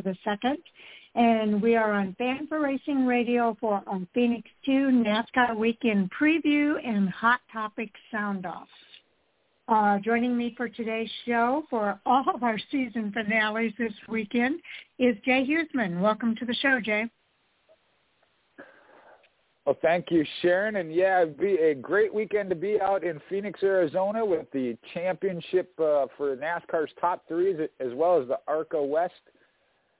The 2nd. And we are on Fan4Racing Radio for on Phoenix 2 NASCAR Weekend Preview and Hot Topic Sound Off. Uh, joining me for today's show for all of our season finales this weekend is Jay Husmann. Welcome to the show, Jay. Well, thank you, Sharon. And yeah, it'd be a great weekend to be out in Phoenix, Arizona with the championship uh, for NASCAR's top threes as well as the ARCA West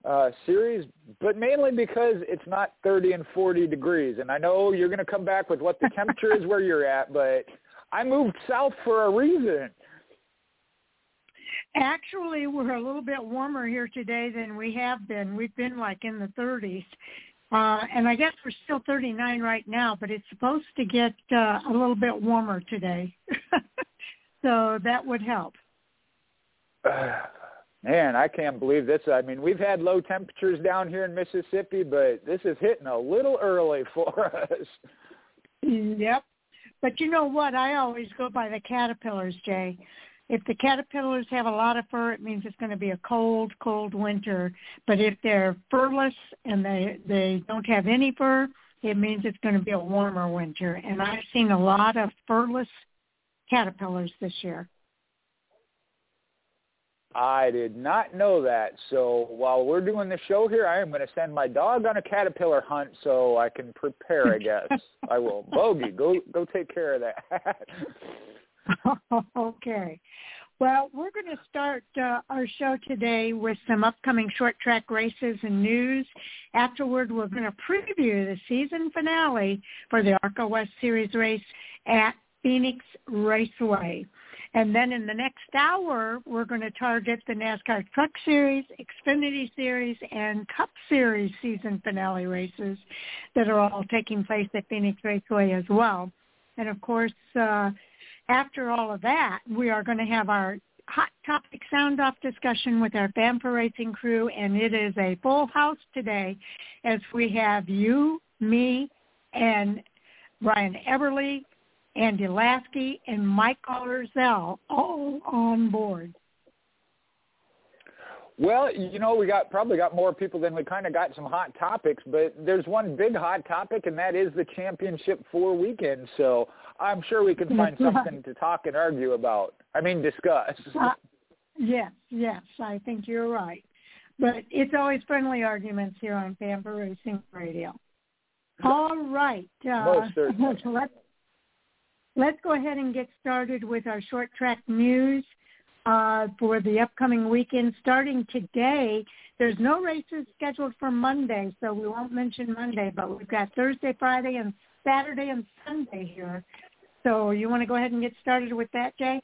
uh, series, but mainly because it's not 30 and 40 degrees. And I know you're going to come back with what the temperature is where you're at, but I moved south for a reason. Actually, we're a little bit warmer here today than we have been. We've been like in the 30s. Uh, and I guess we're still 39 right now, but it's supposed to get uh, a little bit warmer today. so that would help. Man, I can't believe this. I mean, we've had low temperatures down here in Mississippi, but this is hitting a little early for us. Yep. But you know what? I always go by the caterpillars, Jay if the caterpillars have a lot of fur, it means it's going to be a cold, cold winter. But if they're furless and they they don't have any fur, it means it's going to be a warmer winter. And I've seen a lot of furless caterpillars this year. I did not know that. So while we're doing the show here, I am going to send my dog on a caterpillar hunt so I can prepare. I guess I will. Bogey, go go take care of that. okay. Well, we're going to start uh, our show today with some upcoming short track races and news. Afterward, we're going to preview the season finale for the ARCA West Series race at Phoenix Raceway. And then in the next hour, we're going to target the NASCAR Truck Series, Xfinity Series, and Cup Series season finale races that are all taking place at Phoenix Raceway as well. And of course, uh, after all of that, we are going to have our hot topic sound off discussion with our for Racing crew, and it is a full house today as we have you, me, and Ryan Everly, Andy Lasky, and Mike Orzell all on board. Well, you know, we got probably got more people than we kind of got some hot topics, but there's one big hot topic, and that is the championship four weekend. So I'm sure we can find something to talk and argue about. I mean, discuss. Uh, yes, yes, I think you're right. But it's always friendly arguments here on for Racing Radio. All right. Uh, Most certainly. let's, let's go ahead and get started with our short track news uh, for the upcoming weekend. Starting today, there's no races scheduled for Monday, so we won't mention Monday, but we've got Thursday, Friday, and Saturday and Sunday here. So you want to go ahead and get started with that, Jay?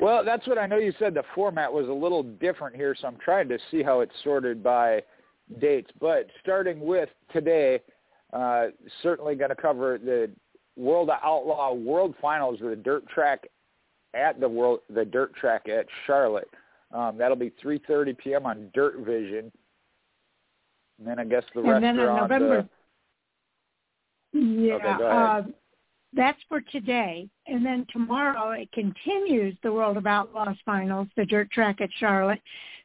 Well, that's what I know you said the format was a little different here, so I'm trying to see how it's sorted by dates. But starting with today, uh, certainly going to cover the World of Outlaw World Finals with the dirt track at the world the dirt track at Charlotte. Um, that'll be 3:30 p.m. on Dirt Vision. And then I guess the rest and then on November, the. Yeah, okay, uh, that's for today. And then tomorrow it continues the World of Outlaws finals, the dirt track at Charlotte,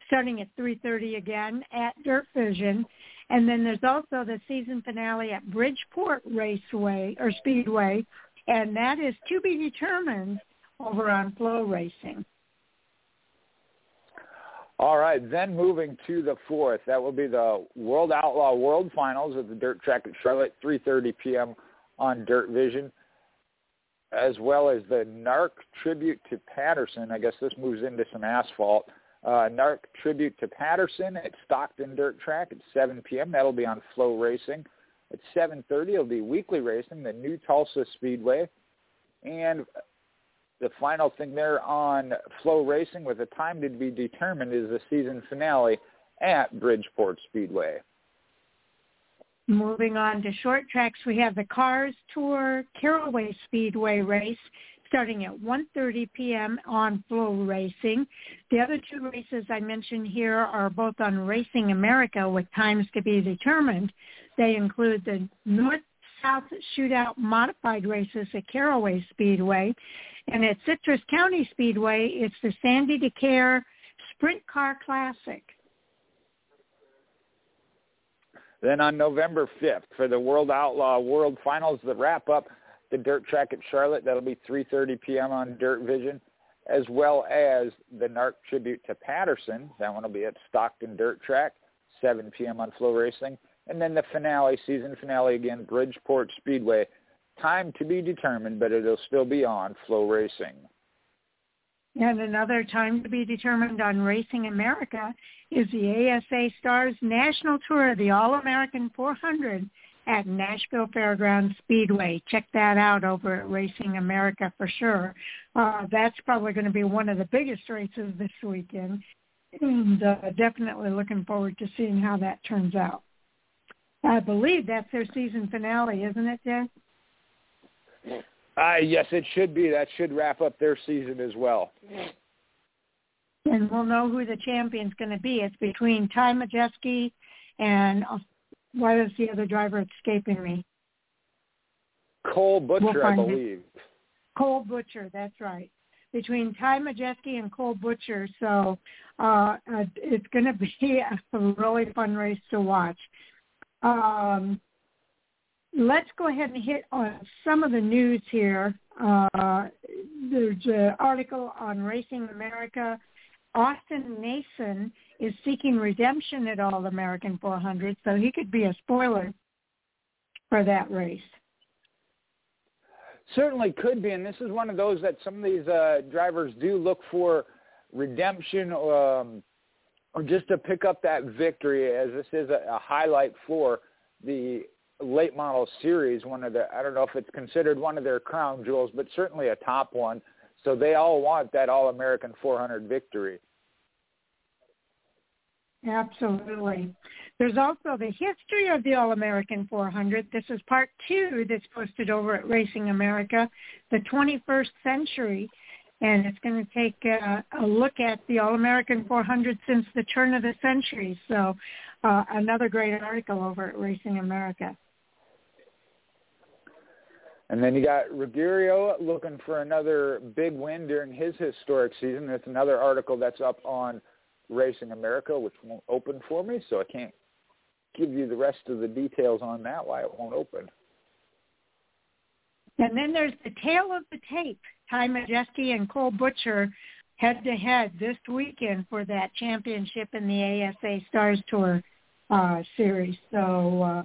starting at 3.30 again at Dirt Vision. And then there's also the season finale at Bridgeport Raceway or Speedway, and that is to be determined over on FloRacing. All right, then moving to the fourth, that will be the World Outlaw World Finals at the Dirt Track at Charlotte, 3:30 p.m. on Dirt Vision, as well as the NARC Tribute to Patterson. I guess this moves into some asphalt. Uh, NARC Tribute to Patterson at Stockton Dirt Track at 7 p.m. That'll be on FloRacing. At 7:30, it'll be weekly racing, the New Tulsa Speedway, and the final thing there on FloRacing with a time to be determined is the season finale at Bridgeport Speedway. Moving on to short tracks, we have the Cars Tour Caraway Speedway race starting at 1.30 p.m. on FloRacing. The other two races I mentioned here are both on Racing America with times to be determined. They include the North South Shootout Modified races at Caraway Speedway. And at Citrus County Speedway, it's the Sandy DeCare Sprint Car Classic. Then on November 5th for the World Outlaw World Finals that wrap up the dirt track at Charlotte, that'll be 3.30 p.m. on Dirt Vision, as well as the NARC tribute to Patterson. That one will be at Stockton Dirt Track, 7 p.m. on FloRacing. And then the finale, season finale again, Bridgeport Speedway. Time to be determined, but it'll still be on FloRacing. And another time to be determined on Racing America is the ASA Stars National Tour, the All-American 400 at Nashville Fairgrounds Speedway. Check that out over at Racing America for sure. Uh, that's probably going to be one of the biggest races this weekend. And uh, definitely looking forward to seeing how that turns out. I believe that's their season finale, isn't it, Jay? Uh, yes, it should be. That should wrap up their season as well. And we'll know who the champion's going to be. It's between Ty Majeski and why is the other driver escaping me? Cole Butcher, we'll I believe. It. Cole Butcher, that's right. Between Ty Majeski and Cole Butcher, so uh, uh, it's going to be a really fun race to watch. Um, let's go ahead and hit on some of the news here. Uh, there's an article on Racing America. Austin Nason is seeking redemption at All American 400, so he could be a spoiler for that race. Certainly could be, and this is one of those that some of these uh, drivers do look for redemption um, or just to pick up that victory, as this is a, a highlight for the late model series, one of the I don't know if it's considered one of their crown jewels, but certainly a top one. So they all want that All American 400 victory. Absolutely. There's also the history of the All-American 400. This is part two that's posted over at Racing America, the 21st century. And it's going to take a, a look at the All-American 400 since the turn of the century. So uh, another great article over at Racing America. And then you got Ruggiero looking for another big win during his historic season. That's another article that's up on Racing America, which won't open for me, so I can't give you the rest of the details on that, why it won't open. And then there's the tail of the tape. Ty Majeski and Cole Butcher head to head this weekend for that championship in the ASA Stars Tour uh, series. So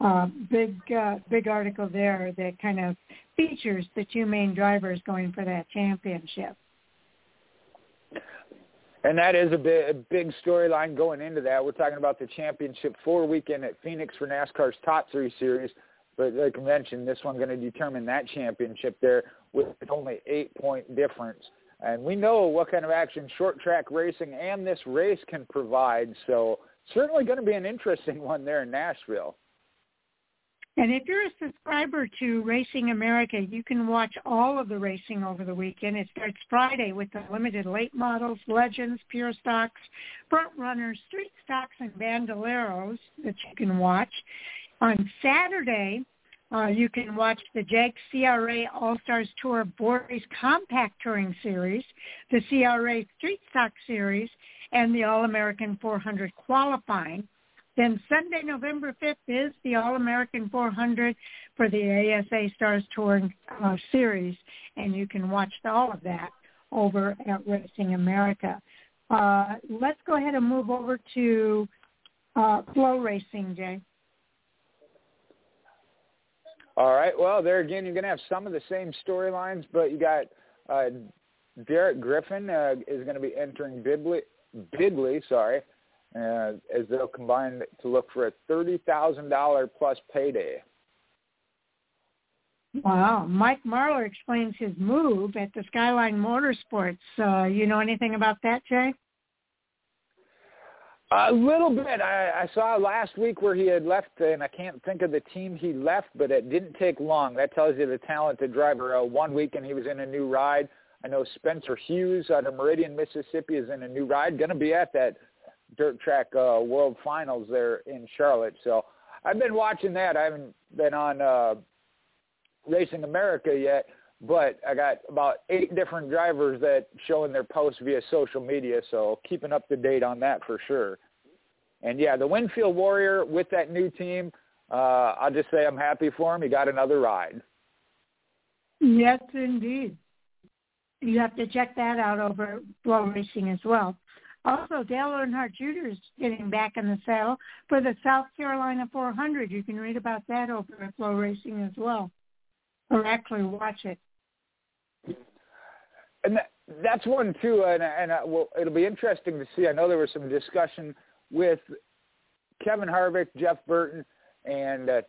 uh, uh, big uh, big article there that kind of features the two main drivers going for that championship. And that is a big, a big storyline going into that. We're talking about the championship four weekend at Phoenix for NASCAR's Top Three Series. But like I mentioned, this one's going to determine that championship there with only eight point difference. And we know what kind of action short track racing and this race can provide. So certainly going to be an interesting one there in Nashville. And if you're a subscriber to Racing America, you can watch all of the racing over the weekend. It starts Friday with the limited late models, legends, pure stocks, front runners, street stocks, and bandoleros that you can watch. On Saturday, uh, you can watch the JAG CRA All-Stars Tour Boris Compact Touring Series, the CRA Street Stock Series, and the All-American 400 Qualifying. Then Sunday, November 5th is the All-American 400 for the ASA Stars Touring uh, Series, and you can watch all of that over at Racing America. Uh, let's go ahead and move over to uh, FloRacing, Jay. All right. Well, there again, you're going to have some of the same storylines, but you got uh, Derek Griffin uh, is going to be entering Bidley, Bidley sorry, uh, as they'll combine to look for a $30,000 plus payday. Wow. Mike Marlar explains his move at the Skyline Motorsports. Uh, you know anything about that, Jay? A little bit. I, I saw last week where he had left, and I can't think of the team he left, but it didn't take long. That tells you the talented driver. Uh, one week, and he was in a new ride. I know Spencer Hughes out of Meridian, Mississippi, is in a new ride. Going to be at that dirt track uh, world finals there in Charlotte. So I've been watching that. I haven't been on uh, Racing America yet, but I got about eight different drivers that showing their posts via social media, so keeping up to date on that for sure. And yeah, the Winfield Warrior with that new team, uh, I'll just say I'm happy for him. He got another ride. Yes, indeed. You have to check that out over FloRacing as well. Also, Dale Earnhardt Jr. is getting back in the saddle for the South Carolina 400. You can read about that over at FloRacing as well, or actually watch it. And that, that's one too, and, and uh, well, it'll be interesting to see. I know there was some discussion with Kevin Harvick, Jeff Burton, and uh,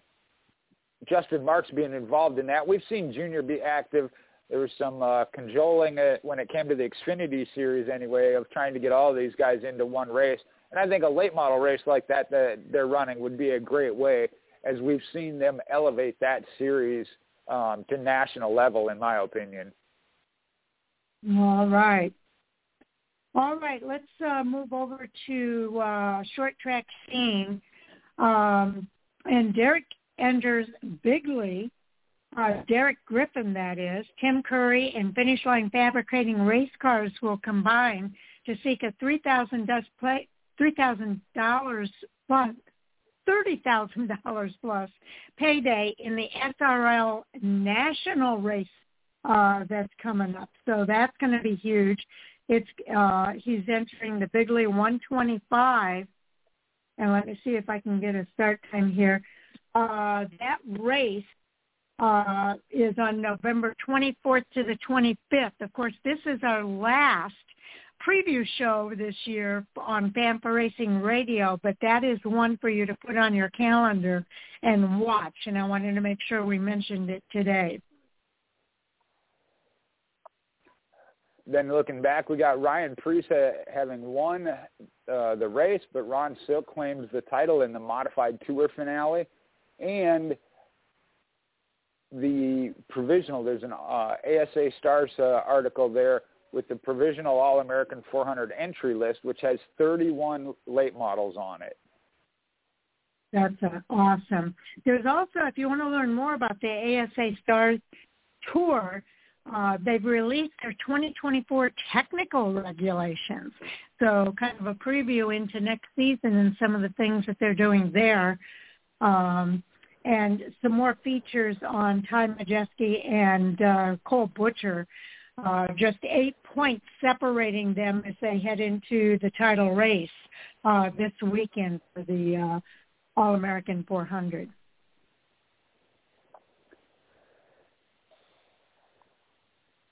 Justin Marks being involved in that. We've seen Junior be active. There was some uh, cajoling uh, when it came to the Xfinity Series anyway of trying to get all these guys into one race. And I think a late model race like that that they're running would be a great way as we've seen them elevate that series um, to national level, in my opinion. All right. All right, let's uh, move over to uh, short track scene. Um, and Derek Enders Bigley, uh, Derek Griffin, that is, Tim Curry, and Finish Line Fabricating Race Cars will combine to seek a $3,000 $3,000 plus $30,000 plus payday in the SRL National Race uh, that's coming up. So that's going to be huge. It's uh, he's entering the Bigley 125, and let me see if I can get a start time here. Uh, that race uh, is on November 24th to the 25th. Of course, this is our last preview show this year on Fan4 Racing Radio, but that is one for you to put on your calendar and watch. And I wanted to make sure we mentioned it today. then looking back, we got Ryan Preece having won uh, the race, but Ron Silk claims the title in the modified tour finale, and the provisional. There's an uh, ASA Stars uh, article there with the provisional All-American 400 entry list, which has 31 late models on it. That's uh, awesome. There's also, if you want to learn more about the ASA Stars Tour, uh, they've released their 2024 technical regulations. So kind of a preview into next season and some of the things that they're doing there. Um, and some more features on Ty Majeski and uh, Cole Butcher. Uh, just eight points separating them as they head into the title race uh, this weekend for the uh, All-American 400.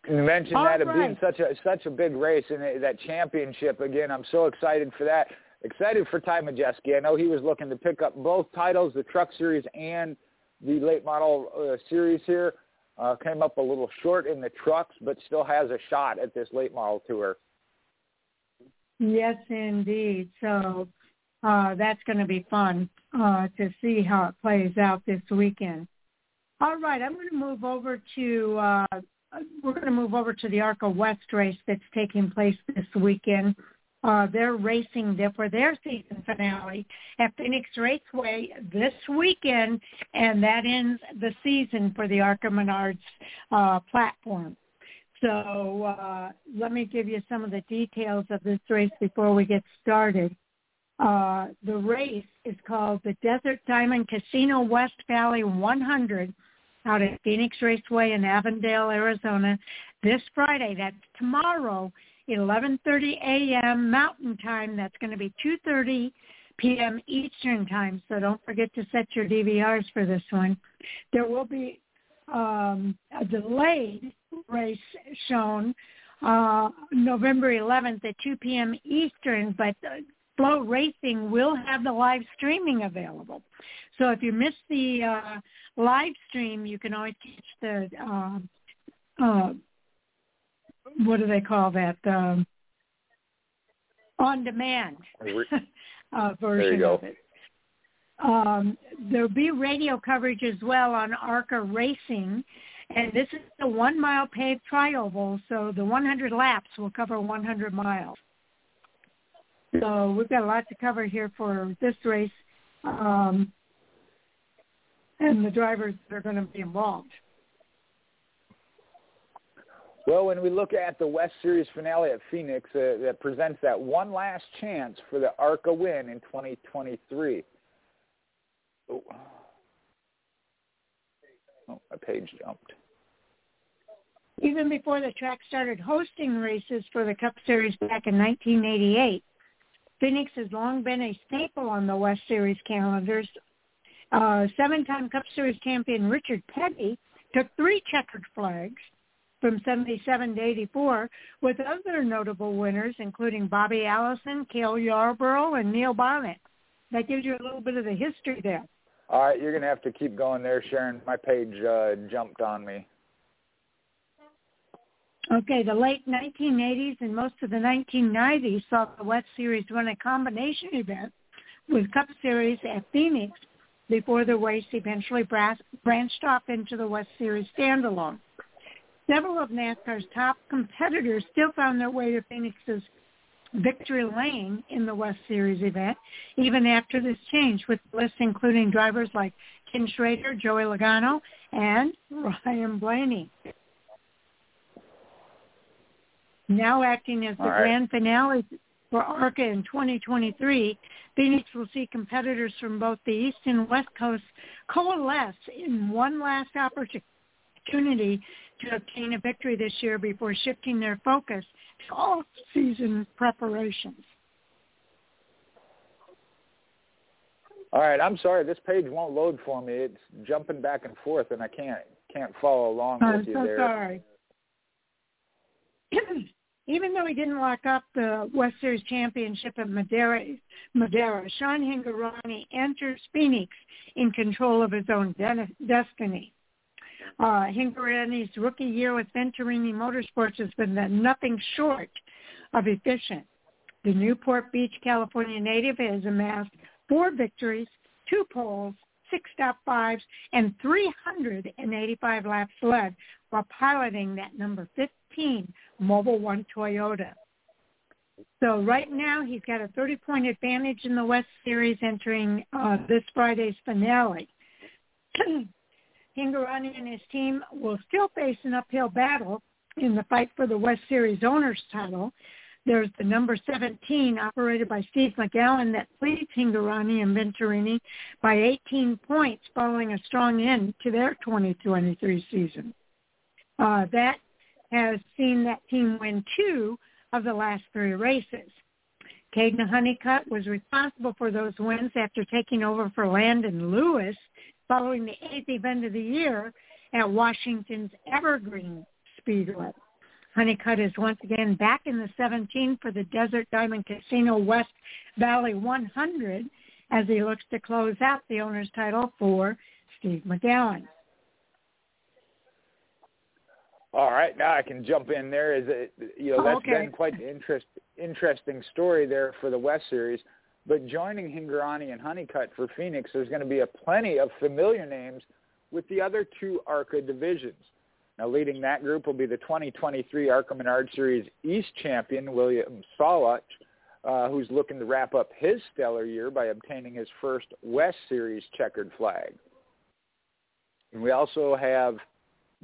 You mentioned All that right. it being such a such a big race and that championship again. I'm so excited for that. Excited for Ty Majeski. I know he was looking to pick up both titles, the Truck Series and the late model uh, series here. Uh, came up a little short in the trucks, but still has a shot at this late model tour. Yes, indeed. So uh, that's going to be fun uh, to see how it plays out this weekend. All right, I'm going to move over to uh, we're going to move over to the ARCA West race that's taking place this weekend. Uh, they're racing there for their season finale at Phoenix Raceway this weekend, and that ends the season for the ARCA Menards uh, platform. So uh, let me give you some of the details of this race before we get started. Uh, the race is called the Desert Diamond Casino West Valley 100 out at Phoenix Raceway in Avondale, Arizona this Friday. That's tomorrow, 11:30 a.m. Mountain Time. That's going to be 2:30 p.m. Eastern Time. So don't forget to set your DVRs for this one. There will be um, a delayed race shown uh, November 11th at 2 p.m. Eastern, but uh, FloRacing will have the live streaming available. So if you miss the uh, live stream, you can always catch the uh, uh, what do they call that? Um, on demand uh, version of it. Um, there'll be radio coverage as well on ARCA Racing, and this is the one mile paved trioval, so the 100 laps will cover 100 miles. So we've got a lot to cover here for this race. Um, and the drivers that are going to be involved. Well, when we look at the West Series finale at Phoenix, uh, that presents that one last chance for the ARCA win in 2023. Oh, oh my page jumped. Even before the track started hosting races for the Cup Series back in 1988, Phoenix has long been a staple on the West Series calendars. Uh, seven-time Cup Series champion Richard Petty took three checkered flags from 77 to 84 with other notable winners including Bobby Allison, Cale Yarborough, and Neil Bonnett. That gives you a little bit of the history there. All right, you're going to have to keep going there, Sharon. My page uh, jumped on me. Okay, the late 1980s and most of the 1990s saw the West Series run a combination event with Cup Series at Phoenix before the race eventually branched off into the West Series standalone. Several of NASCAR's top competitors still found their way to Phoenix's victory lane in the West Series event, even after this change, with lists including drivers like Ken Schrader, Joey Logano, and Ryan Blaney. Now acting as the right. grand finale for ARCA in 2023, Phoenix will see competitors from both the East and West Coast coalesce in one last opportunity to obtain a victory this year before shifting their focus to off-season preparations. All right, I'm sorry, this page won't load for me. It's jumping back and forth, and I can't can't follow along with you there. I'm with you so there. sorry. even though he didn't lock up the West Series championship at Madera, Madera Sean Hingorani enters Phoenix in control of his own de- destiny. Uh, Hingorani's rookie year with Venturini Motorsports has been nothing short of efficient. The Newport Beach, California native has amassed four victories, two poles, six top fives, and 385 laps led while piloting that number 15 Mobil One Toyota. So right now he's got a 30-point advantage in the West Series entering uh, this Friday's finale. Hingorani and his team will still face an uphill battle in the fight for the West Series owner's title. There's the number 17 operated by Steve McGowan that leads Hingorani and Venturini by 18 points following a strong end to their 2023 season. Uh, that has seen that team win two of the last three races. Kaden Honeycutt was responsible for those wins after taking over for Landon Lewis following the eighth event of the year at Washington's Evergreen Speedway. Honeycutt is once again back in the 17 for the Desert Diamond Casino West Valley 100 as he looks to close out the owner's title for Steve McGowan. All right, now I can jump in there. Is it you know that's okay. been quite an interest, interesting story there for the West Series. But joining Hingorani and Honeycutt for Phoenix, there's going to be a plenty of familiar names with the other two ARCA divisions. Now, leading that group will be the 2023 ARCA Menard Series East champion William Sawalich, uh, who's looking to wrap up his stellar year by obtaining his first West Series checkered flag. And we also have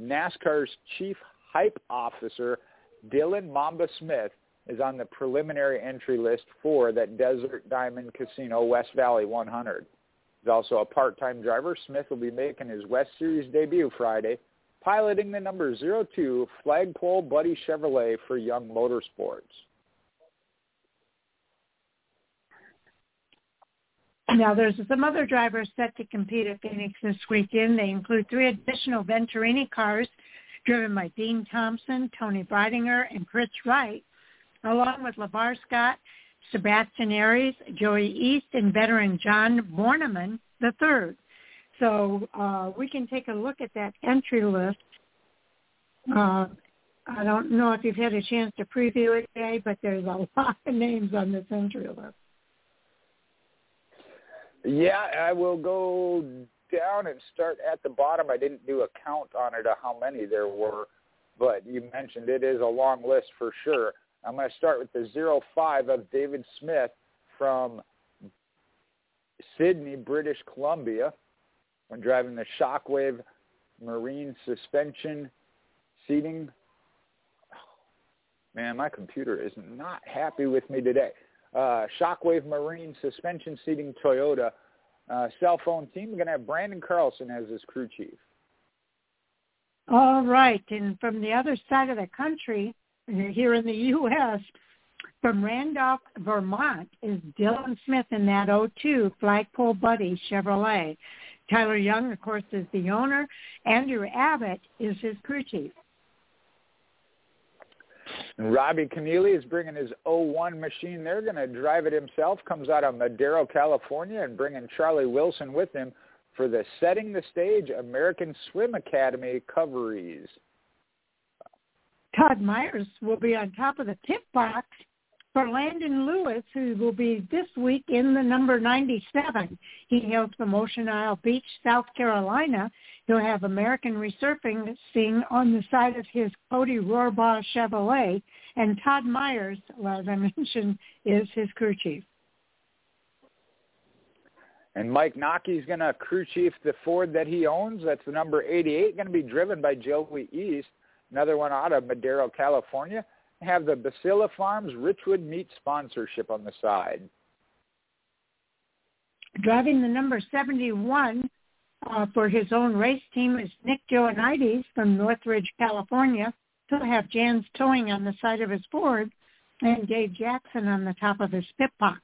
NASCAR's chief hype officer, Dylan Mamba Smith, is on the preliminary entry list for that Desert Diamond Casino West Valley 100. He's also a part-time driver. Smith will be making his West Series debut Friday, piloting the number 02 Flagpole Buddy Chevrolet for Young Motorsports. Now, there's some other drivers set to compete at Phoenix this weekend. They include three additional Venturini cars driven by Dean Thompson, Toni Breidinger, and Chris Wright, along with LeVar Scott, Sebastian Arias, Joey East, and veteran John Borneman III. So uh, we can take a look at that entry list. Uh, I don't know if you've had a chance to preview it today, but there's a lot of names on this entry list. Yeah, I will go down and start at the bottom. I didn't do a count on it of how many there were, but you mentioned it is a long list for sure. I'm going to start with the 05 of David Smith from Sidney, British Columbia. when driving the Shockwave Marine Suspension Seating. Man, my computer is not happy with me today. Uh, Shockwave Marine Suspension Seating Toyota uh, cell phone team. We're going to have Brandon Carlson as his crew chief. All right. And from the other side of the country, here in the U.S., from Randolph, Vermont, is Dylan Smith in that 02 Flagpole Buddy Chevrolet. Tyler Young, of course, is the owner. Andrew Abbott is his crew chief. And Robbie Kennealy is bringing his 01 machine. They're going to drive it himself. Comes out of Madera, California, and bringing Charlie Wilson with him for the Setting the Stage American Swim Academy coveries. Todd Myers will be on top of the tip box for Landon Lewis, who will be this week in the number 97. He hails from Ocean Isle Beach, South Carolina. He'll have American Resurfing sing on the side of his Cody Rohrbaugh Chevrolet. And Todd Myers, well, as I mentioned, is his crew chief. And Mike is going to crew chief the Ford that he owns. That's the number 88, going to be driven by Joey East. Another one out of Madera, California have the Basilla Farms Richwood Meat sponsorship on the side. Driving the number 71 uh, for his own race team is Nick Joanides from Northridge, California. He'll have Jan's Towing on the side of his Ford and Dave Jackson on the top of his pit box.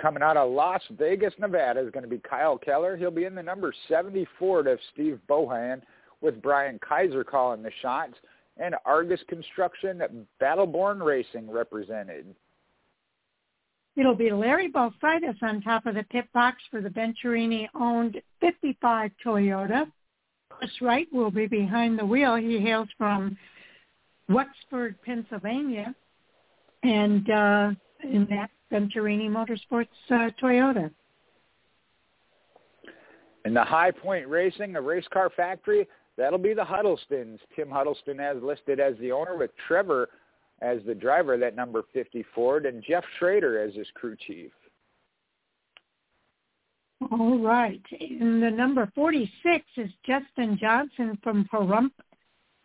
Coming out of Las Vegas, Nevada is going to be Kyle Keller. He'll be in the number 74 of Steve Bohan with Brian Kaiser calling the shots and Argus Construction Battleborn Racing represented. It'll be Larry Balsitis on top of the pit box for the Venturini-owned 55 Toyota. Chris Wright will be behind the wheel. He hails from Wexford, Pennsylvania, and uh, in that Venturini Motorsports uh, Toyota. In the High Point Racing, a race car factory, That'll be the Huddlestons. Tim Huddleston has listed as the owner with Trevor as the driver, that number 50 Ford, and Jeff Schrader as his crew chief. All right. And the number 46 is Justin Johnson from Pahrump,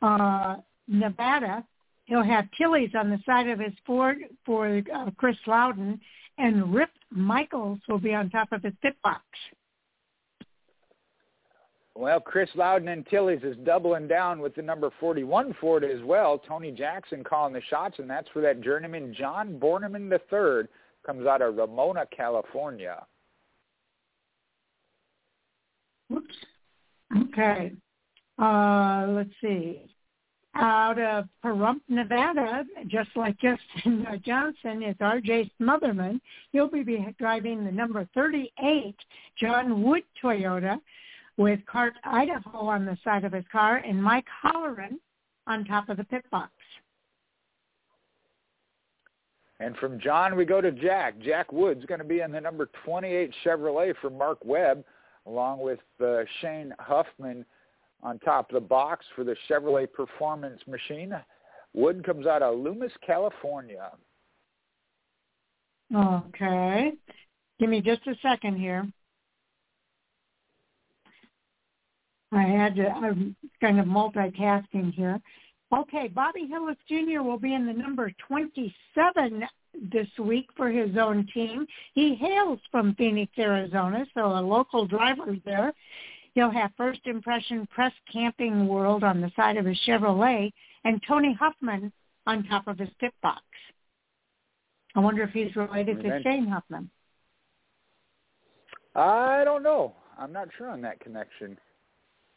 uh, Nevada. He'll have Tilly's on the side of his Ford for uh, Chris Loudon, and Rip Michaels will be on top of his pit box. Well, Chris Loudon and Tilly's is doubling down with the number 41 Ford as well. Tony Jackson calling the shots, and that's for that journeyman John Borneman III. Comes out of Ramona, California. Whoops. Okay. Uh, let's see. Out of Pahrump, Nevada, just like Justin Johnson, is R.J. Smotherman. He'll be driving the number 38 John Wood Toyota with Cart Idaho on the side of his car and Mike Holleran on top of the pit box. And from John, we go to Jack. Jack Wood's going to be in the number 28 Chevrolet for Mark Webb, along with uh, Shane Huffman on top of the box for the Chevrolet Performance Machine. Wood comes out of Loomis, California. Okay. Give me just a second here. I had to, I'm kind of multitasking here. Okay, Bobby Hillis Jr. will be in the number 27 this week for his own team. He hails from Phoenix, Arizona, so a local driver there. He'll have First Impression Press Camping World on the side of his Chevrolet and Tony Huffman on top of his pit box. I wonder if he's related to Shane Huffman. I don't know. I'm not sure on that connection.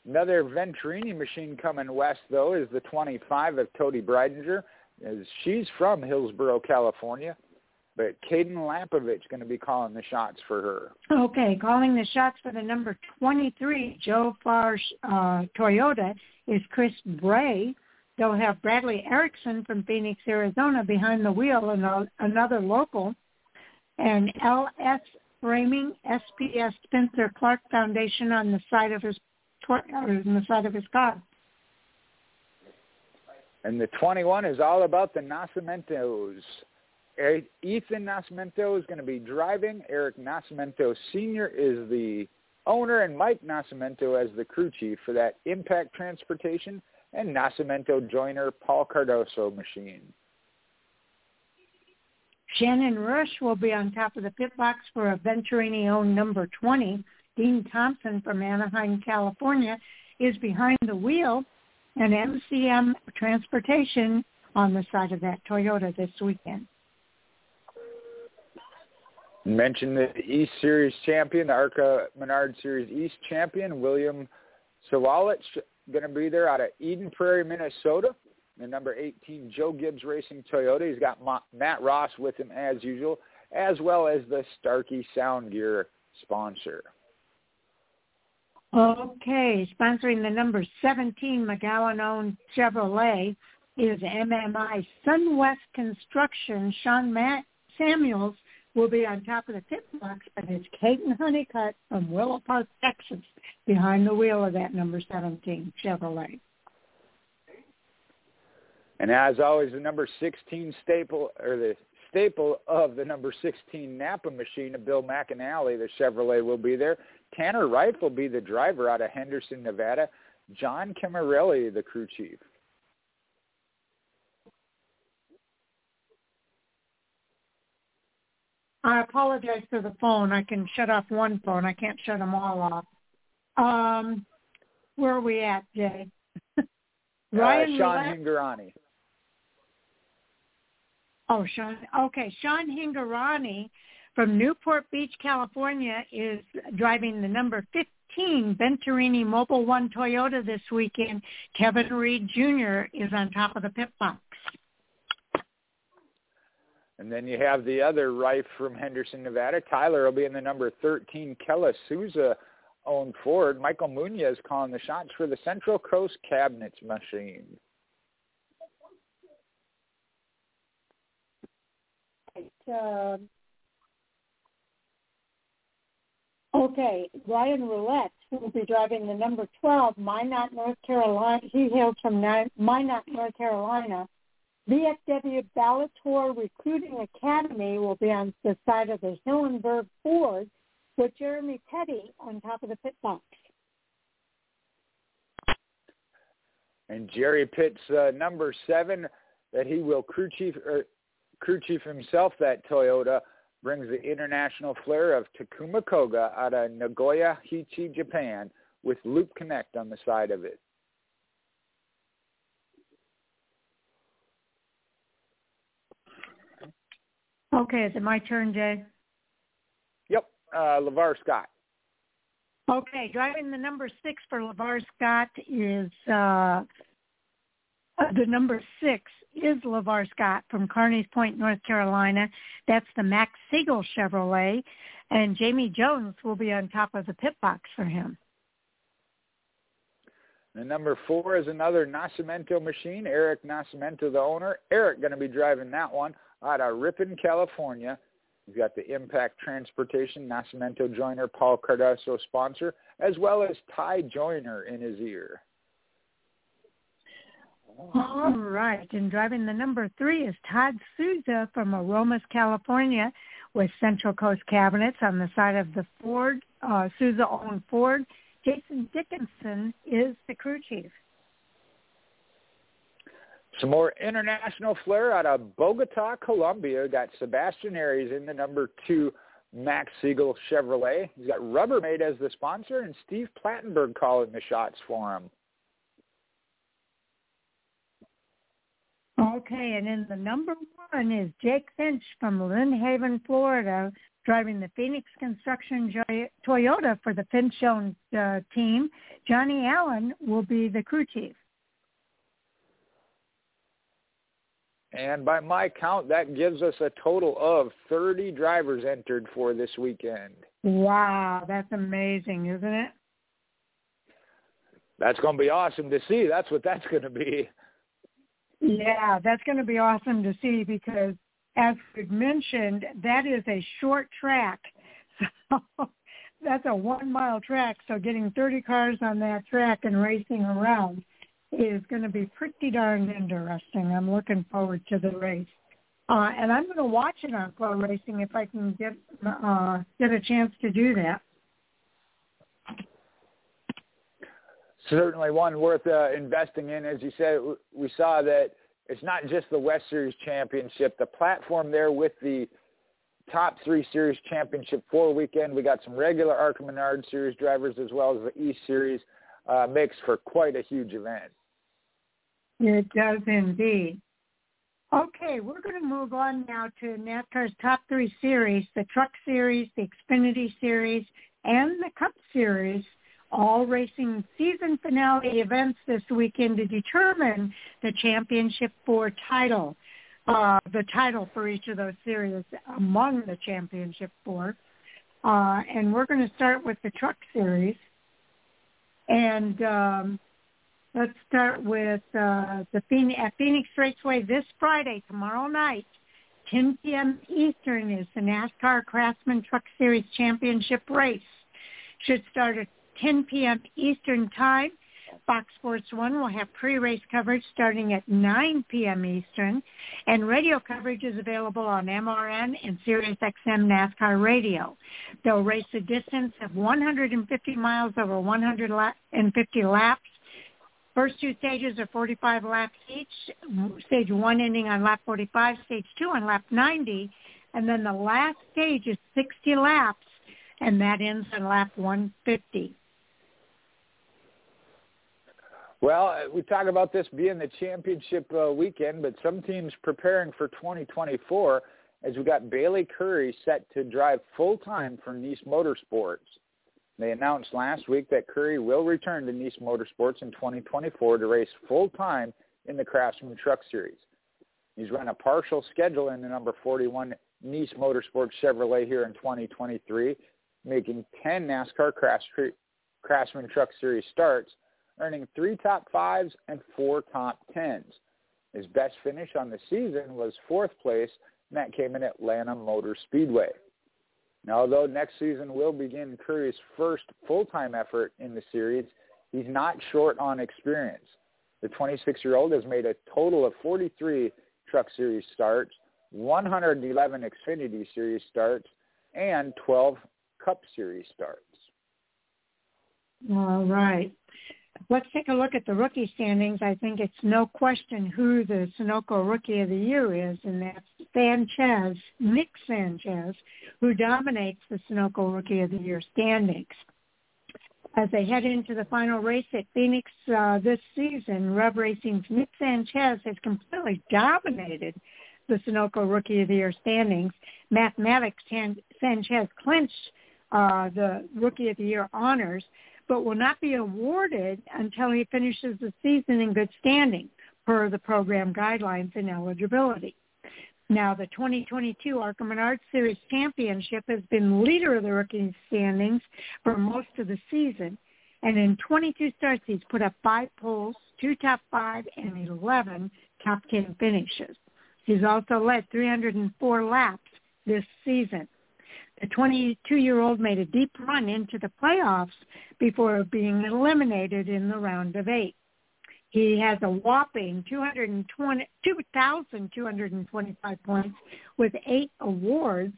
Another Venturini machine coming west, though, is the 25 of Cody Breidinger. She's from Hillsborough, California, but Caden Lampovich going to be calling the shots for her. Okay, calling the shots for the number 23 Joe Farr uh, Toyota is Chris Bray. They'll have Bradley Erickson from Phoenix, Arizona behind the wheel and another local. And LS Framing SPS Spencer Clark Foundation on the side of his in the side of his car. And the 21 is all about the Nascimentos. Er, Ethan Nascimento is going to be driving. Eric Nascimento Sr. is the owner and Mike Nascimento as the crew chief for that Impact Transportation and Nascimento joiner Paul Cardoso machine. Shannon Rush will be on top of the pit box for a Venturini-owned number 20. Dean Thompson from Anaheim, California, is behind the wheel, and MCM Transportation on the side of that Toyota this weekend. Mention the East Series champion, the ARCA Menard Series East champion, William Sawalich, going to be there out of Eden Prairie, Minnesota. The number 18 Joe Gibbs Racing Toyota. He's got Matt Ross with him as usual, as well as the Starkey Sound Gear sponsor. Okay, sponsoring the number 17 McGowan-owned Chevrolet is MMI Sunwest Construction. Sean Matt Samuels will be on top of the pit box, but it's Kaden Honeycutt from Willow Park, Texas, behind the wheel of that number 17 Chevrolet. And as always, the number 16 staple, or the staple of the number 16 Napa machine of Bill McAnally, the Chevrolet will be there. Tanner Reif will be the driver out of Henderson, Nevada. John Camarelli, the crew chief. I apologize for the phone. I can shut off one phone. I can't shut them all off. Um, where are we at, Jay? Ryan uh, Sean Hingorani. Oh, Sean. Okay, Sean Hingorani from Newport Beach, California, is driving the number 15 Venturini Mobil One Toyota this weekend. Kevin Reed Jr. is on top of the pit box. And then you have the other Reif from Henderson, Nevada. Tyler will be in the number 13 Kella Souza owned Ford. Michael Munoz calling the shots for the Central Coast Cabinets machine. Uh, okay, Ryan Roulette will be driving the number 12 Minot, North Carolina. He hails from Minot, North Carolina. VFW Bellator Recruiting Academy will be on the side of the Hillenburg Ford with Jeremy Petty on top of the pit box. And Jerry Pitt's uh, number seven that he will crew chief er, crew chief himself. That Toyota brings the international flair of Takuma Koga out of Nagoya, Aichi, Japan, with Loop Connect on the side of it. Okay, is it my turn, Jay? Yep, uh, LeVar Scott. Okay, driving the number six for LeVar Scott is uh, uh, Uh, the number six is LeVar Scott from Carneys Point, North Carolina. That's the Max Siegel Chevrolet, and Jamie Jones will be on top of the pit box for him. The number four is another Nascimento machine. Eric Nascimento, the owner. Eric going to be driving that one out of Ripon, California. We've got the Impact Transportation Nascimento Joiner Paul Cardoso sponsor, as well as Ty Joiner in his ear. All right. And driving the number three is Todd Souza from Aromas, California with Central Coast Cabinets on the side of the Ford, uh, Souza-owned Ford. Jason Dickinson is the crew chief. Some more international flair out of Bogota, Colombia. Got Sebastian Arias in the number two Max Siegel Chevrolet. He's got Rubbermaid as the sponsor and Steve Plattenberg calling the shots for him. Okay, and then the number one is Jake Finch from Lynn Haven, Florida, driving the Phoenix Construction Toyota for the Finch-owned uh, team. Johnny Allen will be the crew chief. And by my count, that gives us a total of 30 drivers entered for this weekend. Wow, that's amazing, isn't it? That's going to be awesome to see. That's what that's going to be. Yeah, that's going to be awesome to see because, as we mentioned, that is a short track. So that's a one-mile track. So getting 30 cars on that track and racing around is going to be pretty darn interesting. I'm looking forward to the race. Uh, and I'm going to watch it on FloRacing if I can get uh, get a chance to do that. Certainly one worth uh, investing in. As you said, we saw that it's not just the West Series championship. The platform there with the top three series championship four weekend. We got some regular ARCA Menard series drivers as well as the East Series uh, mix for quite a huge event. It does indeed. Okay, we're going to move on now to NASCAR's top three series, the Truck Series, the Xfinity Series, and the Cup Series, all racing season finale events this weekend to determine the championship four title uh, the title for each of those series among the championship four. Uh, and we're going to start with the truck series. And um, let's start with uh, the Phoenix, at Phoenix Raceway this Friday, tomorrow night, 10 p.m. Eastern is the NASCAR Craftsman Truck Series Championship race. Should start at 10 p.m. Eastern Time Fox Sports 1 will have pre-race coverage starting at 9 p.m. Eastern, and radio coverage is available on MRN and SiriusXM NASCAR Radio. They'll race a distance of 150 miles over 150 laps. First two stages are 45 laps each, stage one ending on lap 45, stage two on lap 90, and then the last stage is 60 laps, and that ends on lap 150. Well, uh, we talk about this being the championship uh, weekend, but some teams preparing for 2024 as we got Bailey Currey set to drive full-time for Niece Motorsports. They announced last week that Currey will return to Niece Motorsports in 2024 to race full-time in the Craftsman Truck Series. He's run a partial schedule in the number 41 Niece Motorsports Chevrolet here in 2023, making 10 NASCAR Craftsman Truck Series starts earning three top fives and four top tens. His best finish on the season was fourth place, and that came in Atlanta Motor Speedway. Now, although next season will begin Currey's first full-time effort in the series, he's not short on experience. The 26-year-old has made a total of 43 Truck Series starts, 111 Xfinity Series starts, and 12 Cup Series starts. All right let's take a look at the rookie standings. I think it's no question who the Sunoco Rookie of the Year is, and that's Sanchez, Nick Sanchez, who dominates the Sunoco Rookie of the Year standings. As they head into the final race at Phoenix uh, this season, Rev Racing's Nick Sanchez has completely dominated the Sunoco Rookie of the Year standings. Mathematics Sanchez clinched uh, the Rookie of the Year honors but will not be awarded until he finishes the season in good standing per the program guidelines and eligibility. Now, the 2022 ARCA Menard Series Championship has been leader of the rookie standings for most of the season. And in 22 starts, he's put up five poles, two top five, and 11 top 10 finishes. He's also led 304 laps this season. The 22-year-old made a deep run into the playoffs before being eliminated in the round of eight. He has a whopping 2,225 points with eight awards.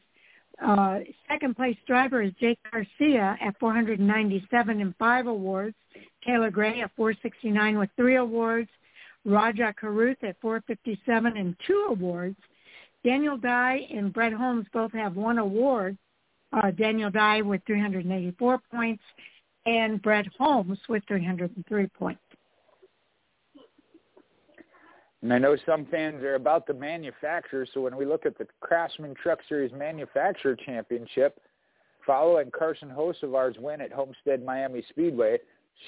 Uh, second place driver is Jake Garcia at 497 and five awards. Taylor Gray at 469 with three awards. Rajah Caruth at 457 and two awards. Daniel Dye and Brett Holmes both have one award uh, Daniel Dye with 384 points, and Brett Holmes with 303 points. And I know some fans are about the manufacturer, so when we look at the Craftsman Truck Series Manufacturer Championship, following Carson Hocevar's win at Homestead Miami Speedway,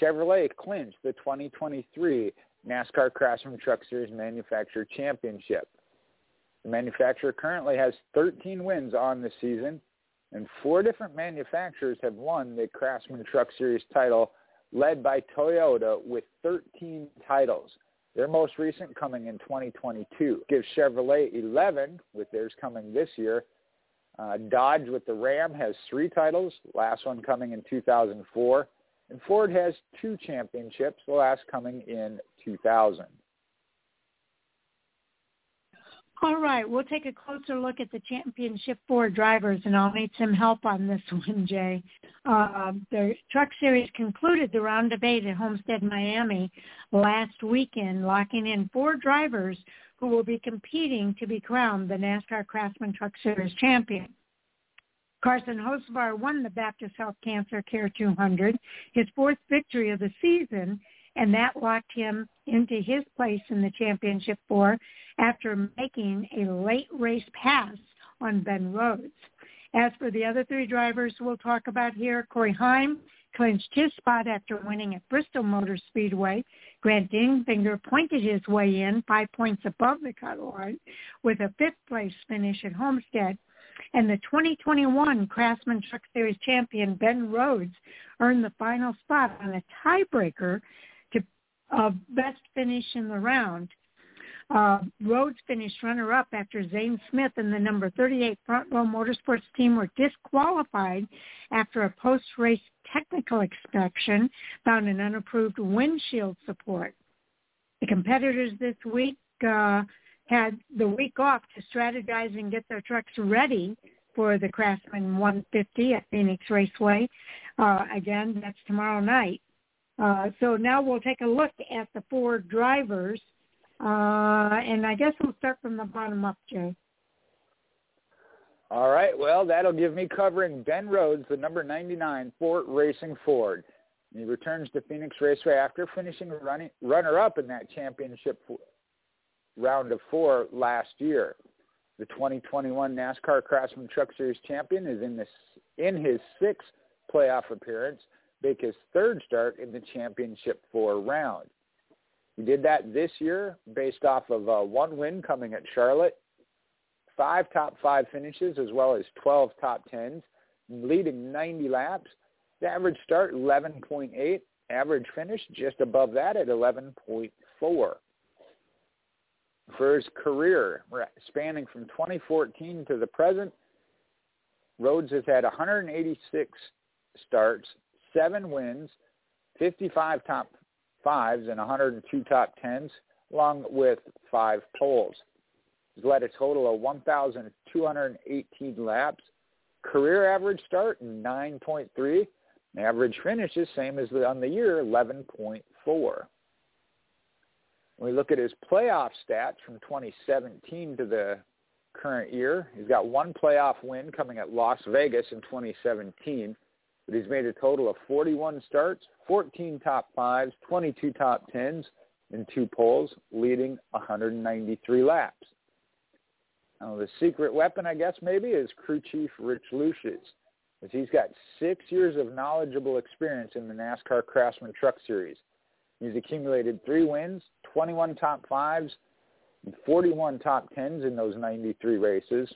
Chevrolet clinched the 2023 NASCAR Craftsman Truck Series Manufacturer Championship. The manufacturer currently has 13 wins on the season and four different manufacturers have won the Craftsman Truck Series title, led by Toyota with 13 titles. Their most recent coming in 2022 gives Chevrolet 11 with theirs coming this year. Uh, Dodge with the Ram has three titles, last one coming in 2004. And Ford has two championships, the last coming in 2000. All right, we'll take a closer look at the Championship Four drivers, and I'll need some help on this one, Jay. Uh, the Truck Series concluded the round of eight at Homestead, Miami last weekend, locking in four drivers who will be competing to be crowned the NASCAR Craftsman Truck Series champion. Carson Hocevar won the Baptist Health Cancer Care 200, his fourth victory of the season, and that locked him into his place in the championship four after making a late race pass on Ben Rhodes. As for the other three drivers we'll talk about here, Corey Heim clinched his spot after winning at Bristol Motor Speedway. Grant Enfinger pointed his way in five points above the cut line with a fifth place finish at Homestead. And the 2021 Craftsman Truck Series champion Ben Rhodes earned the final spot on a tiebreaker best finish in the round. Uh, Rhodes finished runner-up after Zane Smith and the number 38 Front Row Motorsports team were disqualified after a post-race technical inspection found an unapproved windshield support. The competitors this week uh, had the week off to strategize and get their trucks ready for the Craftsman 150 at Phoenix Raceway. Uh, again, that's tomorrow night. Uh, so now we'll take a look at the four drivers, uh, and I guess we'll start from the bottom up, Jay. All right. Well, that'll give me covering Ben Rhodes, the number 99 Fort Racing Ford. He returns to Phoenix Raceway after finishing running, runner-up in that championship round of four last year. The 2021 NASCAR Craftsman Truck Series champion is in this in his sixth playoff appearance, make his third start in the championship four round. He did that this year based off of uh, one win coming at Charlotte, five top five finishes as well as 12 top tens, leading 90 laps. The average start 11.8, average finish just above that at 11.4 for his career, spanning from 2014 to the present, Rhodes has had 186 starts, seven wins, 55 top fives, and 102 top tens, along with five poles. He's led a total of 1,218 laps. Career average start, 9.3. Average finishes, same as on the year, 11.4. When we look at his playoff stats from 2017 to the current year, he's got one playoff win coming at Las Vegas in 2017, but he's made a total of 41 starts, 14 top fives, 22 top tens, and two poles, leading 193 laps. Now, the secret weapon, I guess, maybe, is crew chief Rich Lushes, as he's got six years of knowledgeable experience in the NASCAR Craftsman Truck Series. He's accumulated three wins, 21 top fives, and 41 top tens in those 93 races.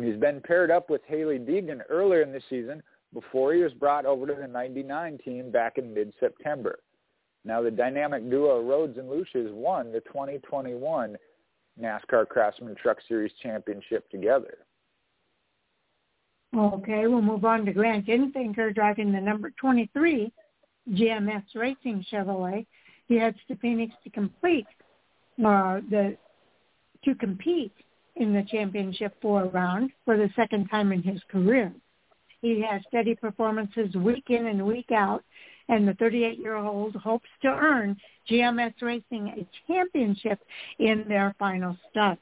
He's been paired up with Hailie Deegan earlier in the season before he was brought over to the 99 team back in mid-September. Now the dynamic duo Rhodes and Lushes won the 2021 NASCAR Craftsman Truck Series Championship together. Okay, we'll move on to Grant Enfinger driving the number 23 GMS Racing Chevrolet. He heads to Phoenix to complete uh, the to compete in the championship four round for the second time in his career. He has steady performances week in and week out, and the 38-year-old hopes to earn GMS Racing a championship in their final start.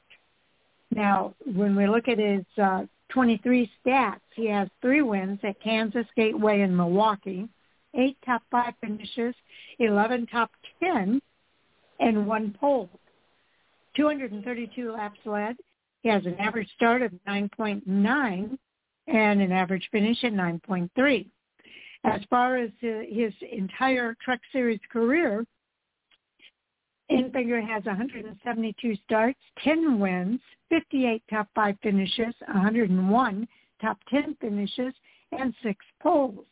Now, when we look at his uh, 23 stats, he has three wins at Kansas Gateway and Milwaukee, eight top five finishes, 11 top 10, and one pole. 232 laps led. He has an average start of 9.9 and an average finish at 9.3. As far as his entire Truck Series career, Enfinger has 172 starts, 10 wins, 58 top five finishes, 101 top 10 finishes, and six poles.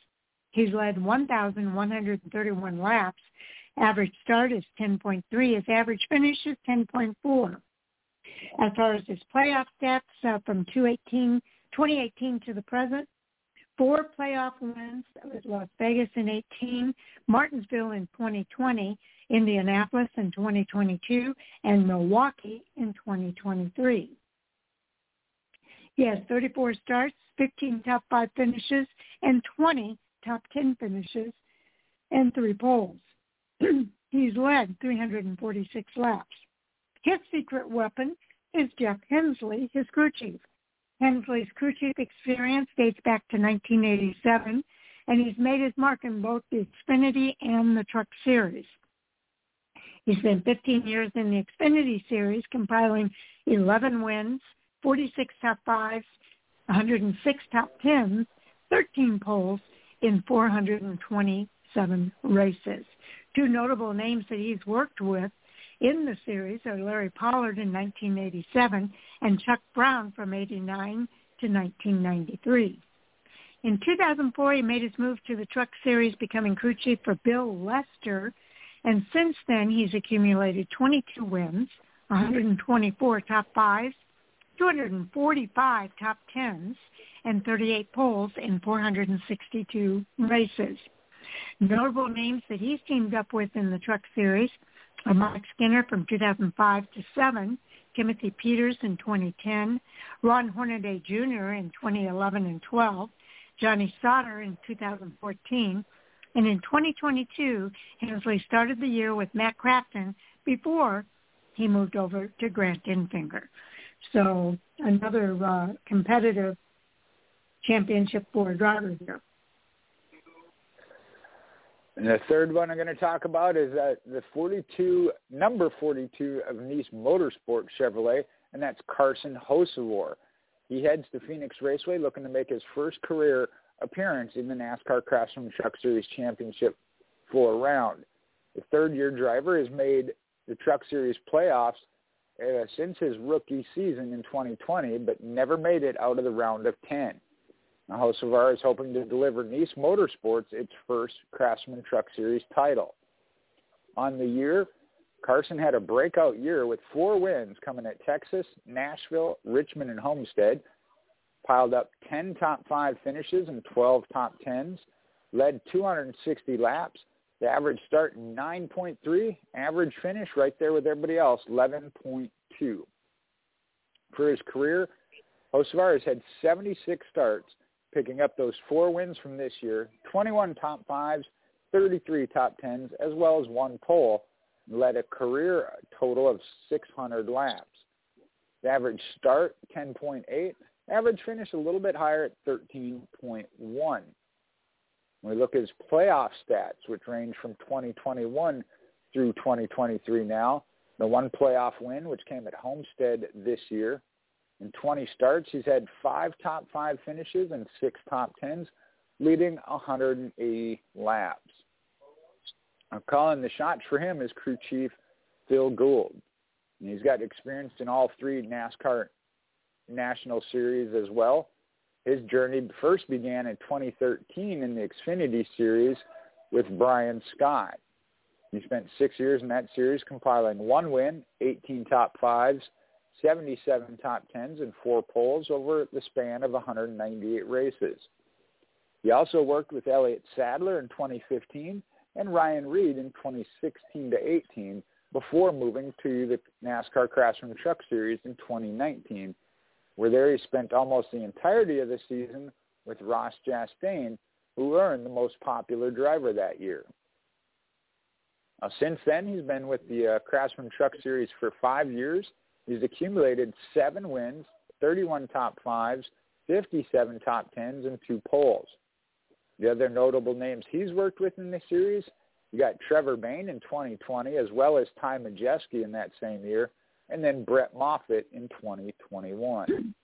He's led 1,131 laps. Average start is 10.3. His average finish is 10.4. As far as his playoff stats uh, from 2018, 2018 to the present, four playoff wins. That was Las Vegas in 18, Martinsville in 2020, Indianapolis in 2022, and Milwaukee in 2023. He has 34 starts, 15 top five finishes, and 20 top 10 finishes, and three poles. He's led 346 laps. His secret weapon is Jeff Hensley, his crew chief. Hensley's crew chief experience dates back to 1987, and he's made his mark in both the Xfinity and the Truck Series. He spent 15 years in the Xfinity Series, compiling 11 wins, 46 top fives, 106 top tens, 13 poles in 427 races. Two notable names that he's worked with in the series are Larry Pollard in 1987 and Chuck Brown from 89 to 1993. In 2004, he made his move to the Truck Series, becoming crew chief for Bill Lester, and since then he's accumulated 22 wins, 124 top fives, 245 top tens, and 38 poles in 462 races. Notable names that he's teamed up with in the Truck Series Mike Skinner from 2005 to 7, Timothy Peters in 2010, Ron Hornaday Jr. in 2011 and 12, Johnny Sauter in 2014, and in 2022, Hensley started the year with Matt Crafton before he moved over to Grant Enfinger. So another uh, competitive championship for driver here. And the third one I'm going to talk about is uh, the 42, number 42 of Niece Motorsport Chevrolet, and that's Carson Hocevar. He heads to Phoenix Raceway looking to make his first career appearance in the NASCAR Craftsman Truck Series Championship four round. The third-year driver has made the Truck Series playoffs uh, since his rookie season in 2020, but never made it out of the round of 10. Hocevar is hoping to deliver Niece Motorsports its first Craftsman Truck Series title. On the year, Carson had a breakout year with four wins coming at Texas, Nashville, Richmond, and Homestead, piled up 10 top five finishes and 12 top tens, led 260 laps, the average start 9.3, average finish right there with everybody else 11.2. For his career, Hocevar has had 76 starts, picking up those four wins from this year, 21 top fives, 33 top tens, as well as one pole, led a career total of 600 laps. The average start 10.8, average finish a little bit higher at 13.1. When we look at his playoff stats, which range from 2021 through 2023 now, the one playoff win, which came at Homestead this year. In 20 starts, he's had five top five finishes and six top tens, leading 180 laps. I'm calling the shots for him is crew chief Phil Gould. And he's got experience in all three NASCAR National Series as well. His journey first began in 2013 in the Xfinity Series with Brian Scott. He spent six years in that series compiling one win, 18 top fives, 77 top tens, and four poles over the span of 198 races. He also worked with Elliott Sadler in 2015 and Ryan Reed in 2016 to 18 before moving to the NASCAR Craftsman Truck Series in 2019 where there he spent almost the entirety of the season with Ross Chastain, who earned the most popular driver that year. Now, since then, he's been with the uh, Craftsman Truck Series for five years. He's accumulated seven wins, 31 top fives, 57 top tens, and two poles. The other notable names he's worked with in the series, you got Trevor Bayne in 2020, as well as Ty Majeski in that same year, and then Brett Moffitt in 2021.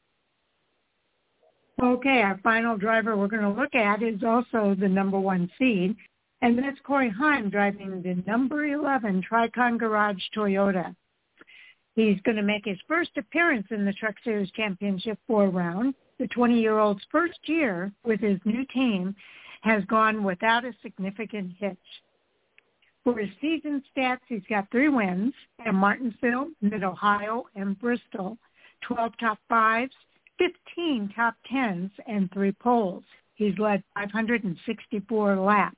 Okay, our final driver we're going to look at is also the number one seed, and that's Corey Heim driving the number 11 Tricon Garage Toyota. He's going to make his first appearance in the Truck Series Championship four round. The 20-year-old's first year with his new team has gone without a significant hitch. For his season stats, he's got three wins at Martinsville, Mid-Ohio, and Bristol, 12 top fives, 15 top tens, and three poles. He's led 564 laps.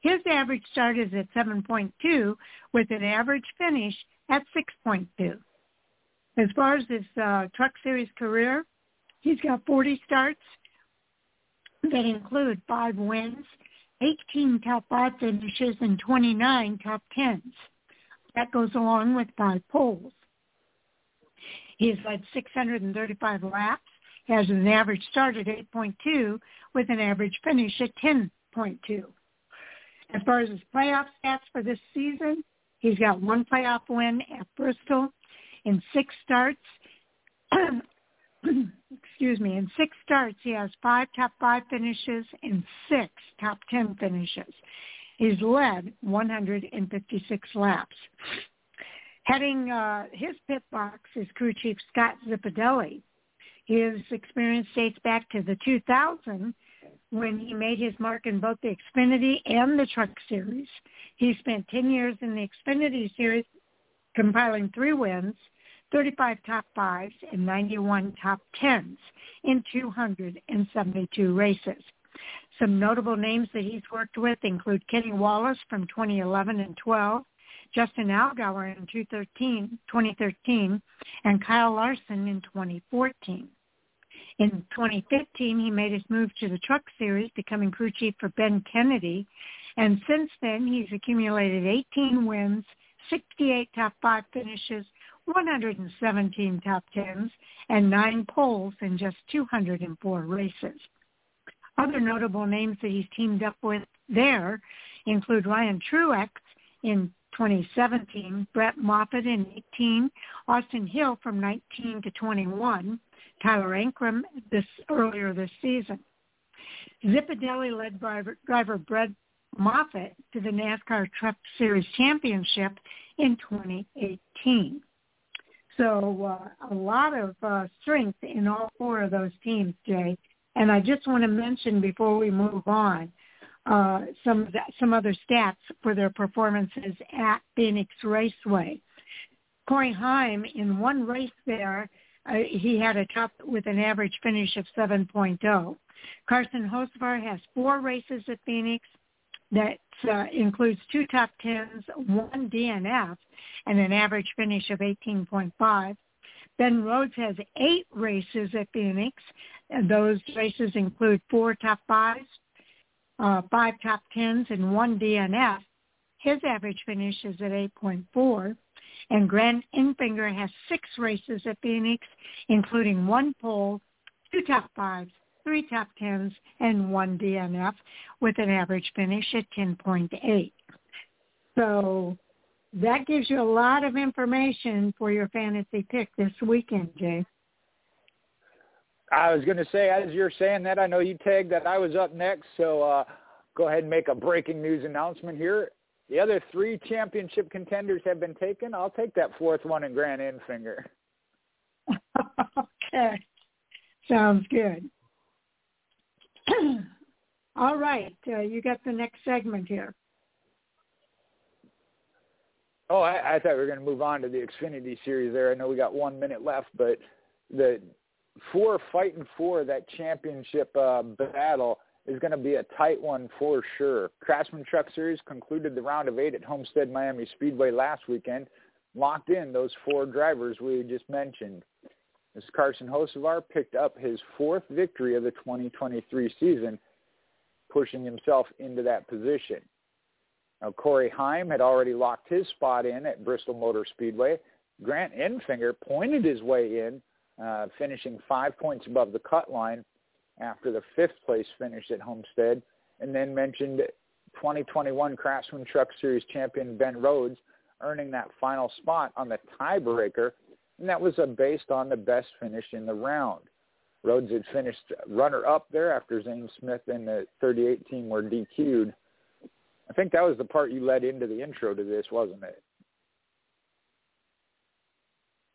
His average start is at 7.2 with an average finish at 6.2. As far as his uh, Truck Series career, he's got 40 starts that include five wins, 18 top five finishes, and 29 top tens. That goes along with five poles. He's led 635 laps, has an average start at 8.2 with an average finish at 10.2. As far as his playoff stats for this season, he's got one playoff win at Bristol in six starts. excuse me, in six starts he has five top five finishes and six top ten finishes. He's led 156 laps. Heading uh, his pit box is crew chief Scott Zipadelli. His experience dates back to the 2000 when he made his mark in both the Xfinity and the Truck Series. He spent 10 years in the Xfinity Series, compiling three wins, 35 top fives, and 91 top tens in 272 races. Some notable names that he's worked with include Kenny Wallace from 2011 and 12, Justin Allgaier in 2013, 2013 and Kyle Larson in 2014. In 2015, he made his move to the Truck Series, becoming crew chief for Ben Kennedy. And since then, he's accumulated 18 wins, 68 top five finishes, 117 top tens, and nine poles in just 204 races. Other notable names that he's teamed up with there include Ryan Truex in 2017, Brett Moffitt in 18, Austin Hill from 19 to 21, Tyler Ankrum this earlier this season. Zipadelli led driver, driver Brett Moffitt to the NASCAR Truck Series Championship in 2018. So uh, a lot of uh, strength in all four of those teams, Jay. And I just want to mention before we move on uh, some the, some other stats for their performances at Phoenix Raceway. Corey Heim in one race there uh, he had a top with an average finish of 7.0. Carson Hocevar has four races at Phoenix. That uh, includes two top tens, one DNF, and an average finish of 18.5. Ben Rhodes has eight races at Phoenix. Those races include four top fives, uh, five top tens, and one DNF. His average finish is at 8.4. And Grant Enfinger has six races at Phoenix, including one pole, two top fives, three top tens, and one DNF with an average finish at 10.8. So that gives you a lot of information for your fantasy pick this weekend, Jay. I was going to say, as you're saying that, I know you tagged that I was up next, so uh, go ahead and make a breaking news announcement here. The other three championship contenders have been taken. I'll take that fourth one in Grant Enfinger. okay. Sounds good. All right. Uh, you got the next segment here. Oh, I, I thought we were going to move on to the Xfinity series there. I know we got one minute left, but the four fighting for that championship uh, battle – is going to be a tight one for sure. Craftsman Truck Series concluded the round of eight at Homestead Miami Speedway last weekend, locked in those four drivers we just mentioned. As Carson Hocevar picked up his fourth victory of the 2023 season, pushing himself into that position. Now, Corey Heim had already locked his spot in at Bristol Motor Speedway. Grant Enfinger pointed his way in, uh, finishing five points above the cut line after the fifth place finish at Homestead, and then mentioned 2021 Craftsman Truck Series champion Ben Rhodes earning that final spot on the tiebreaker, and that was based on the best finish in the round. Rhodes had finished runner-up there after Zane Smith and the 38 team were DQ'd. I think that was the part you led into the intro to this, wasn't it?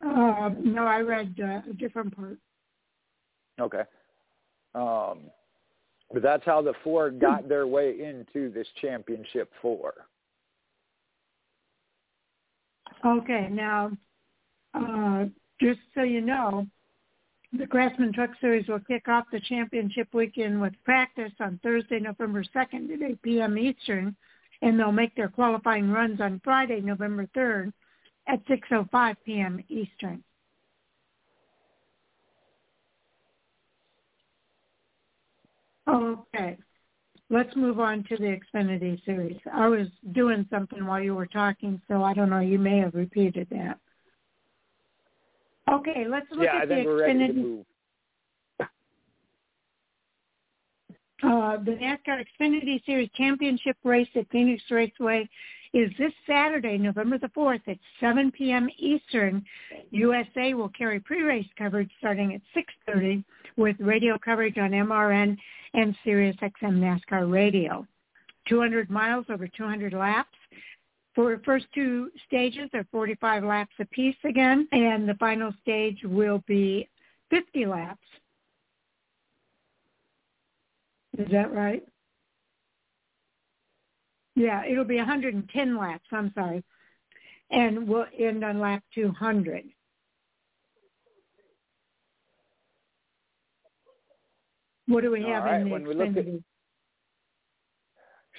Uh, no, I read uh, a different part. Okay. Um, but that's how the four got their way into this championship four. Okay, now, uh, just so you know, the Craftsman Truck Series will kick off the championship weekend with practice on Thursday, November 2nd at 8 p.m. Eastern and they'll make their qualifying runs on Friday, November 3rd at 6.05 p.m. Eastern. Okay. Let's move on to the Xfinity Series. I was doing something while you were talking, so I don't know. You may have repeated that. Okay, let's look yeah, at the Xfinity. We're ready to move. Uh, the NASCAR Xfinity Series Championship race at Phoenix Raceway is this Saturday, November the 4th at 7 p.m. Eastern. USA will carry pre-race coverage starting at 6.30 with radio coverage on MRN and Sirius XM NASCAR Radio. 200 miles over 200 laps. For the first two stages are 45 laps apiece again, and the final stage will be 50 laps. Is that right? Yeah, it'll be 110 laps. I'm sorry, and we'll end on lap 200. What do we have right, in the when we look at?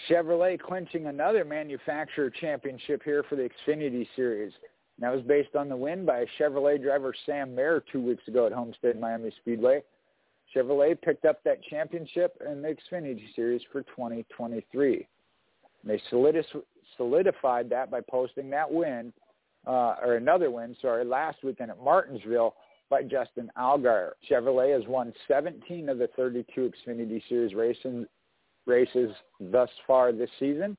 Chevrolet clinching another manufacturer championship here for the Xfinity Series. And that was based on the win by Chevrolet driver Sam Mayer two weeks ago at Homestead Miami Speedway. Chevrolet picked up that championship in the Xfinity Series for 2023. They solidified that by posting that win, uh, or another win, sorry, last weekend at Martinsville by Justin Allgaier. Chevrolet has won 17 of the 32 Xfinity Series racing, races thus far this season.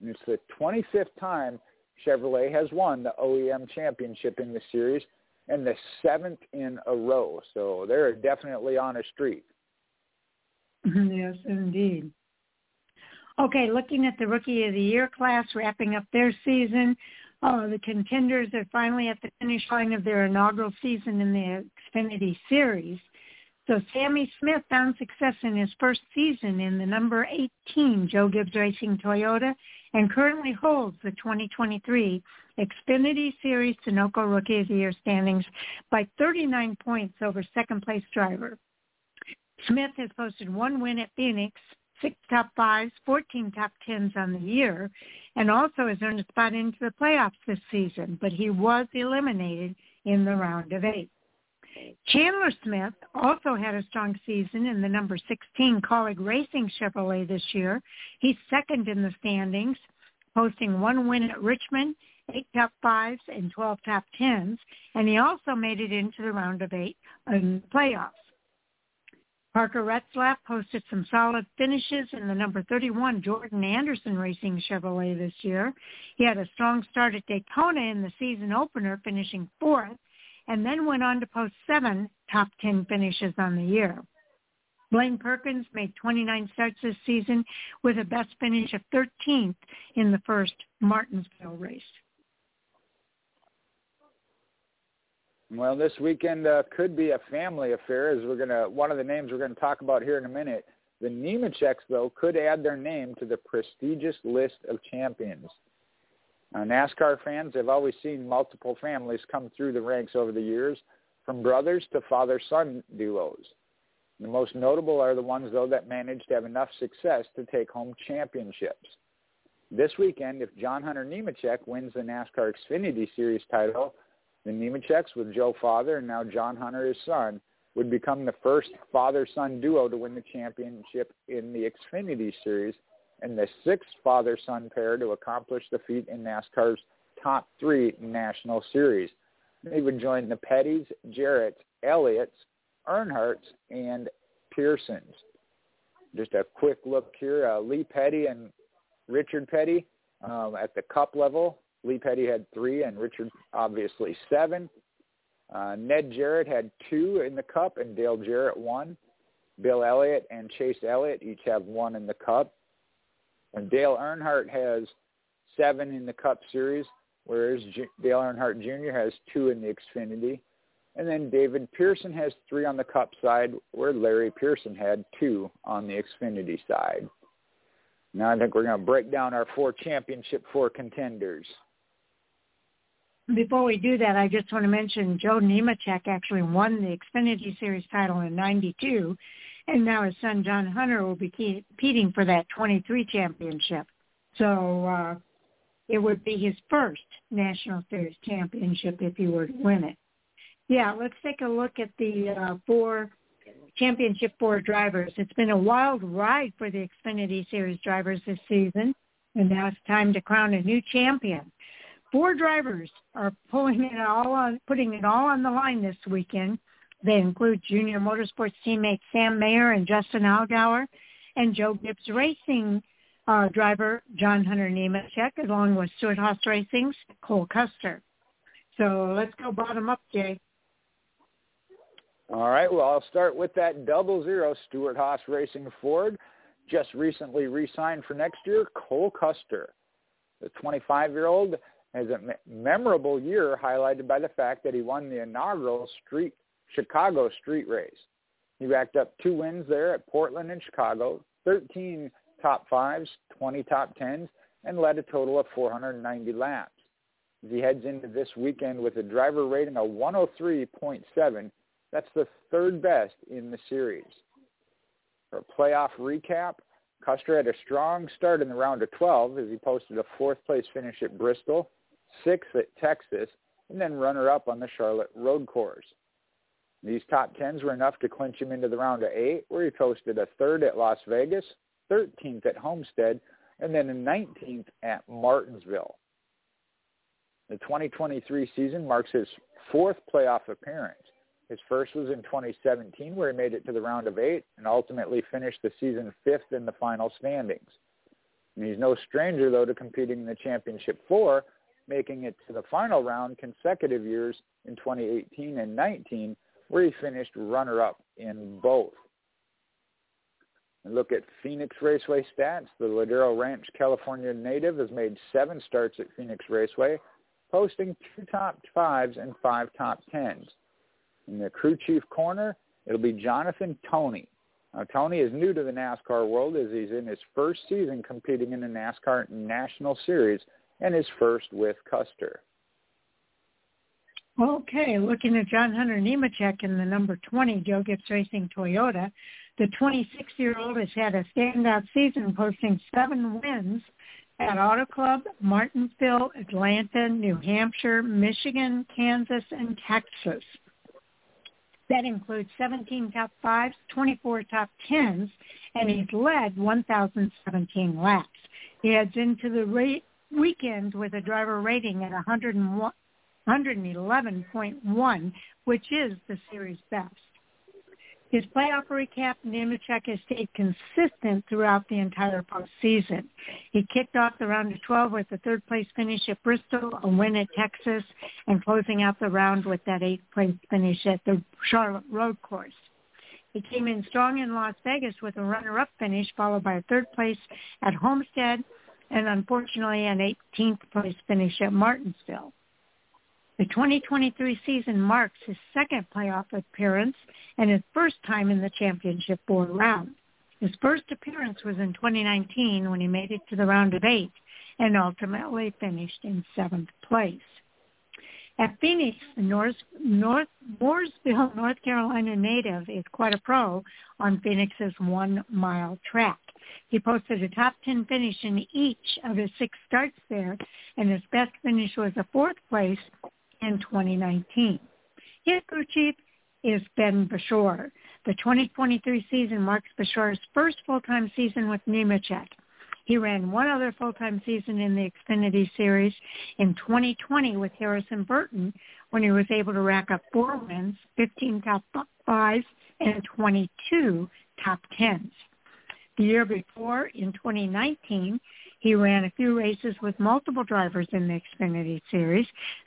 And it's the 25th time Chevrolet has won the OEM championship in the series and the seventh in a row. So they're definitely on a streak. Yes, indeed. Okay, looking at the Rookie of the Year class wrapping up their season, uh, the contenders are finally at the finish line of their inaugural season in the Xfinity Series. So Sammy Smith found success in his first season in the number 18 Joe Gibbs Racing Toyota and currently holds the 2023 Xfinity Series Sunoco Rookie of the Year standings by 39 points over second place driver. Smith has posted one win at Phoenix, six top fives, 14 top tens on the year, and also has earned a spot into the playoffs this season, but he was eliminated in the round of eight. Chandler Smith also had a strong season in the number 16 Kaulig Racing Chevrolet this year. He's second in the standings, posting one win at Richmond, eight top fives, and 12 top tens, and he also made it into the round of eight in the playoffs. Parker Retzlaff posted some solid finishes in the number 31 Jordan Anderson Racing Chevrolet this year. He had a strong start at Daytona in the season opener, finishing fourth, and then went on to post seven top 10 finishes on the year. Blaine Perkins made 29 starts this season with a best finish of 13th in the first Martinsville race. Well, this weekend uh, could be a family affair, as we're gonna. One of the names we're gonna talk about here in a minute. The Nemecheks, though, could add their name to the prestigious list of champions. Uh, NASCAR fans have always seen multiple families come through the ranks over the years, from brothers to father-son duos. The most notable are the ones, though, that managed to have enough success to take home championships. This weekend, if John Hunter Nemechek wins the NASCAR Xfinity Series title, the Nemecheks, with Joe Father and now John Hunter, his son, would become the first father-son duo to win the championship in the Xfinity Series and the sixth father-son pair to accomplish the feat in NASCAR's top three national series. They would join the Pettys, Jarretts, Elliott's, Earnhardt's, and Pearsons. Just a quick look here. Uh, Lee Petty and Richard Petty um, at the cup level. Lee Petty had three and Richard obviously seven. Uh, Ned Jarrett had two in the cup and Dale Jarrett one. Bill Elliott and Chase Elliott each have one in the cup. And Dale Earnhardt has seven in the Cup Series, whereas J- Dale Earnhardt Jr. has two in the Xfinity. And then David Pearson has three on the Cup side, where Larry Pearson had two on the Xfinity side. Now I think we're going to break down our four championship four contenders. Before we do that, I just want to mention Joe Nemechek actually won the Xfinity Series title in 92 and now his son John Hunter will be competing for that 23 championship. So uh, it would be his first National Series championship if he were to win it. Yeah, let's take a look at the uh, four championship four drivers. It's been a wild ride for the Xfinity Series drivers this season, and now it's time to crown a new champion. Four drivers are pulling it all on, putting it all on the line this weekend. They include Junior Motorsports teammates Sam Mayer and Justin Allgaier, and Joe Gibbs Racing uh, driver John Hunter Nemechek, along with Stewart-Haas Racing's Cole Custer. So let's go bottom up, Jay. All right. Well, I'll start with that double zero Stewart-Haas Racing Ford. Just recently re-signed for next year, Cole Custer. The 25-year-old has a memorable year highlighted by the fact that he won the inaugural street Chicago street race. He racked up two wins there at Portland and Chicago, 13 top fives, 20 top tens, and led a total of 490 laps. As he heads into this weekend with a driver rating of 103.7, that's the third best in the series. For a playoff recap, Custer had a strong start in the round of 12 as he posted a fourth place finish at Bristol, sixth at Texas, and then runner-up on the Charlotte road course. These top tens were enough to clinch him into the round of eight, where he posted a third at Las Vegas, 13th at Homestead, and then a 19th at Martinsville. The 2023 season marks his fourth playoff appearance. His first was in 2017 where he made it to the round of eight and ultimately finished the season fifth in the final standings. And he's no stranger, though, to competing in the championship four, making it to the final round consecutive years in 2018 and 19 where he finished runner-up in both. And look at Phoenix Raceway stats. The Ladera Ranch, California native has made seven starts at Phoenix Raceway, posting two top fives and five top tens. In the crew chief corner, it'll be Jonathan Tony. Now, Tony is new to the NASCAR world as he's in his first season competing in the NASCAR National Series and his first with Custer. Okay, looking at John Hunter Nemechek in the number 20 Joe Gibbs Racing Toyota, the 26-year-old has had a standout season, posting seven wins at Auto Club, Martinsville, Atlanta, New Hampshire, Michigan, Kansas, and Texas. That includes 17 top fives, 24 top tens, and he's led 1,017 laps. He heads into the weekend with a driver rating at 101, 111.1, which is the series best. His playoff recap, Nemechek has stayed consistent throughout the entire postseason. He kicked off the round of 12 with a third place finish at Bristol, a win at Texas, and closing out the round with that eighth place finish at the Charlotte Road Course. He came in strong in Las Vegas with a runner-up finish, followed by a third place at Homestead, and unfortunately an 18th place finish at Martinsville. The 2023 season marks his second playoff appearance and his first time in the championship board round. His first appearance was in 2019 when he made it to the round of eight and ultimately finished in seventh place. At Phoenix, the North, North, Mooresville, North Carolina native is quite a pro on Phoenix's one-mile track. He posted a top 10 finish in each of his six starts there, and his best finish was a fourth place in 2019. His crew chief is Ben Beshore. The 2023 season marks Beshore's first full-time season with Nemechek. He ran one other full-time season in the Xfinity Series in 2020 with Harrison Burton when he was able to rack up four wins, 15 top fives, and 22 top tens. The year before, in 2019, he ran a few races with multiple drivers in the Xfinity Series,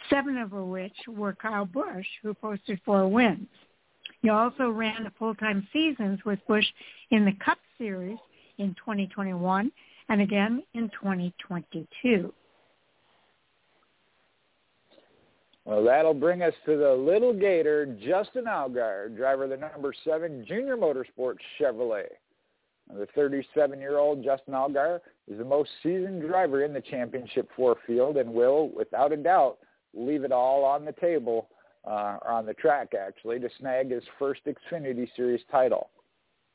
seven of which were Kyle Busch, who posted four wins. He also ran the full-time seasons with Busch in the Cup Series in 2021 and again in 2022. Well, that'll bring us to the little gator, Justin Allgaier, driver of the number seven Junior Motorsports Chevrolet. The 37-year-old Justin Allgaier is the most seasoned driver in the championship four field and will, without a doubt, leave it all on the table, uh, or on the track actually, to snag his first Xfinity Series title.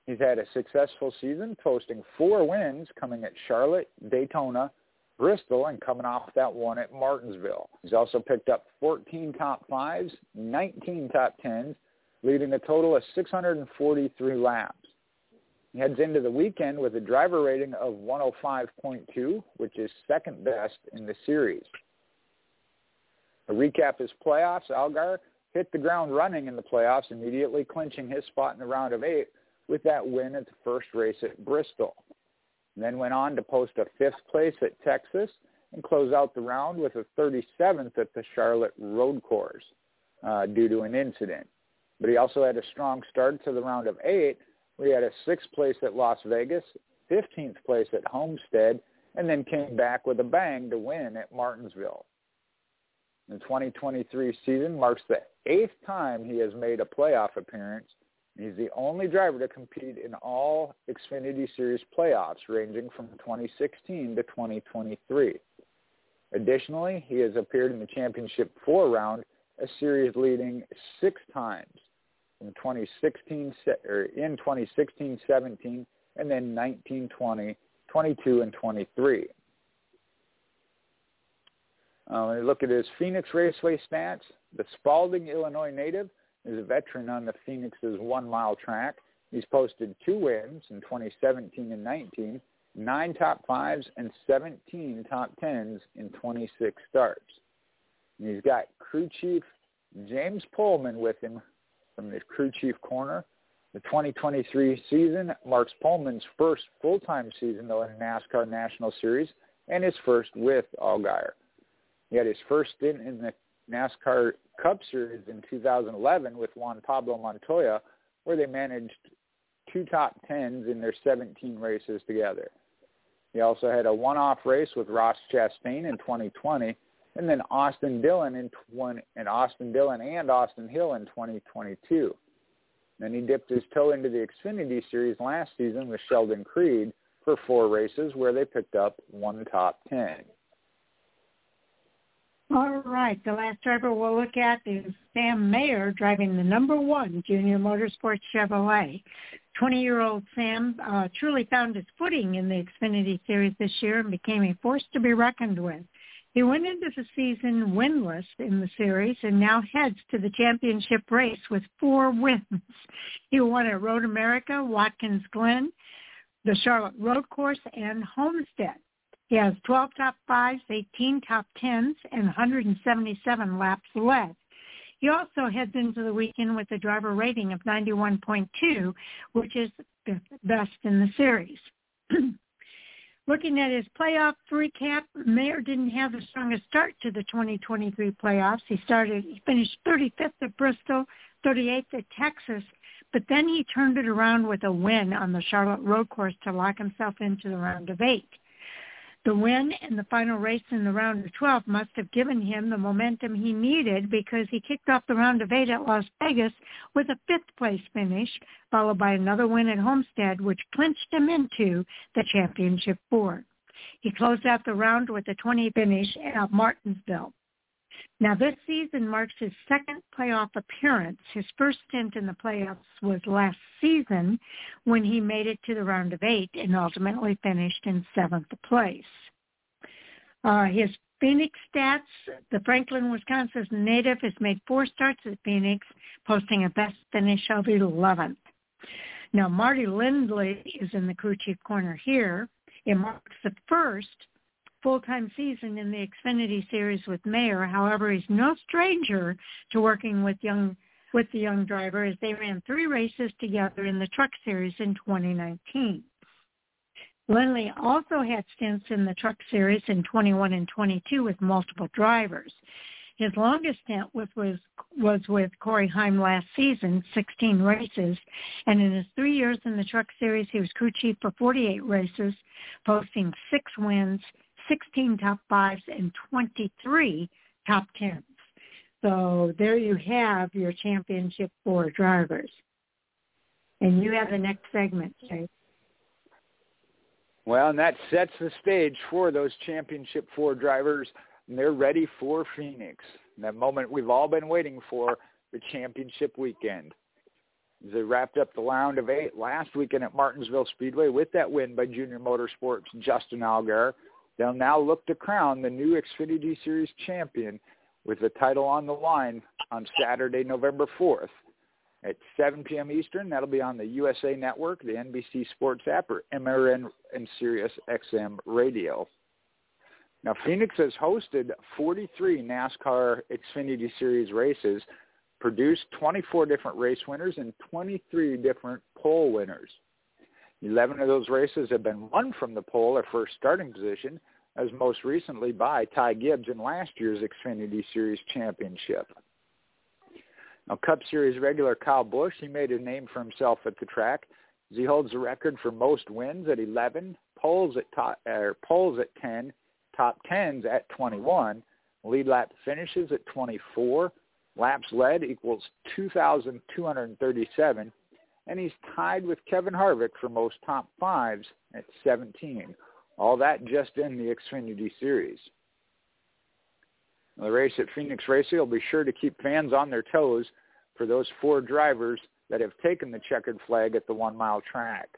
He's had a successful season, posting four wins coming at Charlotte, Daytona, Bristol and coming off that one at Martinsville. He's also picked up 14 top fives, 19 top tens, leading a total of 643 laps. He heads into the weekend with a driver rating of 105.2, which is second best in the series. A recap his playoffs, Allgaier hit the ground running in the playoffs, immediately clinching his spot in the round of eight with that win at the first race at Bristol. And then went on to post a fifth place at Texas and close out the round with a 37th at the Charlotte Road Course uh, due to an incident. But he also had a strong start to the round of eight we had a sixth place at Las Vegas, 15th place at Homestead, and then came back with a bang to win at Martinsville. The 2023 season marks the eighth time he has made a playoff appearance. He's the only driver to compete in all Xfinity Series playoffs ranging from 2016 to 2023. Additionally, he has appeared in the championship four round, a series leading six times in 2016 or in 2016, 17, and then 19, 20, 22, and 23. Uh, you look at his Phoenix Raceway stats, the Spalding, Illinois native is a veteran on the Phoenix's one-mile track. He's posted two wins in 2017 and 19, nine top fives, and 17 top tens in 26 starts. And he's got crew chief James Pullman with him from the crew chief corner. The 2023 season marks Pullman's first full-time season, though, in NASCAR National Series and his first with Allgaier. He had his first stint in the NASCAR Cup Series in 2011 with Juan Pablo Montoya, where they managed two top tens in their 17 races together. He also had a one-off race with Ross Chastain in 2020 and then Austin Dillon in 20, and Austin Dillon and Austin Hill in 2022. Then he dipped his toe into the Xfinity Series last season with Sheldon Creed for four races where they picked up one top 10. All right. The last driver we'll look at is Sam Mayer driving the number one Junior Motorsports Chevrolet. 20-year-old Sam uh, truly found his footing in the Xfinity Series this year and became a force to be reckoned with. He went into the season winless in the series and now heads to the championship race with four wins. He won at Road America, Watkins Glen, the Charlotte Road Course, and Homestead. He has 12 top fives, 18 top tens, and 177 laps led. He also heads into the weekend with a driver rating of 91.2, which is the best in the series. Looking at his playoff recap, Mayer didn't have the strongest start to the 2023 playoffs. He started, he finished 35th at Bristol, 38th at Texas, but then he turned it around with a win on the Charlotte Road Course to lock himself into the round of eight. The win and the final race in the round of 12 must have given him the momentum he needed because he kicked off the round of eight at Las Vegas with a fifth place finish, followed by another win at Homestead, which clinched him into the championship four. He closed out the round with a 20 finish at Martinsville. Now this season marks his second playoff appearance. His first stint in the playoffs was last season when he made it to the round of eight and ultimately finished in seventh place. Uh, his Phoenix stats, the Franklin, Wisconsin native has made four starts at Phoenix, posting a best finish of 11th. Now, Mardy Lindley is in the crew chief corner here. It marks the first full-time season in the Xfinity series with Mayer. However, he's no stranger to working with young with the young driver as they ran three races together in the Truck Series in 2019. Lindley also had stints in the Truck Series in 21 and 22 with multiple drivers. His longest stint was, was, was with Corey Heim last season, 16 races, and in his three years in the Truck Series, he was crew chief for 48 races, posting six wins, 16 top fives and 23 top tens. So there you have your championship four drivers. And you have the next segment, Jay. Well, and that sets the stage for those championship four drivers. And they're ready for Phoenix. That moment we've all been waiting for, the championship weekend. They wrapped up the round of eight last weekend at Martinsville Speedway with that win by Junior Motorsports Justin Allgaier They'll now look to crown the new Xfinity Series champion with the title on the line on Saturday, November 4th at 7 p.m. Eastern. That'll be on the USA Network, the NBC Sports app, or MRN and Sirius XM Radio. Now, Phoenix has hosted 43 NASCAR Xfinity Series races, produced 24 different race winners and 23 different pole winners. 11 of those races have been won from the pole or first starting position, as most recently by Ty Gibbs in last year's Xfinity Series championship. Now, Cup Series regular Kyle Busch, he made a name for himself at the track. He holds the record for most wins at 11, poles at top, er, poles at 10, top 10s at 21, lead lap finishes at 24, laps led equals 2,237, and he's tied with Kevin Harvick for most top fives at 17. All that just in the Xfinity Series. The race at Phoenix Racing will be sure to keep fans on their toes for those four drivers that have taken the checkered flag at the one-mile track.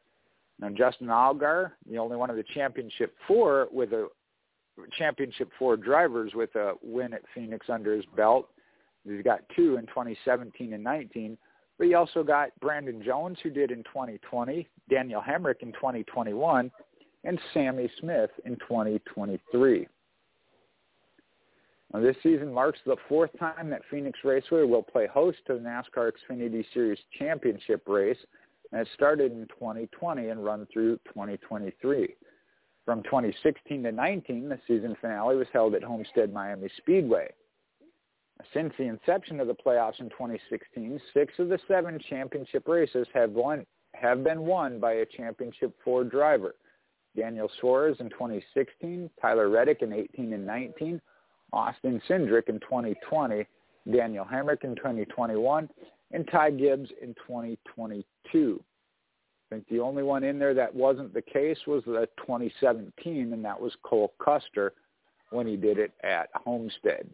Now, Justin Allgaier, the only one of the championship four with a championship four drivers with a win at Phoenix under his belt. He's got two in 2017 and 19. But he also got Brandon Jones, who did in 2020, Daniel Hemric in 2021, and Sammy Smith in 2023. Now, this season marks the fourth time that Phoenix Raceway will play host to the NASCAR Xfinity Series Championship race, and it started in 2020 and run through 2023. From 2016 to 19, the season finale was held at Homestead Miami Speedway. Since the inception of the playoffs in 2016, six of the seven championship races have won have been won by a championship four driver. Daniel Suarez in 2016, Tyler Reddick in 18 and 19, Austin Cindric in 2020, Daniel Hemric in 2021, and Ty Gibbs in 2022. I think the only one in there that wasn't the case was the 2017, and that was Cole Custer when he did it at Homestead.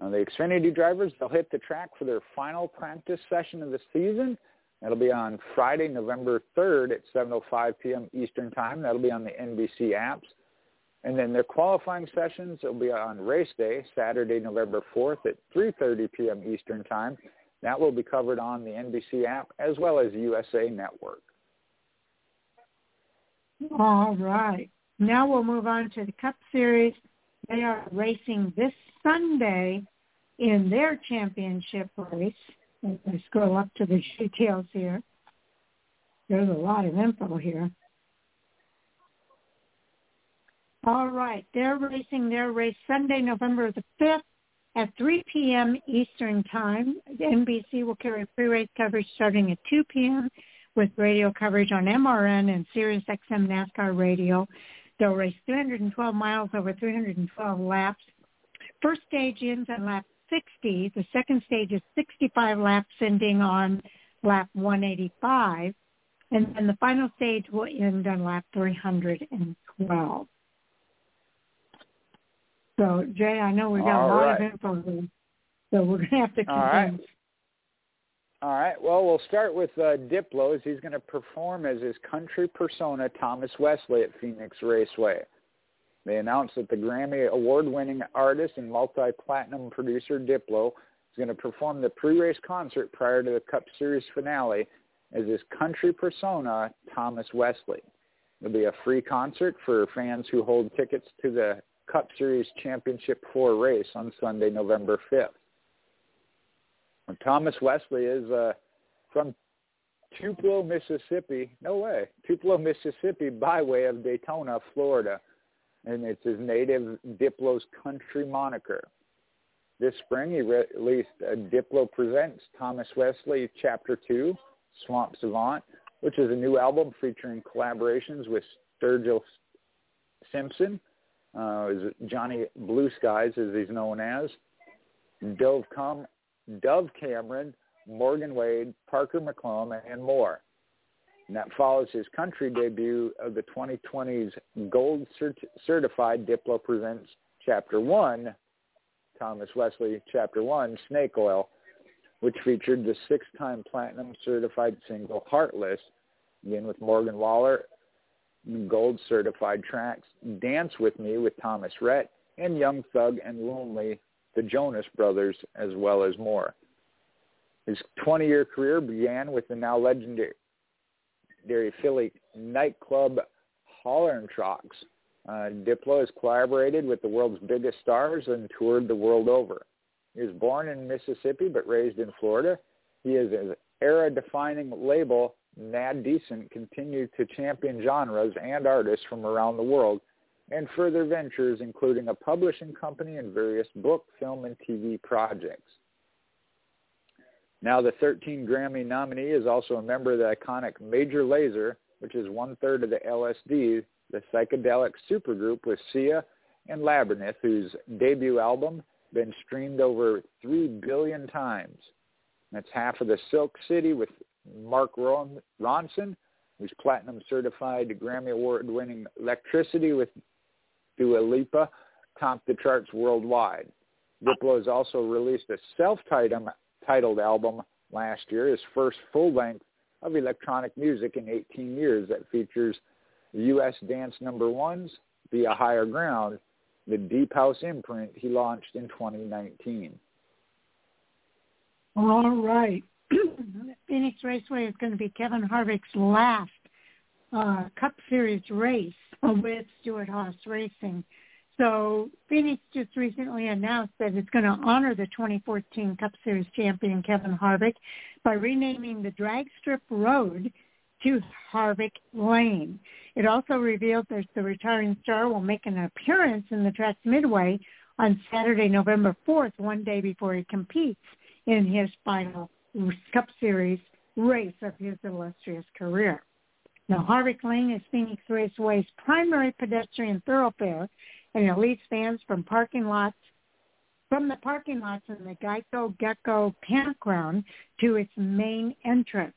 Now, the Xfinity drivers, they'll hit the track for their final practice session of the season. That'll be on Friday, November 3rd at 7.05 p.m. Eastern Time. That'll be on the NBC apps. And then their qualifying sessions will be on race day, Saturday, November 4th at 3.30 p.m. Eastern Time. That will be covered on the NBC app as well as USA Network. All right. Now we'll move on to the Cup Series. They are racing this Sunday in their championship race. I scroll up to the details here, there's a lot of info here. All right, they're racing their race Sunday, November the 5th at 3 p.m. Eastern Time. NBC will carry pre-race coverage starting at 2 p.m. with radio coverage on MRN and Sirius XM NASCAR Radio. They'll race 312 miles over 312 laps. First stage ends on lap 60. The second stage is 65 laps ending on lap 185. And then the final stage will end on lap 312. So Jay, I know we've got All a lot right. of info here, so we're going to have to condense. All right. All right. Well, we'll start with uh, Diplo as he's going to perform as his country persona, Thomas Wesley, at Phoenix Raceway. They announced that the Grammy award-winning artist and multi-platinum producer Diplo is going to perform the pre-race concert prior to the Cup Series finale as his country persona, Thomas Wesley. It'll be a free concert for fans who hold tickets to the Cup Series Championship 4 race on Sunday, November 5th. And Thomas Wesley is uh, from Tupelo, Mississippi. No way. Tupelo, Mississippi by way of Daytona, Florida. And it's his native Diplo's country moniker. This spring he released uh, Diplo Presents Thomas Wesley Chapter 2, Swamp Savant, which is a new album featuring collaborations with Sturgill Simpson, uh, Johnny Blue Skies, as he's known as, Dove, Com- Dove Cameron, Morgan Wade, Parker McClung, and more. And that follows his country debut of the 2020's Gold Cert- Certified Diplo Presents Chapter 1, Thomas Wesley Chapter 1, Snake Oil, which featured the six-time platinum certified single Heartless, again with Morgan Wallen, gold certified tracks Dance With Me with Thomas Rhett and Young Thug and Lonely, the Jonas Brothers, as well as more. His 20-year career began with the now legendary Philly nightclub Hollertronix. Uh, Diplo has collaborated with the world's biggest stars and toured the world over. He was born in Mississippi but raised in Florida. He is an era-defining label Mad Decent continued to champion genres and artists from around the world and further ventures including a publishing company and various book, film, and TV projects. Now the 13 Grammy nominee is also a member of the iconic Major Lazer, which is one-third of the LSD, the psychedelic supergroup with Sia and Labrinth, whose debut album been streamed over 3 billion times. That's half of the Silk City with Mark Ronson, who's platinum certified Grammy Award winning Electricity with Dua Lipa, topped the charts worldwide. Diplo has also released a self-titled album last year, his first full length of electronic music in 18 years that features U.S. dance number ones, Be a Higher Ground, the Deep House imprint he launched in 2019. All right. Phoenix Raceway is going to be Kevin Harvick's last uh, Cup Series race with Stewart-Haas Racing. So Phoenix just recently announced that it's going to honor the 2014 Cup Series champion Kevin Harvick by renaming the drag strip road to Harvick Lane. It also revealed that the retiring star will make an appearance in the track's midway on Saturday, November 4th, one day before he competes in his final Cup Series race of his illustrious career. Now, Harvick Lane is Phoenix Raceway's primary pedestrian thoroughfare, and it leads fans from parking lots from the parking lots in the Geico Gecko campground to its main entrance.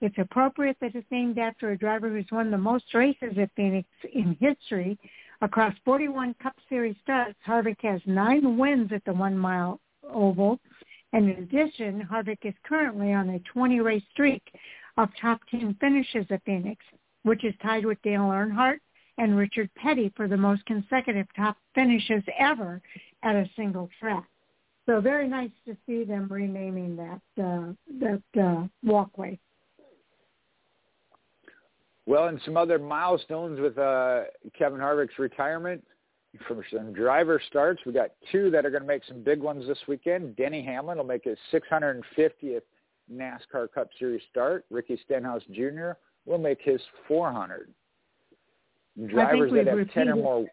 It's appropriate that it's named after a driver who's won the most races at Phoenix in history. Across 41 Cup Series starts, Harvick has nine wins at the one-mile oval and in addition, Harvick is currently on a 20-race streak of top 10 finishes at Phoenix, which is tied with Dale Earnhardt and Richard Petty for the most consecutive top finishes ever at a single track. So very nice to see them renaming that uh, that uh, walkway. Well, and some other milestones with uh, Kevin Harvick's retirement from some driver starts. We got two that are going to make some big ones this weekend. Denny Hamlin will make his 650th NASCAR Cup Series start. Ricky Stenhouse Jr. will make his 400. Drivers that have repeated. 10 or more.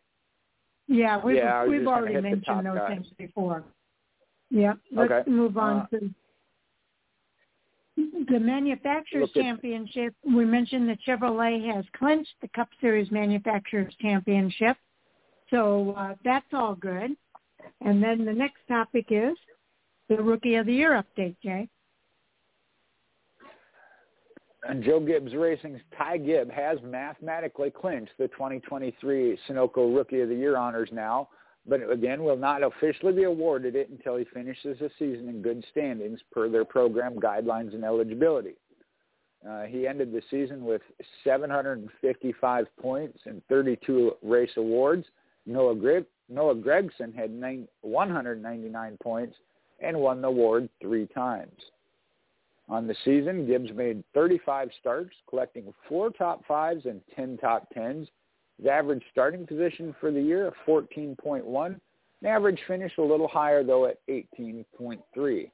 Yeah, we've, yeah, we've already mentioned those guys. things before. Yeah, let's okay. move on uh, to the manufacturers at, championship. We mentioned that Chevrolet has clinched the Cup Series manufacturers championship. So uh, that's all good. And then the next topic is the Rookie of the Year update, Jay. And Joe Gibbs Racing's Ty Gibb has mathematically clinched the 2023 Sunoco Rookie of the Year honors now, but again will not officially be awarded it until he finishes the season in good standings per their program guidelines and eligibility. Uh, he ended the season with 755 points and 32 race awards – Noah, Noah Gragson had nine, 199 points and won the award three times. On the season, Gibbs made 35 starts, collecting four top fives and 10 top tens. His average starting position for the year, 14.1. An average finish a little higher, though, at 18.3.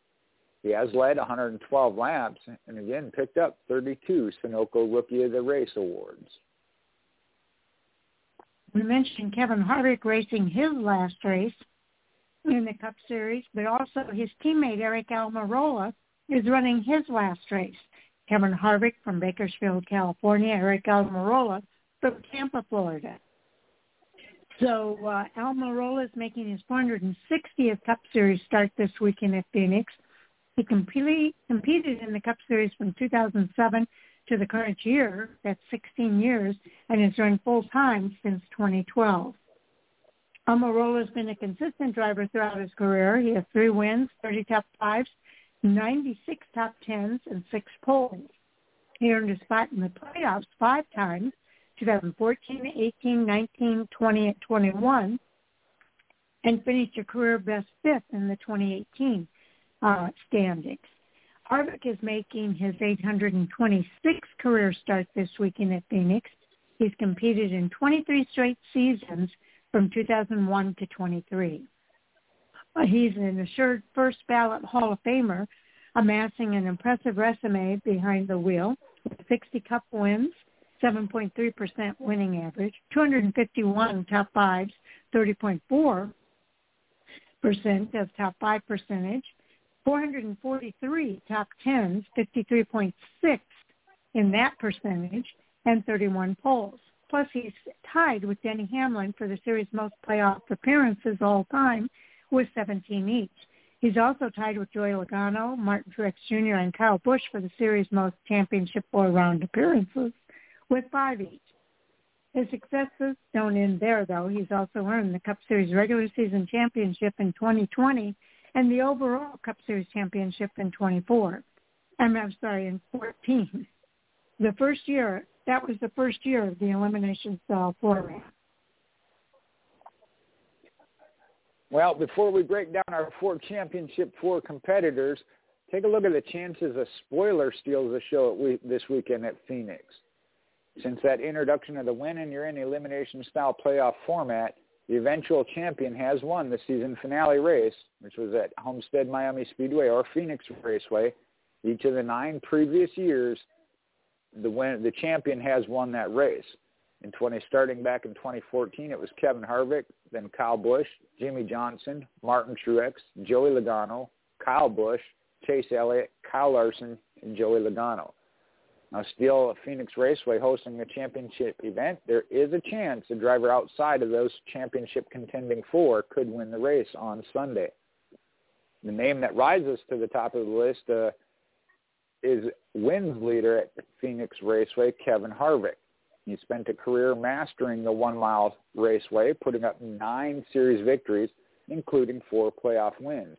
He has led 112 laps and again picked up 32 Sunoco Rookie of the Race awards. We mentioned Kevin Harvick racing his last race in the Cup Series, but also his teammate Aric Almirola is running his last race. Kevin Harvick from Bakersfield, California, Aric Almirola from Tampa, Florida. So uh, Almirola is making his 460th Cup Series start this weekend at Phoenix. He completely competed in the Cup Series from 2007 to the current year, that's 16 years, and has run full time since 2012. Almirola has been a consistent driver throughout his career. He has three wins, 30 top fives, 96 top tens, and six poles. He earned a spot in the playoffs five times, 2014, 18, 19, 20, and 21, and finished a career best fifth in the 2018 uh, standings. Harvick is making his 826th career start this weekend at Phoenix. He's competed in 23 straight seasons from 2001 to 23. He's an assured first ballot Hall of Famer, amassing an impressive resume behind the wheel with 60 Cup wins, 7.3% winning average, 251 top fives, 30.4% of top five percentage, 443 top tens, 53.6 in that percentage, and 31 poles. Plus, he's tied with Denny Hamlin for the series' most playoff appearances all time with 17 each. He's also tied with Joey Logano, Martin Truex Jr., and Kyle Busch for the series' most championship four-round appearances with five each. His successes don't end there, though. He's also earned the Cup Series regular season championship in 2020 and the overall Cup Series championship in 24. I'm, I'm sorry, in 14. The first year, that was the first year of the elimination style format. Well, before we break down our four championship four competitors, take a look at the chances a spoiler steals the show we- this weekend at Phoenix. Since that introduction of the win and you're in elimination style playoff format, the eventual champion has won the season finale race, which was at Homestead Miami Speedway or Phoenix Raceway. Each of the nine previous years, the win, the champion has won that race. In 20, starting back in 2014, it was Kevin Harvick, then Kyle Busch, Jimmie Johnson, Martin Truex, Joey Logano, Kyle Busch, Chase Elliott, Kyle Larson, and Joey Logano. Now, still at Phoenix Raceway hosting a championship event, there is a chance a driver outside of those championship contending four could win the race on Sunday. The name that rises to the top of the list uh, is wins leader at Phoenix Raceway, Kevin Harvick. He spent a career mastering the one-mile raceway, putting up nine series victories, including four playoff wins.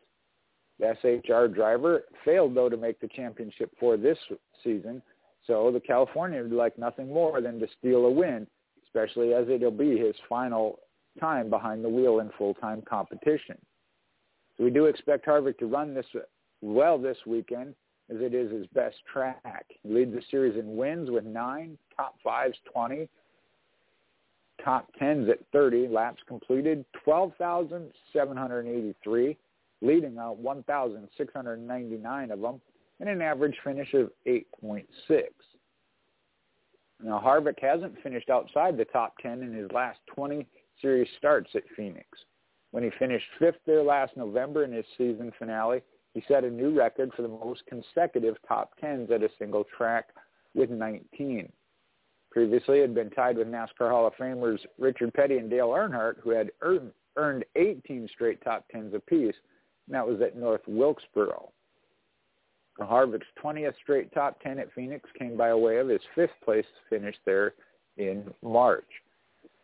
The SHR driver failed, though, to make the championship for this season, so the Californian would like nothing more than to steal a win, especially as it'll be his final time behind the wheel in full-time competition. So we do expect Harvick to run this well this weekend as it is his best track. He leads the series in wins with nine, top fives 20, top tens at 30, laps completed 12,783, leading out 1,699 of them, and an average finish of 8.6. Now, Harvick hasn't finished outside the top 10 in his last 20 series starts at Phoenix. When he finished fifth there last November in his season finale, he set a new record for the most consecutive top 10s at a single track with 19. Previously, had been tied with NASCAR Hall of Famers Richard Petty and Dale Earnhardt, who had earned 18 straight top 10s apiece, and that was at North Wilkesboro. Harvick's 20th straight top 10 at Phoenix came by way of his fifth place finish there in March.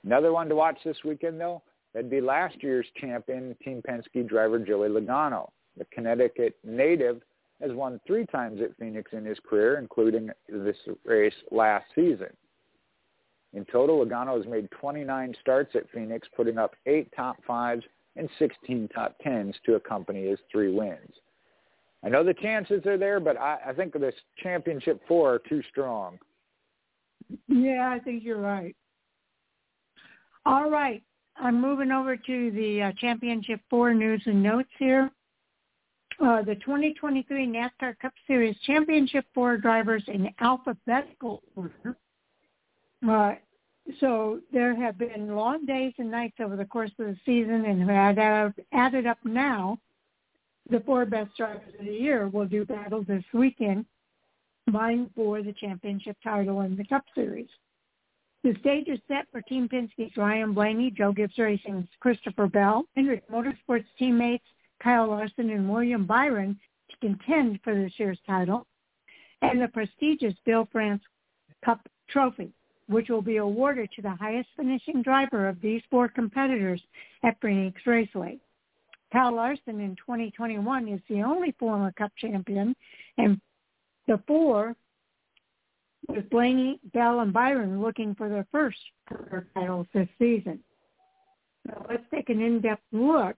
Another one to watch this weekend, though, that'd be last year's champion, Team Penske driver Joey Logano. The Connecticut native has won three times at Phoenix in his career, including this race last season. In total, Logano has made 29 starts at Phoenix, putting up eight top fives and 16 top tens to accompany his three wins. I know the chances are there, but I, I think this championship four are too strong. Yeah, I think you're right. All right. I'm moving over to the uh, championship four news and notes here. Uh, the 2023 NASCAR Cup Series Championship Four drivers in alphabetical order. Uh, so there have been long days and nights over the course of the season, and added, added up now the four best drivers of the year will do battle this weekend, vying for the championship title in the Cup Series. The stage is set for Team Penske's Ryan Blaney, Joe Gibbs Racing's Christopher Bell, Hendrick Motorsports teammates Kyle Larson and William Byron to contend for this year's title, and the prestigious Bill France Cup Trophy, which will be awarded to the highest finishing driver of these four competitors at Phoenix Raceway. Kyle Larson in 2021 is the only former Cup champion, and the four with Blaney, Bell, and Byron looking for their first career titles this season. So let's take an in-depth look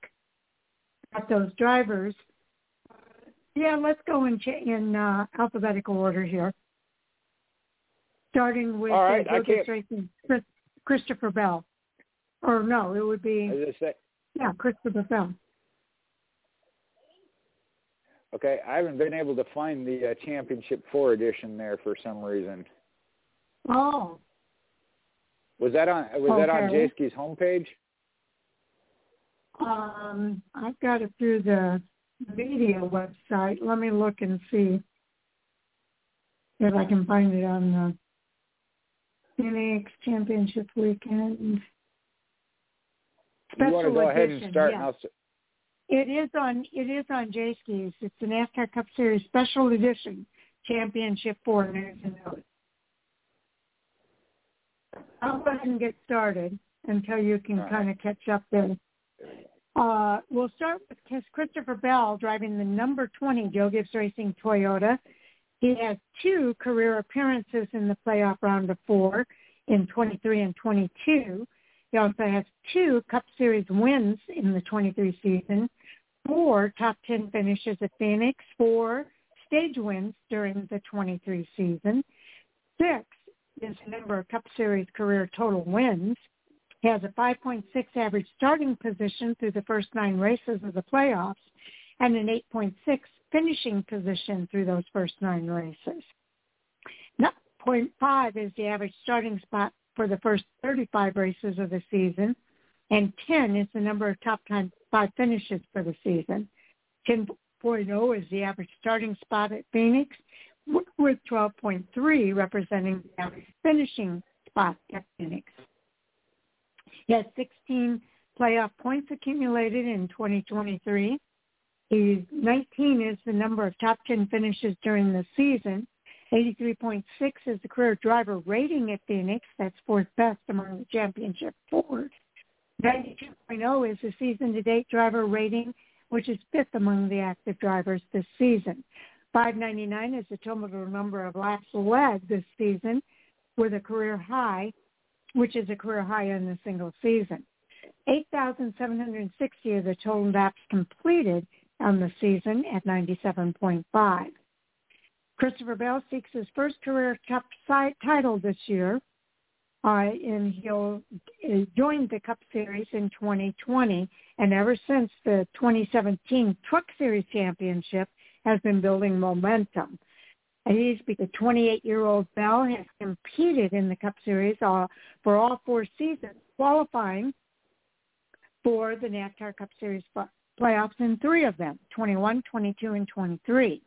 at those drivers. Yeah, let's go in, in uh, alphabetical order here. Starting with All right, uh, Racing, Christopher Bell. Or no, it would be yeah, Christopher Bell. Okay, I haven't been able to find the uh, Championship Four edition there for some reason. Oh. Was that on was okay. that on Jayski's homepage? Um, I've got it through the media website. Let me look and see if I can find it on the Phoenix Championship Weekend. Special you want to go edition, ahead and start? Yes. It is on it is on Jayski's. It's the NASCAR Cup Series Special Edition Championship Four News and Notes. I'll go ahead and get started until you can All kind right. of catch up there. Uh, we'll start with Christopher Bell driving the number 20 Joe Gibbs Racing Toyota. He has two career appearances in the playoff round of four in 23 and 22. He also has two Cup Series wins in the 23 season, four top 10 finishes at Phoenix, four stage wins during the 23 season. Six is the number of Cup Series career total wins. He has a 5.6 average starting position through the first nine races of the playoffs and an 8.6 finishing position through those first nine races. 0.5 is the average starting spot for the first 35 races of the season, and 10 is the number of top 10 five finishes for the season. 10.0 is the average starting spot at Phoenix, with 12.3 representing the average finishing spot at Phoenix. He has 16 playoff points accumulated in 2023. He's 19 is the number of top 10 finishes during the season. 83.6 is the career driver rating at Phoenix. That's fourth best among the championship fours. 92.0 is the season-to-date driver rating, which is fifth among the active drivers this season. 599 is the total number of laps led this season with a career high, which is a career high in a single season. 8,760 are the total laps completed on the season at 97.5. Christopher Bell seeks his first career Cup title this year, uh, and he'll uh, join the Cup Series in 2020. And ever since the 2017 Truck Series Championship has been building momentum. He's the 28-year-old Bell has competed in the Cup Series uh, for all four seasons, qualifying for the NASCAR Cup Series playoffs in three of them, 21, 22, and 23.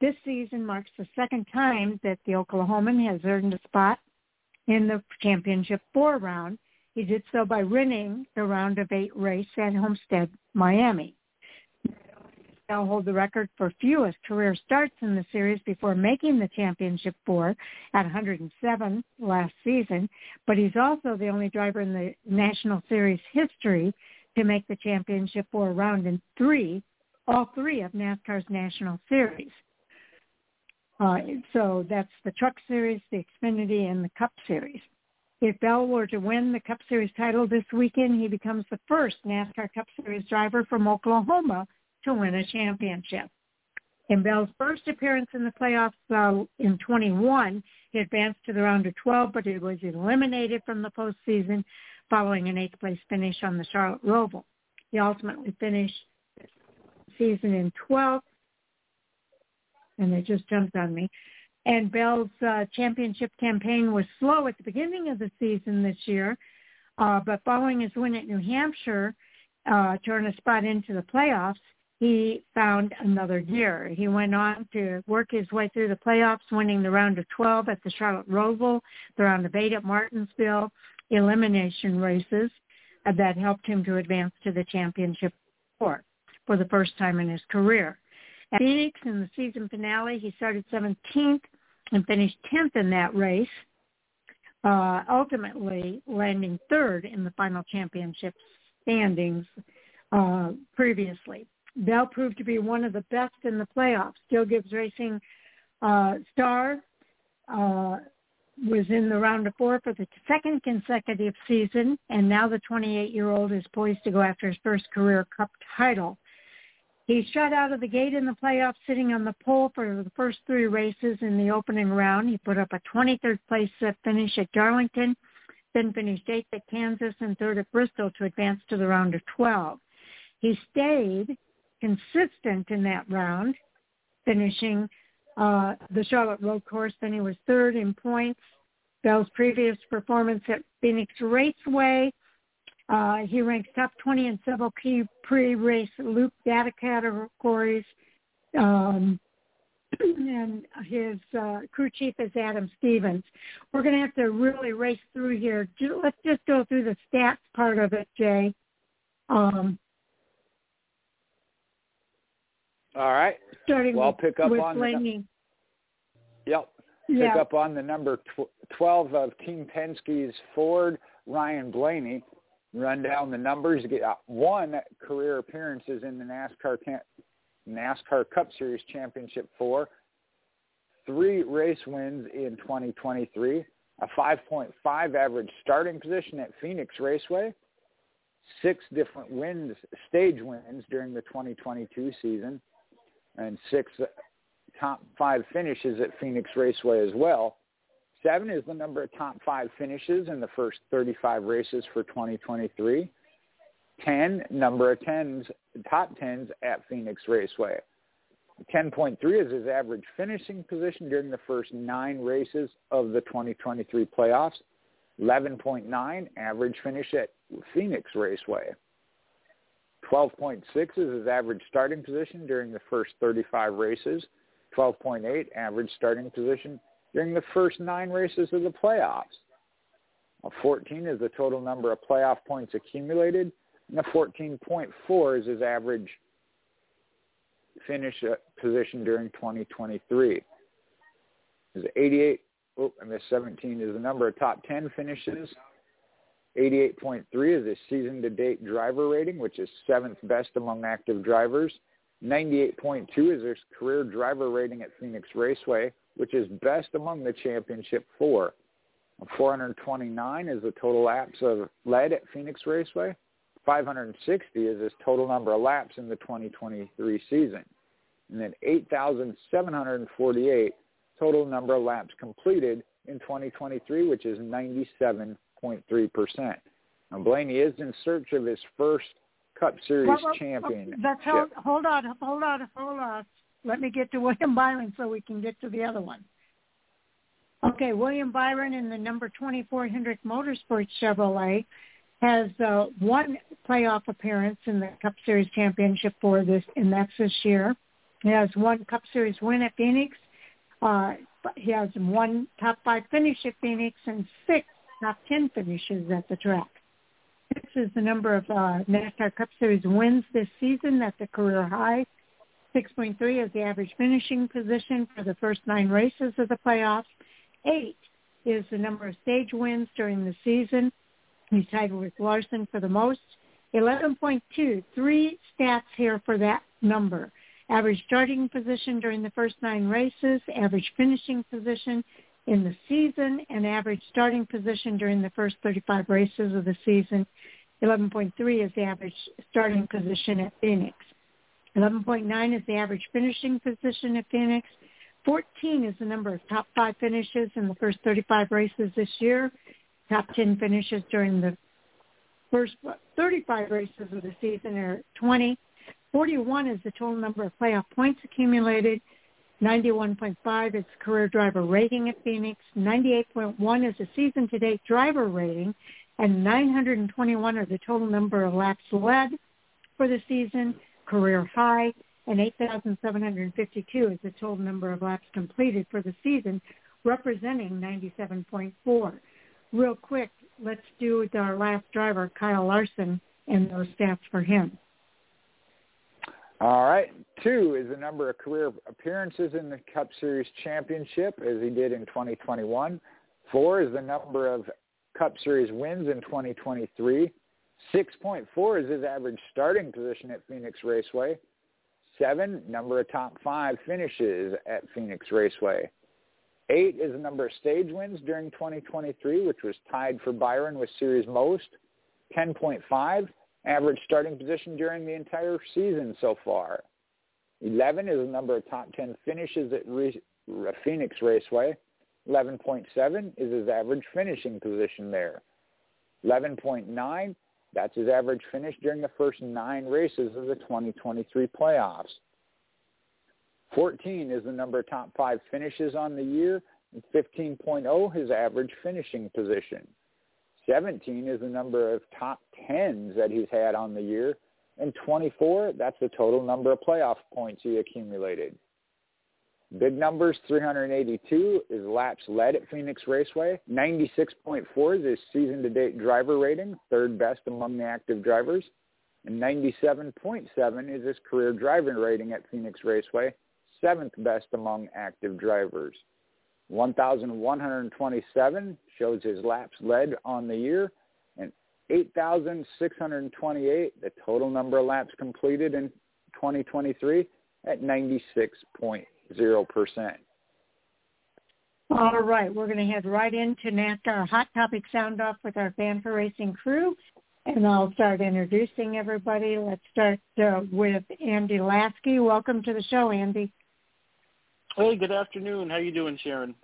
This season marks the second time that the Oklahoman has earned a spot in the championship four round. He did so by winning the round of eight race at Homestead, Miami. Now hold the record for fewest career starts in the series before making the championship four at 107 last season, but he's also the only driver in the National Series history to make the championship four round in three, all three of NASCAR's National Series. Uh, so that's the Truck Series, the Xfinity, and the Cup Series. If Bell were to win the Cup Series title this weekend, he becomes the first NASCAR Cup Series driver from Oklahoma to win a championship. In Bell's first appearance in the playoffs uh, in 21, he advanced to the round of 12, but he was eliminated from the postseason following an eighth place finish on the Charlotte Roval. He ultimately finished season in 12th and it just jumped on me. And Bell's uh, championship campaign was slow at the beginning of the season this year, uh, but following his win at New Hampshire uh, to earn a spot into the playoffs, he found another gear. He went on to work his way through the playoffs, winning the round of 12 at the Charlotte Roval, the round of 8 at Martinsville, elimination races that helped him to advance to the championship four for the first time in his career. At Phoenix in the season finale, he started 17th and finished 10th in that race, uh, ultimately landing third in the final championship standings uh, previously. Bell proved to be one of the best in the playoffs. Joe Gibbs Racing uh, star uh, was in the round of four for the second consecutive season, and now the 28-year-old is poised to go after his first career cup title. He shot out of the gate in the playoffs, sitting on the pole for the first three races in the opening round. He put up a 23rd place finish at Darlington, then finished eighth at Kansas and third at Bristol to advance to the round of 12. He stayed consistent in that round, finishing uh, the Charlotte Road Course. Then he was third in points. Bell's previous performance at Phoenix Raceway uh, he ranks top 20 in several key pre-race loop data categories. Um, and his uh, crew chief is Adam Stevens. We're going to have to really race through here. Let's just go through the stats part of it, Jay. Um, All right. Starting well, I'll pick up with on Blaney. The, yep. Pick yeah. up on the number tw- 12 of Team Penske's Ford, Ryan Blaney run down the numbers. Get uh, one career appearances in the NASCAR NASCAR Cup Series Championship four, three race wins in 2023, a 5.5 average starting position at Phoenix Raceway, six different wins, stage wins during the 2022 season, and six uh, top five finishes at Phoenix Raceway as well. Seven is the number of top five finishes in the first 35 races for 2023. 10, number of tens, top tens at Phoenix Raceway. 10.3 is his average finishing position during the first nine races of the 2023 playoffs. 11.9 average finish at Phoenix Raceway. 12.6 is his average starting position during the first 35 races. 12.8 average starting position during the first nine races of the playoffs. A 14 is the total number of playoff points accumulated, and a 14.4 is his average finish uh, position during 2023. Is 88, oh, I missed 17, is the number of top 10 finishes. 88.3 is his season-to-date driver rating, which is seventh best among active drivers. 98.2 is his career driver rating at Phoenix Raceway, which is best among the championship four. 429 is the total laps of led at Phoenix Raceway. 560 is his total number of laps in the 2023 season. And then 8,748 total number of laps completed in 2023, which is 97.3%. Now, Blaney is in search of his first Cup Series well, well, champion. That's hold, hold on, hold on, hold on. Let me get to William Byron so we can get to the other one. Okay, William Byron in the number 24 Hendrick Motorsports Chevrolet has uh, one playoff appearance in the Cup Series championship for this, and that's this year. He has one Cup Series win at Phoenix. Uh, he has one top five finish at Phoenix and six top ten finishes at the track. This is the number of uh, NASCAR Cup Series wins this season. That's a career high. 6.3 is the average finishing position for the first nine races of the playoffs. Eight is the number of stage wins during the season. He's tied with Larson for the most. 11.2, three stats here for that number. Average starting position during the first nine races, average finishing position in the season, and average starting position during the first 35 races of the season. 11.3 is the average starting position at Phoenix. 11.9 is the average finishing position at Phoenix. 14 is the number of top five finishes in the first 35 races this year. Top 10 finishes during the first 35 races of the season are 20. 41 is the total number of playoff points accumulated. 91.5 is career driver rating at Phoenix. 98.1 is the season-to-date driver rating. And 921 are the total number of laps led for the season career high, and 8,752 is the total number of laps completed for the season, representing 97.4. Real quick, let's do our last driver, Kyle Larson, and those stats for him. All right. Two is the number of career appearances in the Cup Series championship, as he did in 2021. Four is the number of Cup Series wins in 2023. 6.4 is his average starting position at Phoenix Raceway. Seven, number of top five finishes at Phoenix Raceway. Eight is the number of stage wins during 2023, which was tied for Byron with series most. 10.5 average starting position during the entire season so far. 11 is the number of top 10 finishes at Re- Phoenix Raceway. 11.7 is his average finishing position there. 11.9, that's his average finish during the first nine races of the 2023 playoffs. 14 is the number of top five finishes on the year. And 15.0, his average finishing position. 17 is the number of top tens that he's had on the year. And 24, that's the total number of playoff points he accumulated. Big numbers, 382 is laps led at Phoenix Raceway. 96.4 is his season-to-date driver rating, third best among the active drivers. And 97.7 is his career driving rating at Phoenix Raceway, seventh best among active drivers. 1,127 shows his laps led on the year, and 8,628, the total number of laps completed in 2023 at 96.0%. All right, we're going to head right into NASCAR Hot Topic Sound Off with our Fan4Racing crew, and I'll start introducing everybody. Let's start uh, with Andy Lasky. Welcome to the show, Andy. Hey, good afternoon. How you doing, Sharon?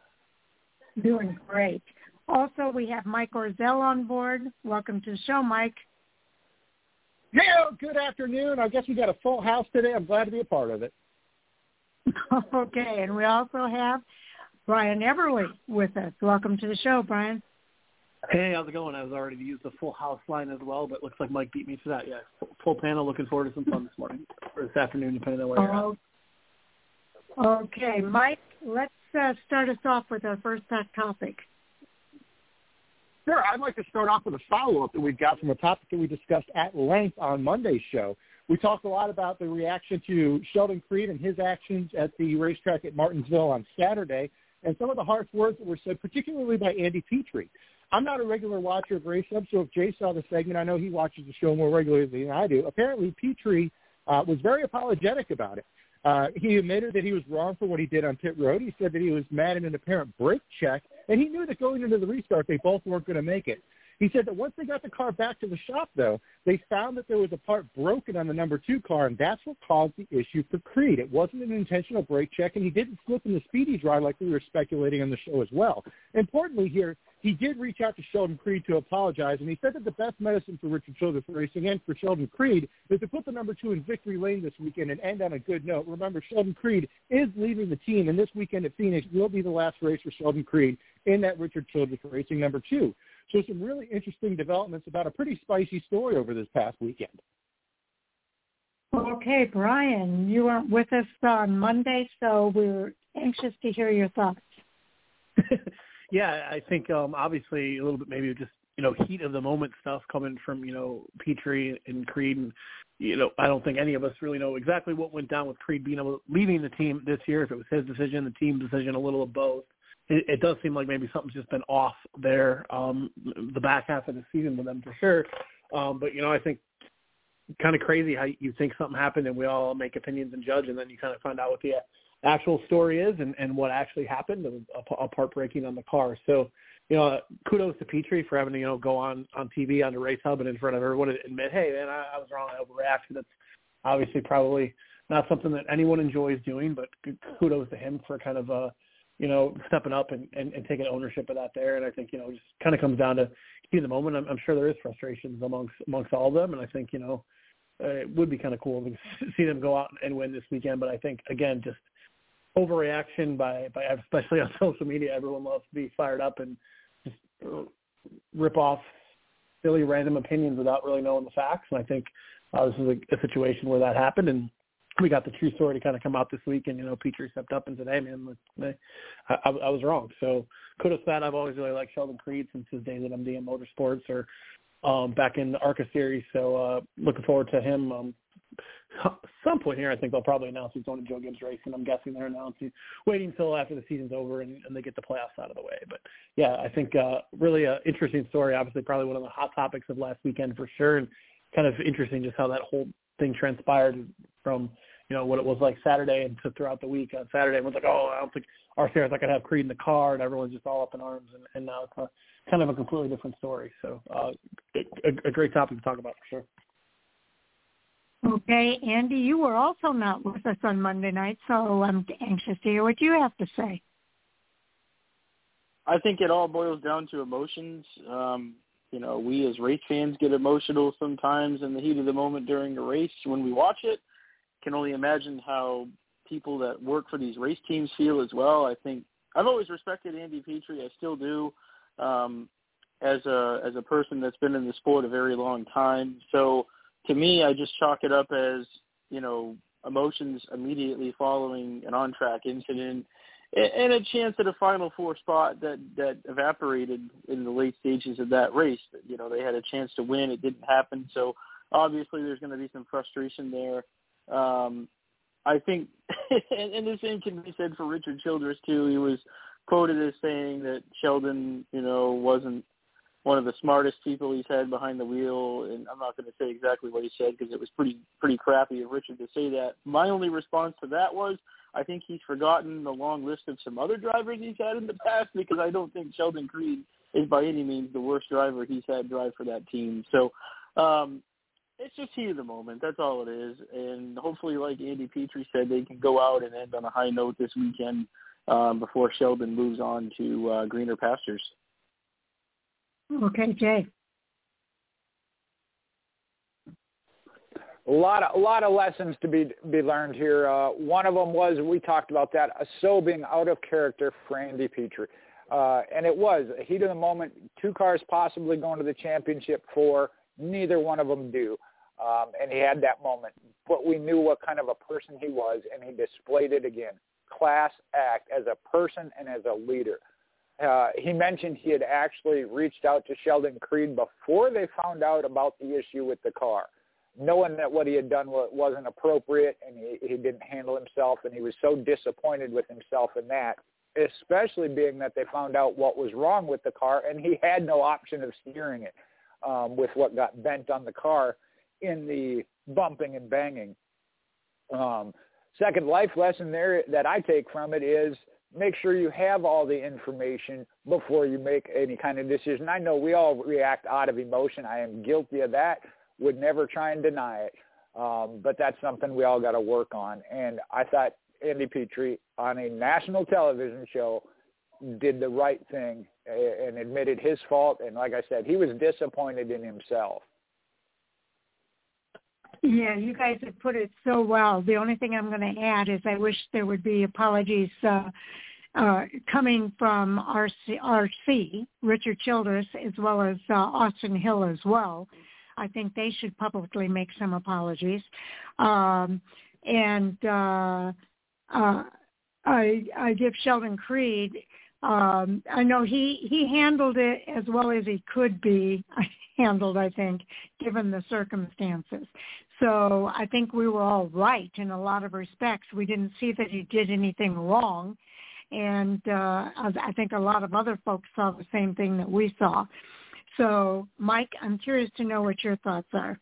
Doing great. Also, we have Mike Orzel on board. Welcome to the show, Mike. Yeah, good afternoon. I guess we got a full house today. I'm glad to be a part of it. okay, and we also have Brian Everly with us. Welcome to the show, Brian. Hey, how's it going? I was already to use the full house line as well, but looks like Mike beat me to that. Yeah, full panel. Looking forward to some fun this morning or this afternoon, depending on where you're at. Oh, Okay, Mike, let's uh, start us off with our first topic. Sure. I'd like to start off with a follow-up that we've got from a topic that we discussed at length on Monday's show. We talked a lot about the reaction to Sheldon Creed and his actions at the racetrack at Martinsville on Saturday and some of the harsh words that were said, particularly by Andy Petree. I'm not a regular watcher of race hub, so if Jay saw the segment, I know he watches the show more regularly than I do. Apparently, Petree uh, was very apologetic about it. Uh, he admitted that he was wrong for what he did on pit road. He said that he was mad at an apparent brake check, and he knew that going into the restart, they both weren't going to make it. He said that once they got the car back to the shop, though, they found that there was a part broken on the number two car, and that's what caused the issue for Creed. It wasn't an intentional brake check, and he didn't slip in the speedy dry like we were speculating on the show as well. Importantly here, he did reach out to Sheldon Creed to apologize, and he said that the best medicine for Richard Childress Racing and for Sheldon Creed is to put the number two in victory lane this weekend and end on a good note. Remember, Sheldon Creed is leaving the team, and this weekend at Phoenix will be the last race for Sheldon Creed in that Richard Childress Racing number two. So some really interesting developments about a pretty spicy story over this past weekend. Okay, Brian, you weren't with us on Monday, so we are anxious to hear your thoughts. yeah, I think um, obviously a little bit maybe just you know heat of the moment stuff coming from you know Petree and Creed, and you know I don't think any of us really know exactly what went down with Creed being able leaving the team this year. If it was his decision, the team decision, a little of both. It, it does seem like maybe something's just been off there um, the back half of the season with them for sure. Um, but you know I think kind of crazy how you think something happened and we all make opinions and judge, and then you kind of find out what the actual story is and, and what actually happened, a, a part breaking on the car. So, you know, kudos to Petree for having to, you know, go on, on TV on the race hub and in front of everyone and admit, hey, man, I, I was wrong. I overreacted. That's obviously probably not something that anyone enjoys doing, but kudos to him for kind of, uh, you know, stepping up and, and, and taking ownership of that there. And I think, you know, just kind of comes down to in the moment. I'm, I'm sure there is frustrations amongst, amongst all of them. And I think, you know, it would be kind of cool to see them go out and win this weekend. But I think, again, just overreaction by by especially on social media. Everyone loves to be fired up and just rip off silly random opinions without really knowing the facts. And I think uh, this is a, a situation where that happened, and we got the true story to kind of come out this week. And you know, Petree stepped up and said, "Hey, man, I, I, I was wrong." So kudos to that. I've always really liked Sheldon Creed since his days at MDM Motorsports or um, back in the ARCA series. So uh, looking forward to him um, some point here, I think they'll probably announce he's going to Joe Gibbs Racing. I'm guessing they're announcing, waiting until after the season's over and, and they get the playoffs out of the way. But yeah, I think uh, really an interesting story. Obviously, probably one of the hot topics of last weekend for sure, and kind of interesting just how that whole thing transpired from you know what it was like Saturday and to throughout the week on Saturday. And was like, oh, I don't think RCR's not going to have Creed in the car, and everyone's just all up in arms. And, and now it's a, kind of a completely different story. So uh, a, a great topic to talk about for sure. Okay, Andy, you were also not with us on Monday night, so I'm anxious to hear what you have to say. I think it all boils down to emotions. Um, you know, we as race fans get emotional sometimes in the heat of the moment during a race when we watch it. Can only imagine how people that work for these race teams feel as well. I think I've always respected Andy Petree. I still do. Um, as a as a person that's been in the sport a very long time. So to me, I just chalk it up as you know emotions immediately following an on track incident and a chance at a final four spot that that evaporated in the late stages of that race. You know, they had a chance to win, it didn't happen. So obviously, there's going to be some frustration there. Um, I think, and, and the same can be said for Richard Childress too. He was quoted as saying that Sheldon, you know, wasn't one of the smartest people he's had behind the wheel, and I'm not going to say exactly what he said because it was pretty pretty crappy of Richard to say that. My only response to that was, I think he's forgotten the long list of some other drivers he's had in the past because I don't think Sheldon Creed is by any means the worst driver he's had drive for that team. So um, it's just heat of the moment. That's all it is. And hopefully, like Andy Petree said, they can go out and end on a high note this weekend um, before Sheldon moves on to uh, greener pastures. Okay, Jay. A lot of a lot of lessons to be be learned here. Uh, one of them was we talked about that a so being out of character for Andy Petree, uh, and it was a heat of the moment. Two cars possibly going to the championship for neither one of them do, um, and he had that moment. But we knew what kind of a person he was, and he displayed it again. Class act as a person and as a leader. Uh, he mentioned he had actually reached out to Sheldon Creed before they found out about the issue with the car, knowing that what he had done wasn't appropriate and he, he didn't handle himself, and he was so disappointed with himself in that, especially being that they found out what was wrong with the car, and he had no option of steering it um, with what got bent on the car in the bumping and banging. Um, second life lesson there that I take from it is – make sure you have all the information before you make any kind of decision. I know we all react out of emotion. I am guilty of that. Would never try and deny it. Um, but that's something we all got to work on. And I thought Andy Petree on a national television show did the right thing and admitted his fault. And like I said, he was disappointed in himself. Yeah, you guys have put it so well. The only thing I'm going to add is I wish there would be apologies uh, uh, coming from RC, RC, Richard Childress, as well as uh, Austin Hill as well. I think they should publicly make some apologies. Um, and uh, uh, I, I give Sheldon Creed. Um, I know he he handled it as well as he could be handled. I think, given the circumstances. So I think we were all right in a lot of respects. We didn't see that he did anything wrong. And uh, I think a lot of other folks saw the same thing that we saw. So, Mike, I'm curious to know what your thoughts are.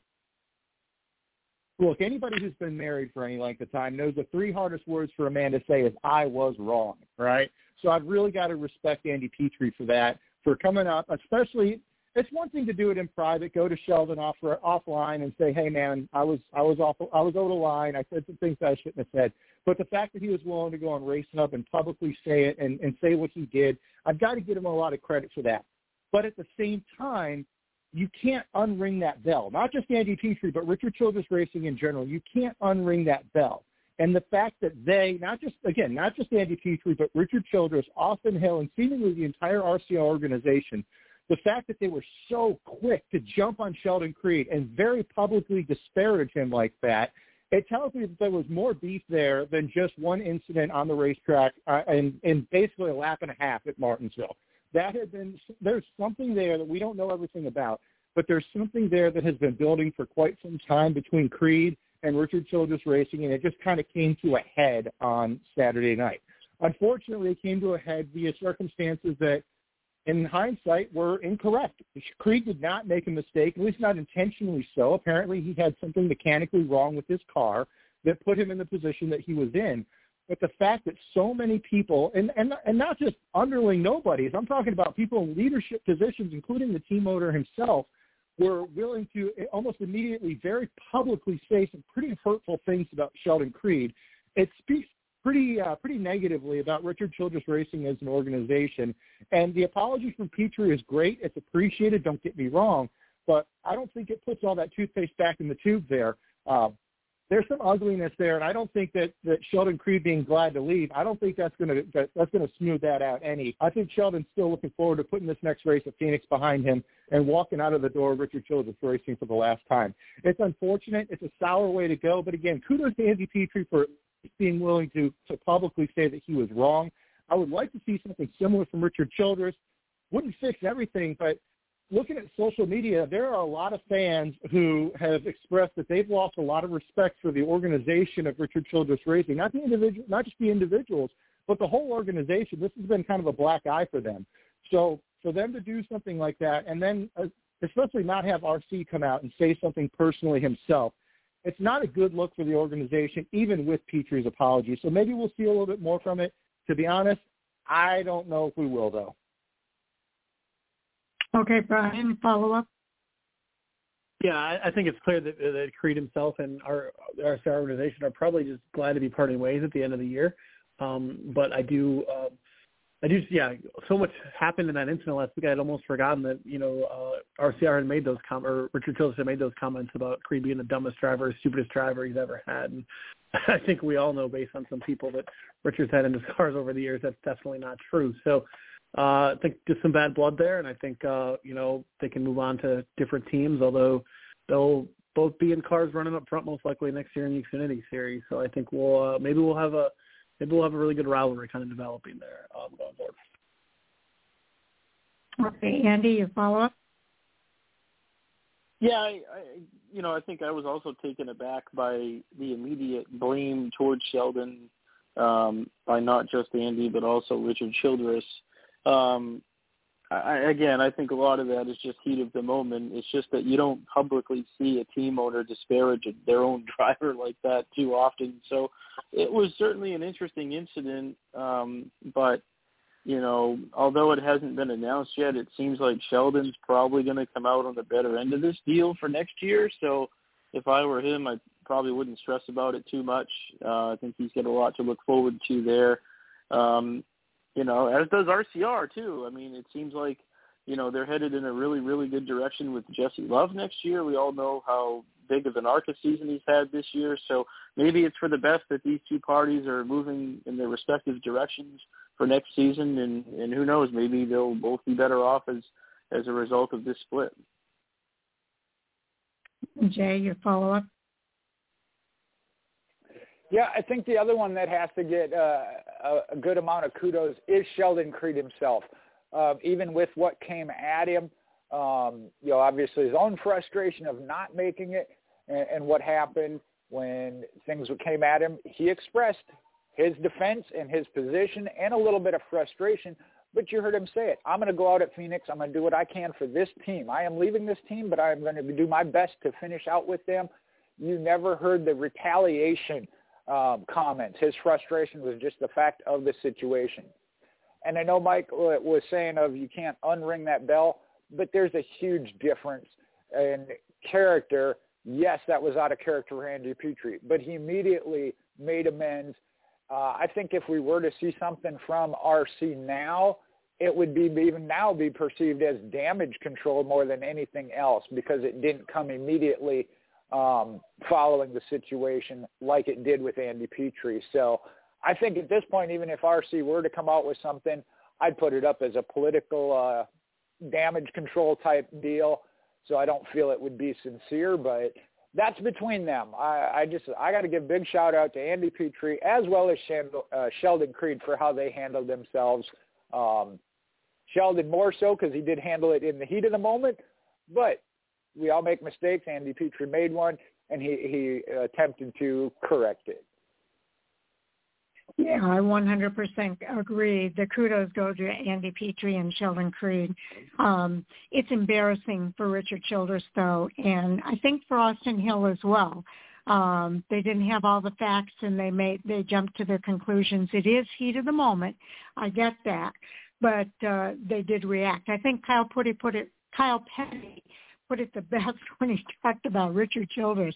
Look, anybody who's been married for any length of time knows the three hardest words for a man to say is "I was wrong." Right. So I've really got to respect Andy Petree for that, for coming up, especially it's one thing to do it in private, go to Sheldon off offline and say, "Hey, man, I was I was off I was over the line. I said some things I shouldn't have said." But the fact that he was willing to go on Racing Hub and publicly say it and, and say what he did, I've got to give him a lot of credit for that. But at the same time, you can't unring that bell. Not just Andy Petree, but Richard Childress Racing in general. You can't unring that bell. And the fact that they, not just, again, not just Andy Petree, but Richard Childress, Austin Hill, and seemingly the entire RCR organization the fact that they were so quick to jump on Sheldon Creed and very publicly disparage him like that, it tells me that there was more beef there than just one incident on the racetrack uh, and, and basically a lap and a half at Martinsville. That had been, there's something there that we don't know everything about, but there's something there that has been building for quite some time between Creed and Richard Childress Racing, and it just kind of came to a head on Saturday night. Unfortunately, it came to a head via circumstances that in hindsight, were incorrect. Creed did not make a mistake, at least not intentionally so. Apparently, he had something mechanically wrong with his car that put him in the position that he was in. But the fact that so many people, and, and, and not just underling nobodies, I'm talking about people in leadership positions, including the team owner himself, were willing to almost immediately very publicly say some pretty hurtful things about Sheldon Creed. It speaks pretty uh, pretty negatively about Richard Childress Racing as an organization. And the apology from Petree is great. It's appreciated. Don't get me wrong, but I don't think it puts all that toothpaste back in the tube there. Uh, there's some ugliness there, and I don't think that that Sheldon Creed being glad to leave. I don't think that's to that, that's to smooth that out any. I think Sheldon's still looking forward to putting this next race at Phoenix behind him and walking out of the door Richard Childress Racing for the last time. It's unfortunate. It's a sour way to go, but again, kudos to Andy Petree for being willing to to publicly say that he was wrong. I would like to see something similar from Richard Childress. Wouldn't fix everything, but looking at social media, there are a lot of fans who have expressed that they've lost a lot of respect for the organization of Richard Childress Racing, not the individual, not just the individuals, but the whole organization. This has been kind of a black eye for them. So for them to do something like that, and then uh, especially not have RC come out and say something personally himself, it's not a good look for the organization, even with Petree's apology. So maybe we'll see a little bit more from it. To be honest, I don't know if we will, though. Okay, Brian, follow up. Yeah, I, I think it's clear that, that Creed himself and our our organization are probably just glad to be parting ways at the end of the year. Um, but I do, uh, I do, yeah. So much happened in that incident last week. I had almost forgotten that you know uh, RCR had made those com or Richard Childress had made those comments about Creed being the dumbest driver, stupidest driver he's ever had. And I think we all know, based on some people that Richard's had in his cars over the years, that's definitely not true. So uh, I think just some bad blood there, and I think uh, you know they can move on to different teams. Although they'll both be in cars running up front most likely next year in the Xfinity Series. So I think we'll uh, maybe we'll have a maybe we'll have a really good rivalry kind of developing there um, going forward. Okay, Andy, your follow up. Yeah, I, I, you know, I think I was also taken aback by the immediate blame towards Sheldon um, by not just Andy but also Richard Childress. Um, I, again, I think a lot of that is just heat of the moment. It's just that you don't publicly see a team owner disparage their own driver like that too often. So it was certainly an interesting incident, um, but you know, although it hasn't been announced yet, it seems like Sheldon's probably going to come out on the better end of this deal for next year. So if I were him, I probably wouldn't stress about it too much. Uh, I think he's got a lot to look forward to there. Um, you know, as does RCR too. I mean, it seems like you know they're headed in a really really good direction with Jesse Love next year. We all know how big of an ARCA season he's had this year, so maybe it's for the best that these two parties are moving in their respective directions for next season, and and who knows, maybe they'll both be better off as as a result of this split. Jay, your follow up. Yeah, I think the other one that has to get uh, a, good amount of kudos is Sheldon Creed himself. Uh, even with what came at him, um, you know, obviously his own frustration of not making it and, and what happened when things came at him, he expressed his defense and his position and a little bit of frustration. But you heard him say it. I'm going to go out at Phoenix. I'm going to do what I can for this team. I am leaving this team, but I'm going to do my best to finish out with them. You never heard the retaliation um, comments. His frustration was just the fact of the situation. And I know Mike was saying of you can't unring that bell, but there's a huge difference in character. Yes, that was out of character for Andy Petree, but he immediately made amends. Uh, I think if we were to see something from RC now, it would be even now be perceived as damage control more than anything else because it didn't come immediately um, following the situation like it did with Andy Petree. So I think at this point, even if RC were to come out with something, I'd put it up as a political uh, damage control type deal. So I don't feel it would be sincere, but that's between them. I, I just I got to give big shout out to Andy Petree as well as uh, Sheldon Creed for how they handled themselves. Um, Sheldon more so because he did handle it in the heat of the moment, but we all make mistakes. Andy Petree made one, and he he attempted to correct it. Yeah, I 100% agree. The kudos go to Andy Petree and Sheldon Creed. Um, it's embarrassing for Richard Childress, though, and I think for Austin Hill as well. Um, they didn't have all the facts and they made they jumped to their conclusions. It is heat of the moment. I get that. But uh, they did react. I think Kyle Petty put it Kyle Petty put it the best when he talked about Richard Childress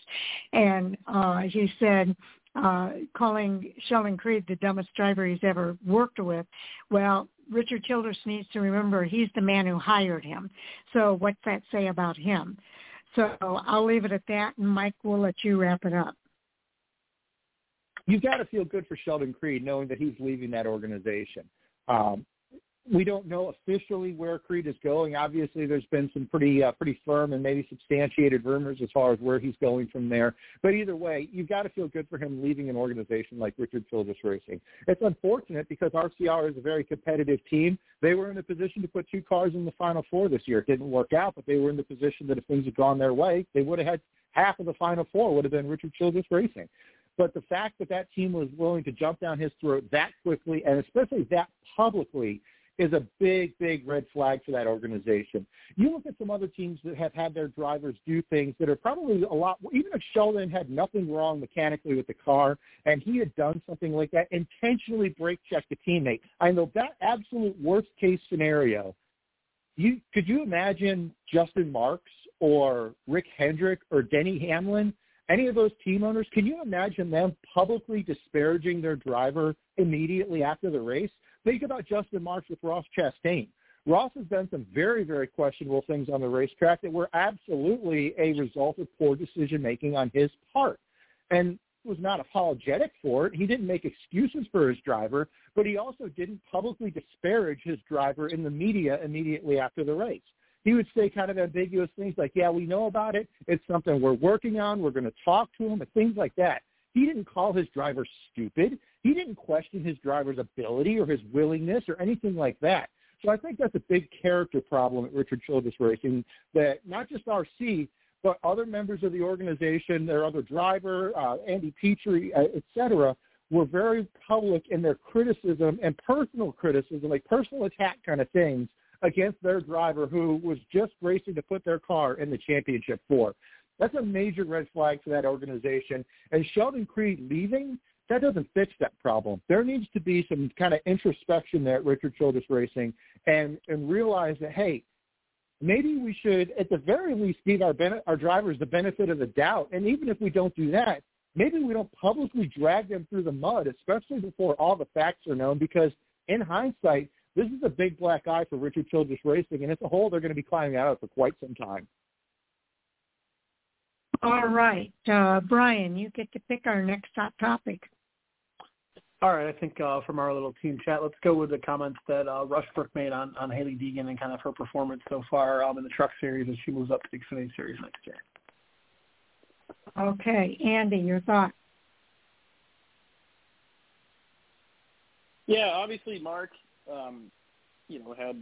and uh he said uh calling Sheldon Creed the dumbest driver he's ever worked with. Well, Richard Childress needs to remember he's the man who hired him. So what's that say about him? So I'll leave it at that, and Mike we'll let you wrap it up. You've got to feel good for Sheldon Creed knowing that he's leaving that organization. Um, we don't know officially where Creed is going. Obviously, there's been some pretty uh, pretty firm and maybe substantiated rumors as far as where he's going from there. But either way, you've got to feel good for him leaving an organization like Richard Childress Racing. It's unfortunate because RCR is a very competitive team. They were in a position to put two cars in the Final Four this year. It didn't work out, but they were in the position that if things had gone their way, they would have had half of the Final Four would have been Richard Childress Racing. But the fact that that team was willing to jump down his throat that quickly and especially that publicly is a big, big red flag for that organization. You look at some other teams that have had their drivers do things that are probably a lot, even if Sheldon had nothing wrong mechanically with the car and he had done something like that, intentionally brake check the teammate. I know that absolute worst case scenario. You could you imagine Justin Marks or Rick Hendrick or Denny Hamlin any of those team owners, can you imagine them publicly disparaging their driver immediately after the race? Think about Justin Marks with Ross Chastain. Ross has done some very, very questionable things on the racetrack that were absolutely a result of poor decision making on his part. And was not apologetic for it. He didn't make excuses for his driver, but he also didn't publicly disparage his driver in the media immediately after the race. He would say kind of ambiguous things like, yeah, we know about it. It's something we're working on. We're going to talk to him and things like that. He didn't call his driver stupid. He didn't question his driver's ability or his willingness or anything like that. So I think that's a big character problem at Richard Childress Racing that not just RC, but other members of the organization, their other driver, uh, Andy Petree, uh, et cetera, were very public in their criticism and personal criticism, like personal attack kind of things against their driver who was just racing to put their car in the championship four. That's a major red flag for that organization. And Sheldon Creed leaving that doesn't fix that problem. There needs to be some kind of introspection there at Richard Childress Racing and, and realize that, hey, maybe we should at the very least give our, ben- our drivers the benefit of the doubt. And even if we don't do that, maybe we don't publicly drag them through the mud, especially before all the facts are known, because in hindsight, this is a big black eye for Richard Childress Racing, and as a whole, they're going to be climbing out of for quite some time. All right. Uh, Brian, you get to pick our next top topic. All right, I think uh, from our little team chat, let's go with the comments that uh, Rushbrook made on, on Hailie Deegan and kind of her performance so far um, in the Truck Series as she moves up to the Xfinity Series next year. Okay, Andy, your thoughts? Yeah, obviously, Mark, um, you know, had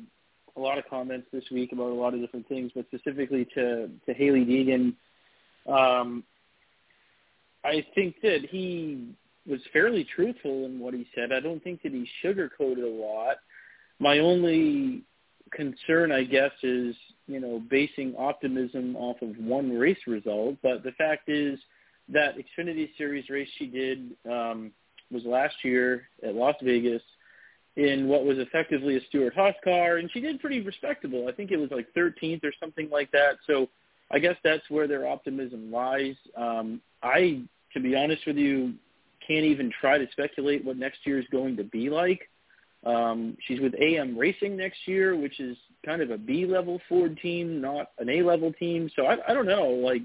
a lot of comments this week about a lot of different things, but specifically to to Hailie Deegan, um, I think that he was fairly truthful in what he said. I don't think that he sugarcoated a lot. My only concern, I guess, is you know basing optimism off of one race result. But the fact is that Xfinity Series race she did um, was last year at Las Vegas in what was effectively a Stewart-Haas car, and she did pretty respectable. I think it was like 13th or something like that. So I guess that's where their optimism lies. Um, I, to be honest with you, can't even try to speculate what next year is going to be like. Um, she's with AM Racing next year, which is kind of a B level Ford team, not an A level team. So I, I don't know. Like,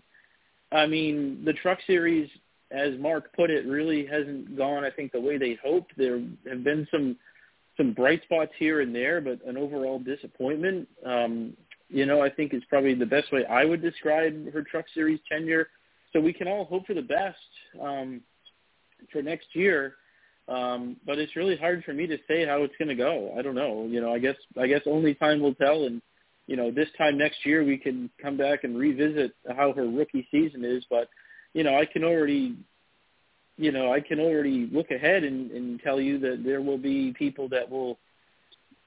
I mean, the Truck Series, as Mark put it, really hasn't gone. I think the way they hoped. There have been some some bright spots here and there, but an overall disappointment. Um, you know, I think is probably the best way I would describe her Truck Series tenure. So we can all hope for the best. Um, for next year. Um, but it's really hard for me to say how it's going to go. I don't know. You know, I guess I guess only time will tell. And you know, this time next year we can come back and revisit how her rookie season is. But you know, I can already, you know, I can already look ahead and, and tell you that there will be people that will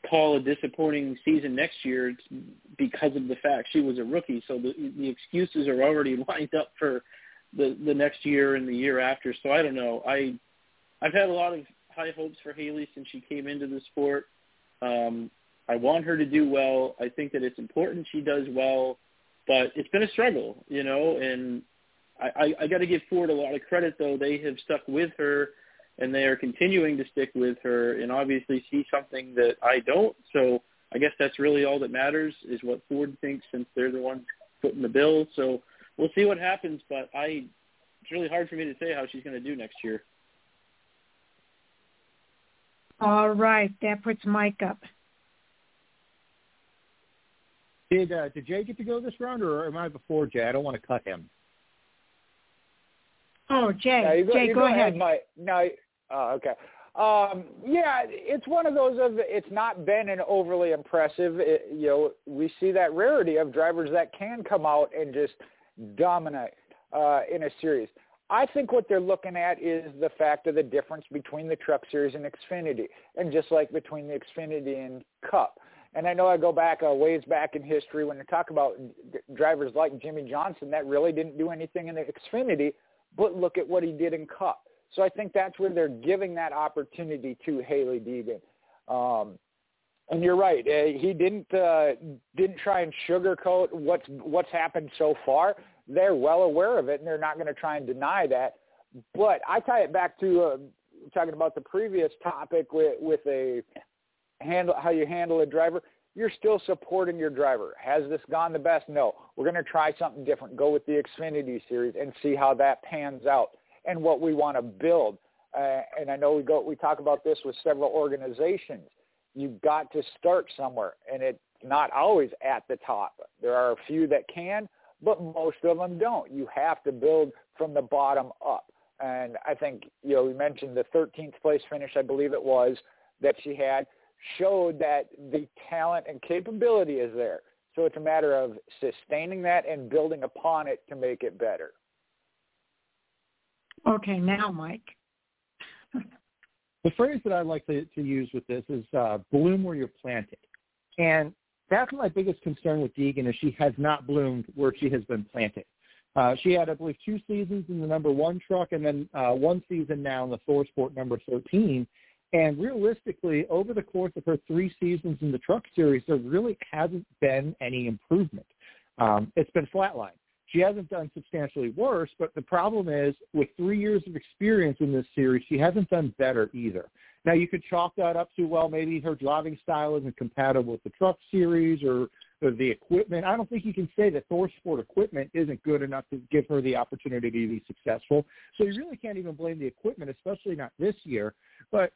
call a disappointing season next year because of the fact she was a rookie. So the the excuses are already lined up for the the next year and the year after. So I don't know. I I've had a lot of high hopes for Hailie since she came into the sport. Um, I want her to do well. I think that it's important she does well, but it's been a struggle, you know. And I, I, I got to give Ford a lot of credit, though. They have stuck with her, and they are continuing to stick with her, and obviously see something that I don't. So I guess that's really all that matters is what Ford thinks, since they're the ones footing the bill. So we'll see what happens. But I, it's really hard for me to say how she's going to do next year. All right, that puts Mike up. Did uh, did Jay get to go this round, or am I before Jay? I don't want to cut him. Oh, Jay, go, Jay, go, go, ahead. ahead. Mike. No, oh, okay. Um, yeah, it's one of those of it's not been an overly impressive. It, you know, we see that rarity of drivers that can come out and just dominate uh, in a series. I think what they're looking at is the fact of the difference between the Truck Series and Xfinity, and just like between the Xfinity and Cup. And I know I go back a ways back in history when they talk about drivers like Jimmie Johnson that really didn't do anything in the Xfinity, but look at what he did in Cup. So I think that's where they're giving that opportunity to Hailie Deegan. Um, and you're right. Uh, he didn't uh, didn't try and sugarcoat what's what's happened so far they're well aware of it and they're not going to try and deny that. But I tie it back to uh, talking about the previous topic with, with a handle how you handle a driver. You're still supporting your driver. Has this gone the best? No. We're going to try something different. Go with the Xfinity series and see how that pans out and what we want to build. Uh, and I know we go we talk about this with several organizations. You've got to start somewhere, and it's not always at the top. There are a few that can, but most of them don't. You have to build from the bottom up. And I think, you know, we mentioned the 13th place finish, I believe it was, that she had, showed that the talent and capability is there. So it's a matter of sustaining that and building upon it to make it better. Okay, now Mike. the phrase that I like to, to use with this is uh, bloom where you're planted. And that's my biggest concern with Deegan is she has not bloomed where she has been planted. Uh, she had, I believe, two seasons in the number one truck and then uh, one season now in the ThorSport number 13. And realistically, over the course of her three seasons in the truck series, there really hasn't been any improvement. Um, it's been flatline. She hasn't done substantially worse, but the problem is with three years of experience in this series, she hasn't done better either. Now you could chalk that up to well, maybe her driving style isn't compatible with the truck series or, or the equipment. I don't think you can say that ThorSport equipment isn't good enough to give her the opportunity to be successful. So you really can't even blame the equipment, especially not this year. But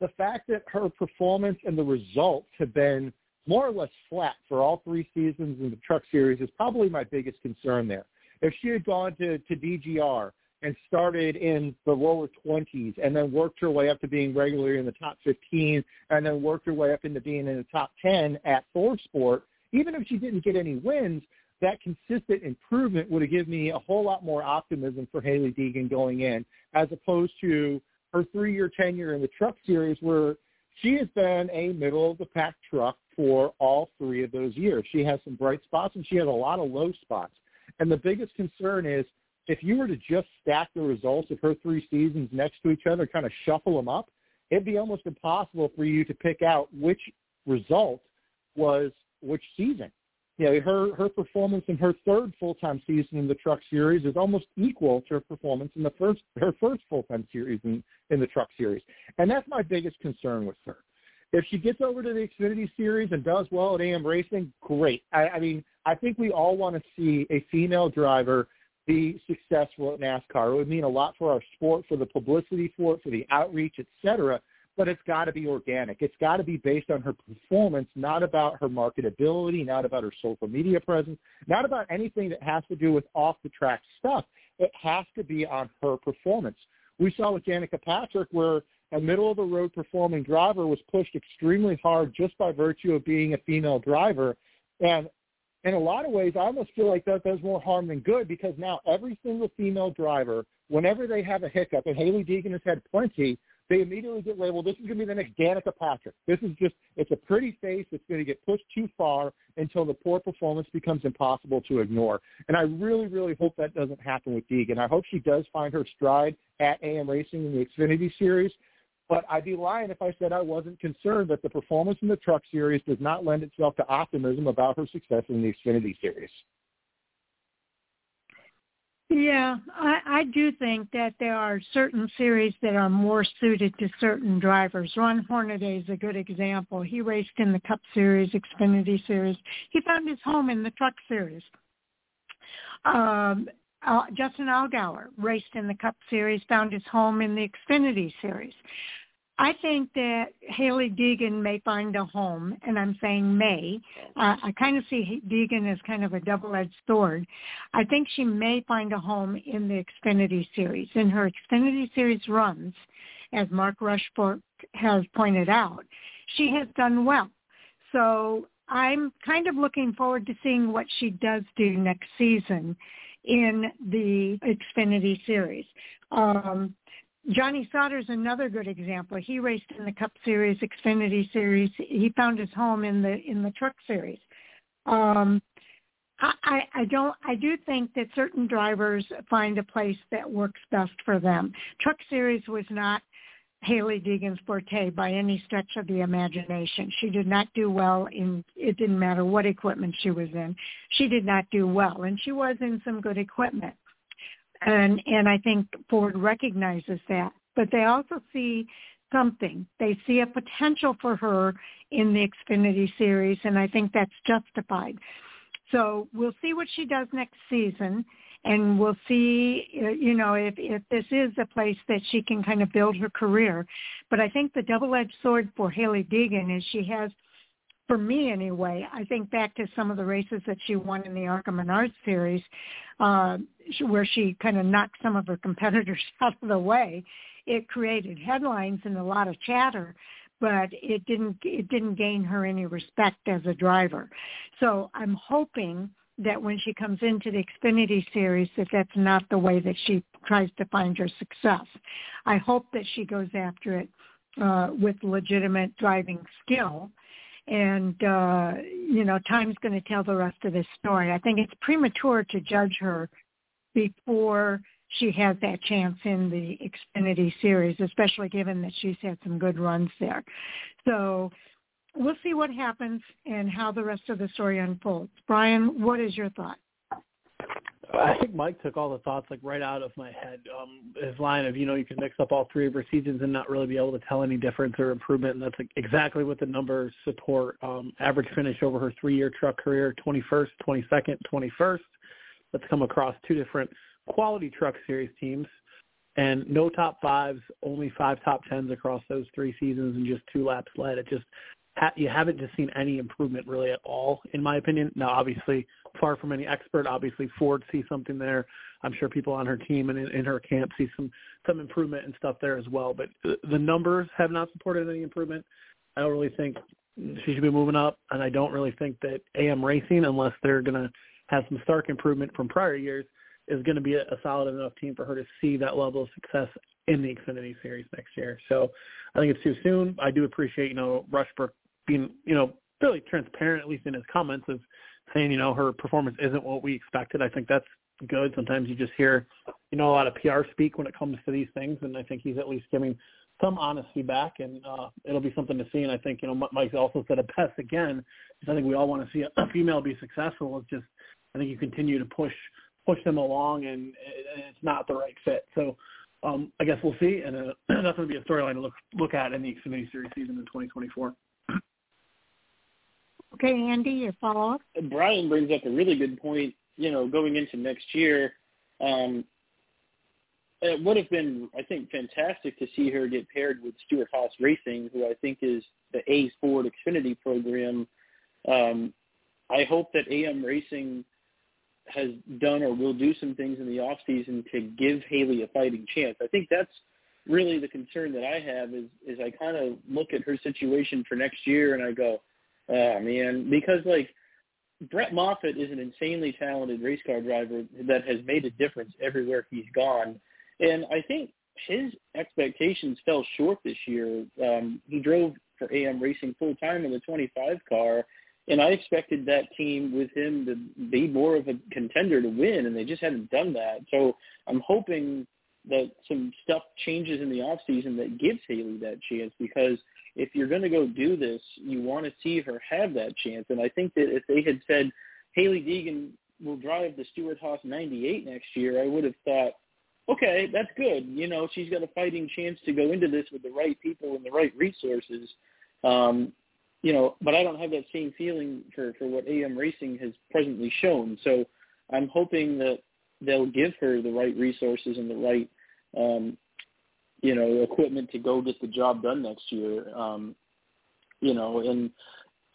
the fact that her performance and the results have been more or less flat for all three seasons in the truck series is probably my biggest concern there. If she had gone to, to DGR and started in the lower 20s and then worked her way up to being regularly in the top 15 and then worked her way up into being in the top 10 at ThorSport, even if she didn't get any wins, that consistent improvement would have given me a whole lot more optimism for Hailie Deegan going in as opposed to her three-year tenure in the truck series where she has been a middle-of-the-pack truck for all three of those years. She has some bright spots and she has a lot of low spots. And the biggest concern is if you were to just stack the results of her three seasons next to each other, kind of shuffle them up, it'd be almost impossible for you to pick out which result was which season. You know, her her performance in her third full time season in the Truck Series is almost equal to her performance in the first her first full time series in, in the Truck Series, and that's my biggest concern with her. If she gets over to the Xfinity Series and does well at AM Racing, great. I, I mean, I think we all want to see a female driver be successful at NASCAR. It would mean a lot for our sport, for the publicity for it, for the outreach, et cetera. But it's got to be organic. It's got to be based on her performance, not about her marketability, not about her social media presence, not about anything that has to do with off-the-track stuff. It has to be on her performance. We saw with Danica Patrick where a middle-of-the-road performing driver was pushed extremely hard just by virtue of being a female driver. And in a lot of ways, I almost feel like that does more harm than good because now every single female driver, whenever they have a hiccup, and Hailie Deegan has had plenty, they immediately get labeled, this is going to be the next Danica Patrick. This is just, it's a pretty face. It's going to get pushed too far until the poor performance becomes impossible to ignore. And I really, really hope that doesn't happen with Deegan. I hope she does find her stride at AM Racing in the Xfinity Series. But I'd be lying if I said I wasn't concerned that the performance in the Truck Series does not lend itself to optimism about her success in the Xfinity Series. Yeah, I, I do think that there are certain series that are more suited to certain drivers. Ron Hornaday is a good example. He raced in the Cup Series, Xfinity Series. He found his home in the Truck Series. Um, uh, Justin Allgaier raced in the Cup Series, found his home in the Xfinity Series. I think that Hailie Deegan may find a home, and I'm saying may. Uh, I kind of see Deegan as kind of a double-edged sword. I think she may find a home in the Xfinity Series. In her Xfinity Series runs, as Mark Rushbrook has pointed out, she has done well. So I'm kind of looking forward to seeing what she does do next season in the Xfinity Series. Um, Johnny is another good example. He raced in the Cup Series, Xfinity Series. He found his home in the in the Truck Series. Um, I, I don't. I do think that certain drivers find a place that works best for them. Truck Series was not Hailie Deegan's forte by any stretch of the imagination. She did not do well in. It didn't matter what equipment she was in. She did not do well, and she was in some good equipment and and I think Ford recognizes that. But they also see something. They see a potential for her in the Xfinity series, and I think that's justified. So we'll see what she does next season, and we'll see, you know, if if this is a place that she can kind of build her career. But I think the double-edged sword for Hailie Deegan is she has for me anyway, I think back to some of the races that she won in the ARCA Menards series, uh, where she kind of knocked some of her competitors out of the way. It created headlines and a lot of chatter, but it didn't it didn't gain her any respect as a driver. So I'm hoping that when she comes into the Xfinity series that that's not the way that she tries to find her success. I hope that she goes after it uh, with legitimate driving skill and uh, you know, time's going to tell the rest of this story. I think it's premature to judge her before she has that chance in the Xfinity series, especially given that she's had some good runs there. So we'll see what happens and how the rest of the story unfolds. Brian, what is your thought? I think Mike took all the thoughts like right out of my head. Um, his line of you know you can mix up all three of her seasons and not really be able to tell any difference or improvement, and that's exactly what the numbers support. Um, average finish over her three-year truck career: 21st, 22nd, 21st. That's come across two different quality truck series teams, and no top fives, only five top tens across those three seasons, and just two laps led. It just you haven't just seen any improvement really at all, in my opinion. Now, obviously, far from any expert. Obviously, Ford sees something there. I'm sure people on her team and in, in her camp see some some improvement and stuff there as well. But the numbers have not supported any improvement. I don't really think she should be moving up, and I don't really think that AM Racing, unless they're going to have some stark improvement from prior years, is going to be a, a solid enough team for her to see that level of success in the Xfinity Series next year. So I think it's too soon. I do appreciate, you know, Rushbrook being, you know, fairly transparent, at least in his comments, of saying, you know, her performance isn't what we expected. I think that's good. Sometimes you just hear, you know, a lot of PR speak when it comes to these things, and I think he's at least giving some honest feedback, and uh, it'll be something to see. And I think, you know, Mike also said it best again. I think we all want to see a female be successful. It's just, I think you continue to push push them along, and, and it's not the right fit. So um, I guess we'll see, and uh, that's going to be a storyline to look look at in the Xfinity Series season in 2024. Okay, Andy, your follow-up? Brian brings up a really good point. You know, going into next year, um, it would have been, I think, fantastic to see her get paired with Stewart-Haas Racing, who I think is the A's Ford Xfinity program. Um, I hope that AM Racing has done or will do some things in the off season to give Hailie a fighting chance. I think that's really the concern that I have is is I kind of look at her situation for next year and I go, Oh man, because like Brett Moffitt is an insanely talented race car driver that has made a difference everywhere he's gone. And I think his expectations fell short this year. Um, he drove for AM Racing full time in the 25 car, and I expected that team with him to be more of a contender to win, and they just hadn't done that. So I'm hoping that some stuff changes in the off season that gives Hailie that chance because if you're going to go do this, you want to see her have that chance. And I think that if they had said Hailie Deegan will drive the Stewart-Haas 98 next year, I would have thought, okay, that's good. You know, she's got a fighting chance to go into this with the right people and the right resources. Um, you know, but I don't have that same feeling for for what AM Racing has presently shown. So I'm hoping that they'll give her the right resources and the right um, you know equipment to go get the job done next year. Um, you know, and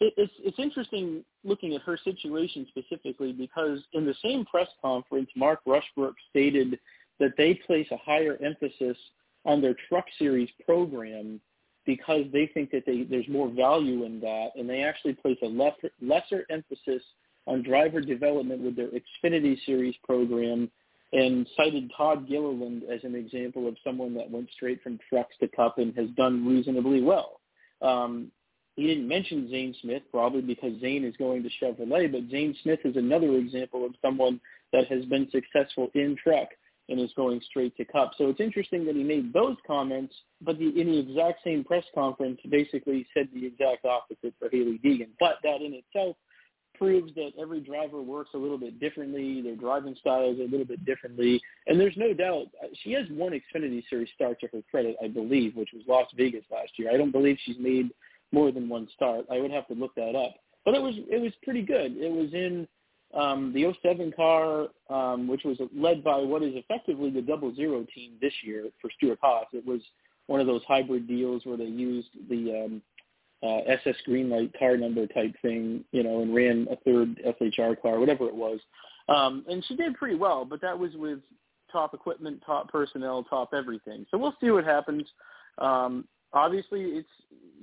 it, it's it's interesting looking at her situation specifically because in the same press conference, Mark Rushbrook stated that they place a higher emphasis on their Truck Series program because they think that they, there's more value in that, and they actually place a lesser, lesser emphasis on driver development with their Xfinity Series program and cited Todd Gilliland as an example of someone that went straight from trucks to cup and has done reasonably well. Um, he didn't mention Zane Smith, probably because Zane is going to Chevrolet, but Zane Smith is another example of someone that has been successful in truck and is going straight to Cup. So it's interesting that he made those comments, but the, in the exact same press conference, basically said the exact opposite for Hailie Deegan. But that in itself proves that every driver works a little bit differently. Their driving styles a little bit differently, and there's no doubt she has one Xfinity Series start to her credit, I believe, which was Las Vegas last year. I don't believe she's made more than one start. I would have to look that up, but it was it was pretty good. It was in um, the 07 car, um, which was led by what is effectively the double zero team this year for Stewart-Haas. It was one of those hybrid deals where they used the um, uh, SS Greenlight car number type thing, you know, and ran a third SHR car, whatever it was. Um, and she did pretty well, but that was with top equipment, top personnel, top everything. So we'll see what happens. Um, obviously, it's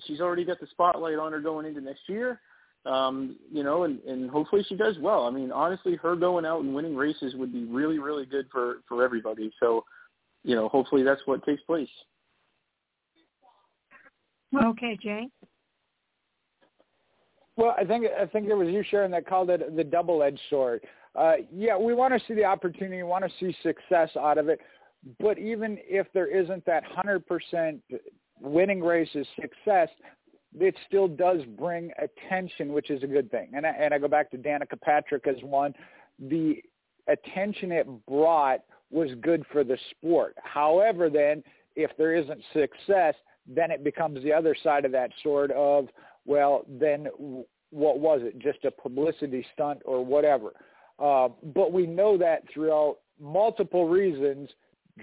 she's already got the spotlight on her going into next year um, you know, and, and hopefully she does well. I mean, honestly, her going out and winning races would be really, really good for for everybody. So, you know, hopefully that's what takes place. Okay, Jay. Well, I think I think it was you, Sharon, that called it the double-edged sword. Uh, yeah, we want to see the opportunity, we want to see success out of it. But even if there isn't that 100% winning races success, it still does bring attention, which is a good thing. And I, and I go back to Danica Patrick as one. The attention it brought was good for the sport. However, then if there isn't success, then it becomes the other side of that sword of, well, then what was it? Just a publicity stunt or whatever. Uh, but we know that throughout multiple reasons,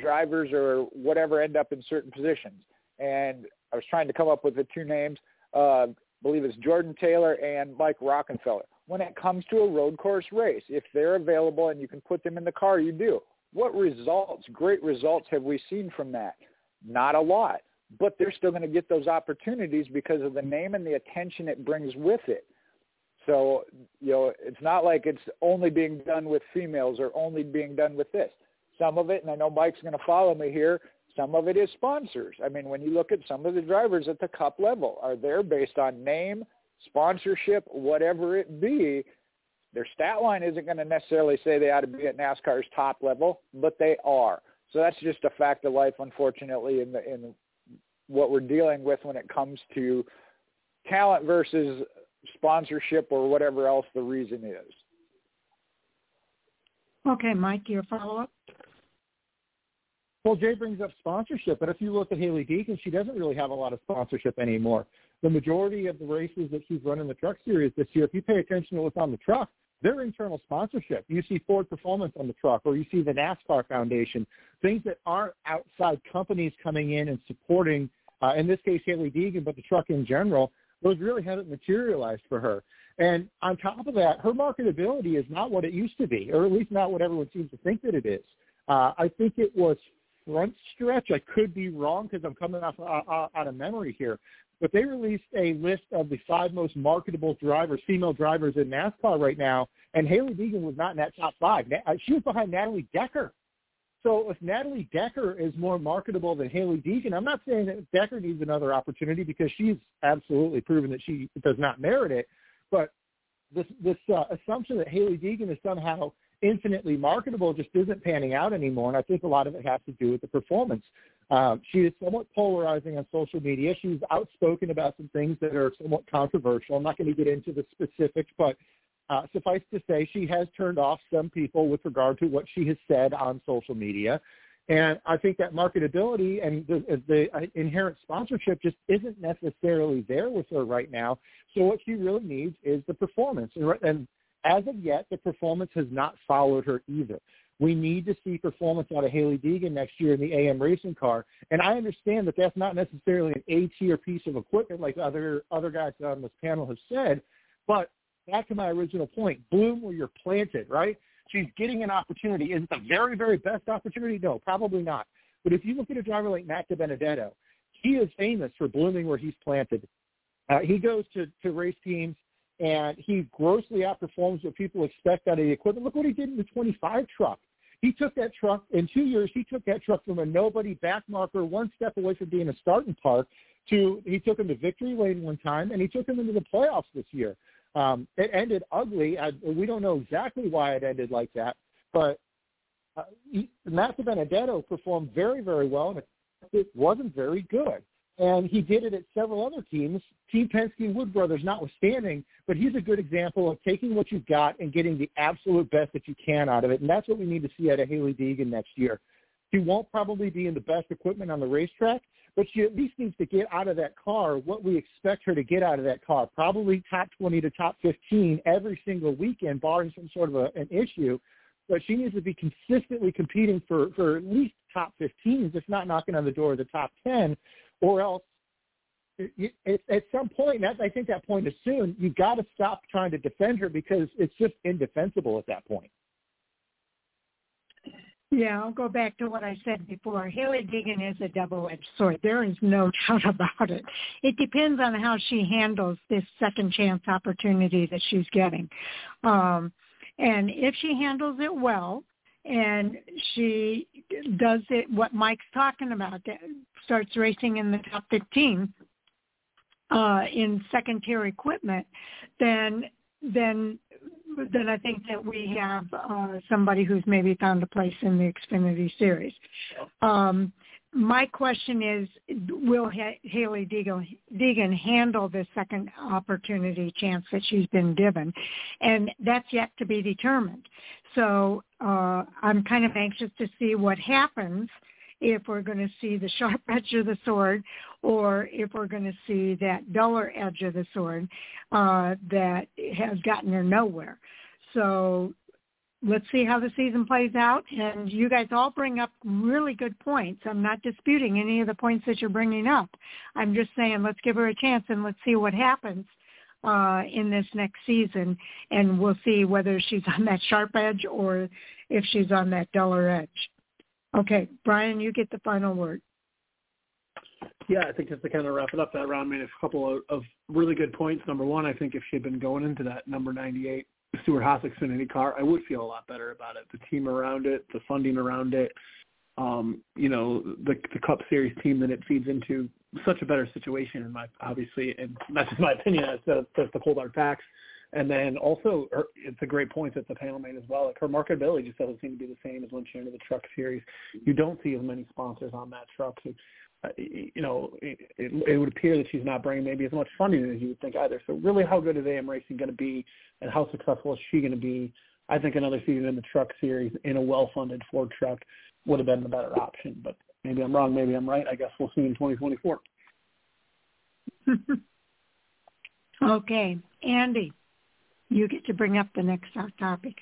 drivers or whatever end up in certain positions. And I was trying to come up with the two names uh, believe it's Jordan Taylor and Mike Rockenfeller. When it comes to a road course race, if they're available and you can put them in the car, you do. What results, great results have we seen from that? Not a lot, but they're still going to get those opportunities because of the name and the attention it brings with it. So, you know, it's not like it's only being done with females or only being done with this. Some of it, and I know Mike's going to follow me here, some of it is sponsors. I mean, when you look at some of the drivers at the cup level, are they based on name, sponsorship, whatever it be? Their stat line isn't going to necessarily say they ought to be at NASCAR's top level, but they are. So that's just a fact of life, unfortunately, in the in what we're dealing with when it comes to talent versus sponsorship or whatever else the reason is. Okay, Mike, your follow-up? Well, Jay brings up sponsorship, but if you look at Hailie Deegan, she doesn't really have a lot of sponsorship anymore. The majority of the races that she's run in the truck series this year, if you pay attention to what's on the truck, they're internal sponsorship. You see Ford Performance on the truck, or you see the NASCAR Foundation, things that aren't outside companies coming in and supporting, uh, in this case, Hailie Deegan, but the truck in general, those really haven't materialized for her. And on top of that, her marketability is not what it used to be, or at least not what everyone seems to think that it is. Uh, I think it was front stretch. I could be wrong because I'm coming off uh, uh, out of memory here. But they released a list of the five most marketable drivers, female drivers in NASCAR right now, and Hailie Deegan was not in that top five. Uh, she was behind Natalie Decker. So if Natalie Decker is more marketable than Hailie Deegan, I'm not saying that Decker needs another opportunity because she's absolutely proven that she does not merit it. But this this uh, assumption that Hailie Deegan is somehow infinitely marketable just isn't panning out anymore, and I think a lot of it has to do with the performance. Um, she is somewhat polarizing on social media. She's outspoken about some things that are somewhat controversial. I'm not going to get into the specifics, but uh, suffice to say, she has turned off some people with regard to what she has said on social media. And I think that marketability and the, the uh, inherent sponsorship just isn't necessarily there with her right now. So what she really needs is the performance. And, and as of yet, the performance has not followed her either. We need to see performance out of Hailie Deegan next year in the AM racing car. And I understand that that's not necessarily an A tier piece of equipment like other other guys on this panel have said. But back to my original point, bloom where you're planted, right? She's getting an opportunity. Is it the very, very best opportunity? No, probably not. But if you look at a driver like Matt DiBenedetto, he is famous for blooming where he's planted. Uh, he goes to, to race teams and he grossly outperforms what people expect out of the equipment. Look what he did in the 25 truck. He took that truck in two years. He took that truck from a nobody back marker, one step away from being a starting park, to he took him to victory lane one time, and he took him into the playoffs this year. Um, it ended ugly. I, we don't know exactly why it ended like that, but uh, Matt Benedetto performed very, very well, and it wasn't very good. And he did it at several other teams, Team Penske and Wood Brothers notwithstanding, but he's a good example of taking what you've got and getting the absolute best that you can out of it. And that's what we need to see out of Hailie Deegan next year. She won't probably be in the best equipment on the racetrack, but she at least needs to get out of that car what we expect her to get out of that car, probably top 20 to top 15 every single weekend, barring some sort of a, an issue. But she needs to be consistently competing for, for at least top 15s, if not knocking on the door of the top 10, or else at some point, I think that point is soon, you've got to stop trying to defend her because it's just indefensible at that point. Yeah, I'll go back to what I said before. Hailie Deegan is a double-edged sword. There is no doubt about it. It depends on how she handles this second chance opportunity that she's getting. Um, and if she handles it well and she does it what Mike's talking about, that starts racing in the top 15 uh, in second tier equipment, then then then I think that we have uh, somebody who's maybe found a place in the Xfinity Series. Um, my question is, will H- Hailie Deegan, handle this second opportunity chance that she's been given? And that's yet to be determined. So uh, I'm kind of anxious to see what happens if we're going to see the sharp edge of the sword or if we're going to see that duller edge of the sword uh, that has gotten her nowhere. So let's see how the season plays out. And you guys all bring up really good points. I'm not disputing any of the points that you're bringing up. I'm just saying let's give her a chance and let's see what happens uh, in this next season, and we'll see whether she's on that sharp edge or if she's on that duller edge. Okay, Brian, you get the final word. Yeah, I think just to kind of wrap it up, that round made a couple of, of really good points. Number one, I think if she had been going into that number 98 Stewart-Haas Xfinity car, I would feel a lot better about it. The team around it, the funding around it, um, you know, the the Cup Series team that it feeds into, such a better situation in my obviously, and that's just my opinion as the, the, the cold hard facts. And then also, her, it's a great point that the panel made as well. Like her marketability just doesn't seem to be the same as when she entered the truck series. You don't see as many sponsors on that truck. So, Uh, you know, it, it, it would appear that she's not bringing maybe as much funding as you would think either. So really, how good is AM Racing going to be, and how successful is she going to be? I think another season in the truck series in a well-funded Ford truck would have been the better option. But maybe I'm wrong. Maybe I'm right. I guess we'll see in 2024. okay, Andy you get to bring up the next topic.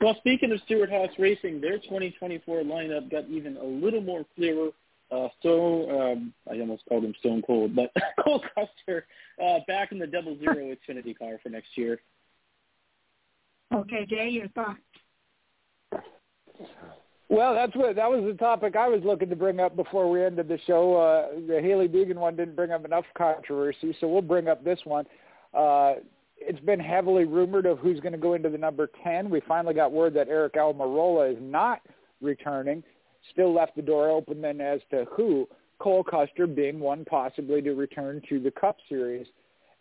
Well, speaking of Stewart-Haas Racing, their 2024 lineup got even a little more clearer. Uh, so um, I almost called him Stone Cold, but Cole Custer uh, back in the double zero Xfinity car for next year. Okay, Jay, your thoughts? Well, that's what that was the topic I was looking to bring up before we ended the show. Uh, the Hailie Deegan one didn't bring up enough controversy, so we'll bring up this one. Uh, it's been heavily rumored of who's going to go into the number 10. We finally got word that Aric Almirola is not returning. Still left the door open then as to who, Cole Custer being one possibly to return to the Cup Series,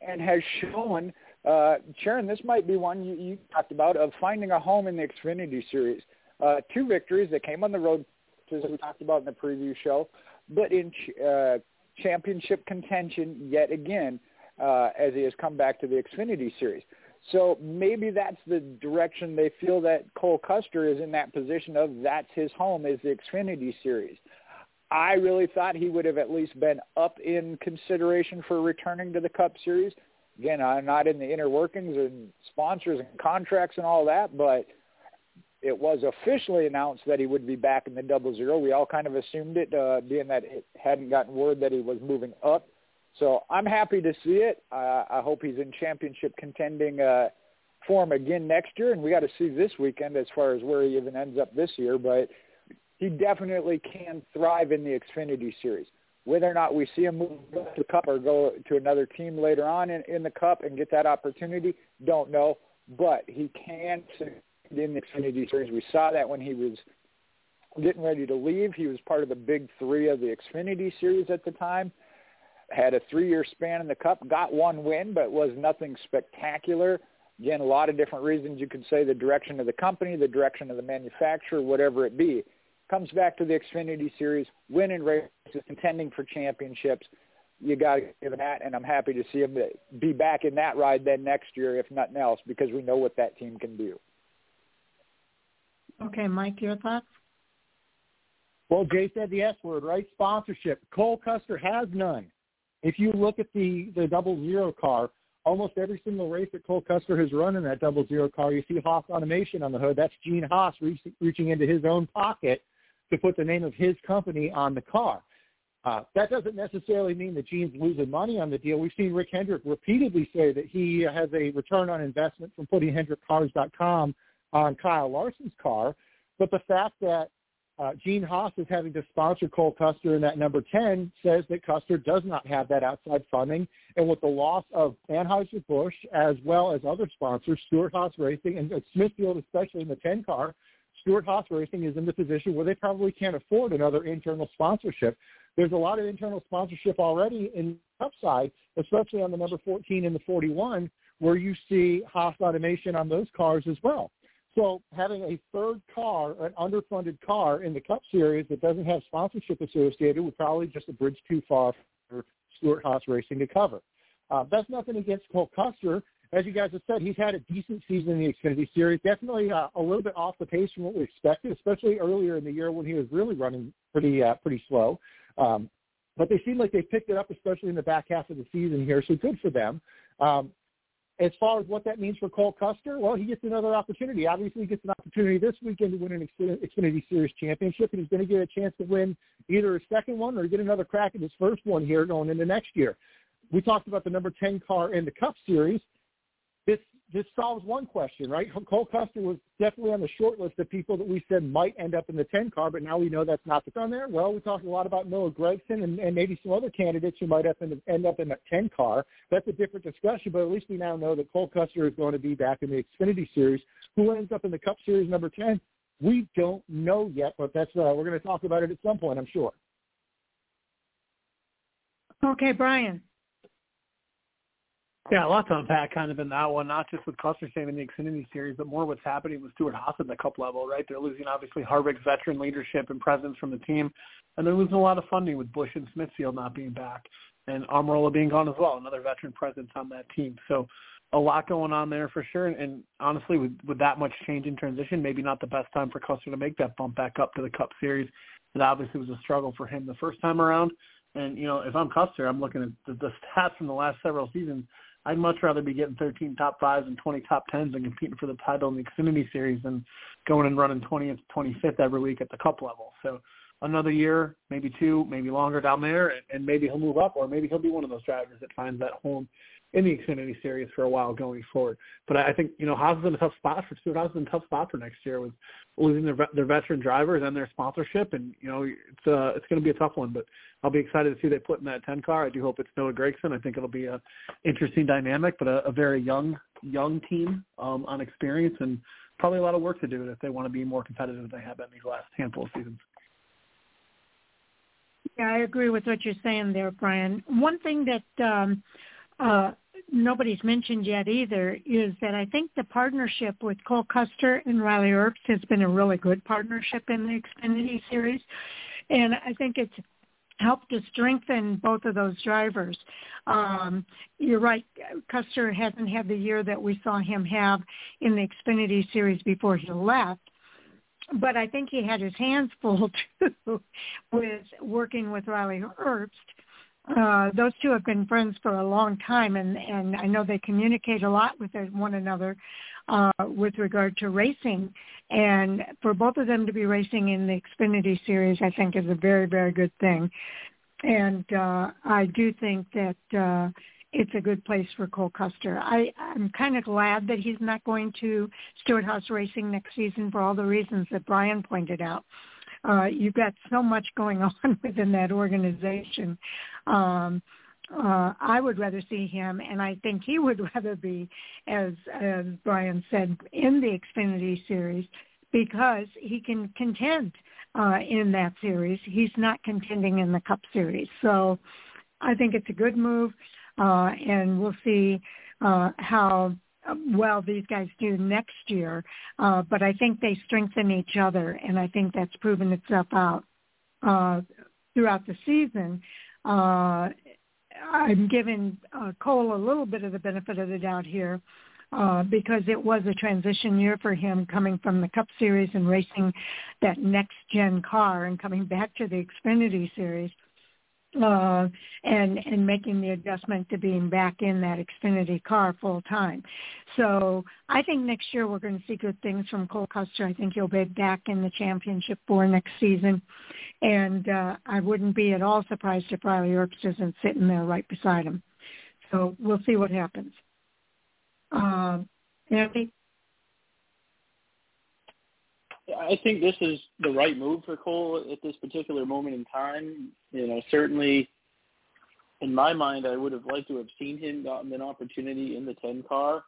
and has shown, uh, Sharon, this might be one you, you talked about, of finding a home in the Xfinity Series. Uh, two victories that came on the road, as we talked about in the preview show, but in uh, championship contention yet again uh, as he has come back to the Xfinity Series. So maybe that's the direction they feel that Cole Custer is in that position of that's his home is the Xfinity Series. I really thought he would have at least been up in consideration for returning to the Cup Series. Again, I'm not in the inner workings and sponsors and contracts and all that, but it was officially announced that he would be back in the double zero. We all kind of assumed it, uh, being that it hadn't gotten word that he was moving up so I'm happy to see it. Uh, I hope he's in championship contending uh, form again next year, and we got to see this weekend as far as where he even ends up this year. But he definitely can thrive in the Xfinity Series. Whether or not we see him move to the Cup or go to another team later on in, in the Cup and get that opportunity, don't know. But he can in the Xfinity Series. We saw that when he was getting ready to leave. He was part of the big three of the Xfinity Series at the time had a three-year span in the Cup, got one win, but was nothing spectacular. Again, a lot of different reasons you could say the direction of the company, the direction of the manufacturer, whatever it be. Comes back to the Xfinity Series, winning races, contending for championships. You got to give him that, and I'm happy to see him be back in that ride then next year, if nothing else, because we know what that team can do. Okay, Mike, your thoughts? Well, Jay said the S word, right? Sponsorship. Cole Custer has none. If you look at the the double zero car, almost every single race that Cole Custer has run in that double zero car, you see Haas Automation on the hood. That's Gene Haas reach, reaching into his own pocket to put the name of his company on the car. Uh, that doesn't necessarily mean that Gene's losing money on the deal. We've seen Rick Hendrick repeatedly say that he has a return on investment from putting HendrickCars.com on Kyle Larson's car. But the fact that uh, Gene Haas is having to sponsor Cole Custer in that number 10 says that Custer does not have that outside funding. And with the loss of Anheuser-Busch as well as other sponsors, Stewart-Haas Racing and Smithfield, especially in the 10 car, Stewart-Haas Racing is in the position where they probably can't afford another internal sponsorship. There's a lot of internal sponsorship already in upside, especially on the number 14 and the 41, where you see Haas Automation on those cars as well. So having a third car, an underfunded car in the Cup Series that doesn't have sponsorship associated would probably just a bridge too far for Stewart-Haas Racing to cover. Uh, that's nothing against Cole Custer. As you guys have said, he's had a decent season in the Xfinity Series. Definitely uh, a little bit off the pace from what we expected, especially earlier in the year when he was really running pretty uh, pretty slow. Um, but they seem like they picked it up, especially in the back half of the season here. So good for them. Um, as far as what that means for Cole Custer, well, he gets another opportunity. Obviously, he gets an opportunity this weekend to win an Xfinity Series championship, and he's going to get a chance to win either a second one or get another crack at his first one here going into next year. We talked about the number 10 car in the Cup Series. This this solves one question, right? Cole Custer was definitely on the short list of people that we said might end up in the 10 car, but now we know that's not the on there. Well, we talked a lot about Noah Gragson and, and maybe some other candidates who might end, up end up in the 10 car. That's a different discussion, but at least we now know that Cole Custer is going to be back in the Xfinity Series. Who ends up in the Cup Series number 10? We don't know yet, but that's uh, we're going to talk about it at some point, I'm sure. Okay, Brian. Yeah, a lot to unpack kind of in that one, not just with Custer staying in the Xfinity Series, but more what's happening with Stewart-Haas at the cup level, right? They're losing obviously Harvick's veteran leadership and presence from the team, and they're losing a lot of funding with Busch and Smithfield not being back, and Almirola being gone as well, another veteran presence on that team. So a lot going on there for sure, and, and honestly, with, with that much change in transition, maybe not the best time for Custer to make that bump back up to the Cup Series. It obviously was a struggle for him the first time around, and you know, if I'm Custer, I'm looking at the, the stats from the last several seasons – I'd much rather be getting 13 top fives and 20 top tens and competing for the title in the Xfinity Series than going and running 20th, 25th every week at the Cup level. So another year, maybe two, maybe longer down there, and, and maybe he'll move up, or maybe he'll be one of those drivers that finds that home in the Xfinity Series for a while going forward. But I think you know Haas is in a tough spot for Stewart Haas is in a tough spot for next year with losing their their veteran drivers and their sponsorship, and you know it's uh it's going to be a tough one. But I'll be excited to see they put in that ten car. I do hope it's Noah Gragson. I think it'll be a interesting dynamic, but a, a very young young team um, on experience and probably a lot of work to do if they want to be more competitive than they have been these last handful of seasons. Yeah, I agree with what you're saying there, Brian. One thing that um, uh, nobody's mentioned yet either is that I think the partnership with Cole Custer and Riley Herbst has been a really good partnership in the Xfinity Series, and I think it's helped to strengthen both of those drivers. Um, you're right, Custer hasn't had the year that we saw him have in the Xfinity Series before he left, but I think he had his hands full too with working with Riley Herbst. Uh, those two have been friends for a long time, and and I know they communicate a lot with one another uh, with regard to racing. And for both of them to be racing in the Xfinity Series, I think is a very very good thing. And uh, I do think that uh, it's a good place for Cole Custer. I, I'm kind of glad that he's not going to Stewart-Haas Racing next season for all the reasons that Brian pointed out. Uh, you've got so much going on within that organization. Um, uh, I would rather see him, and I think he would rather be, as as Brian said, in the Xfinity series because he can contend uh, in that series. He's not contending in the Cup series, so I think it's a good move uh, and we'll see uh, how well these guys do next year. Uh, but I think they strengthen each other, and I think that's proven itself out uh, throughout the season. Uh, I'm giving uh, Cole a little bit of the benefit of the doubt here. Uh, because it was a transition year for him coming from the Cup Series and racing that next gen car and coming back to the Xfinity Series uh, and and making the adjustment to being back in that Xfinity car full time. So I think next year we're going to see good things from Cole Custer. I think he'll be back in the championship for next season, and uh, I wouldn't be at all surprised if Riley Herbst isn't sitting there right beside him. So we'll see what happens. Uh, Andy. I think this is the right move for Cole at this particular moment in time. You know, certainly in my mind, I would have liked to have seen him gotten an opportunity in the 10 car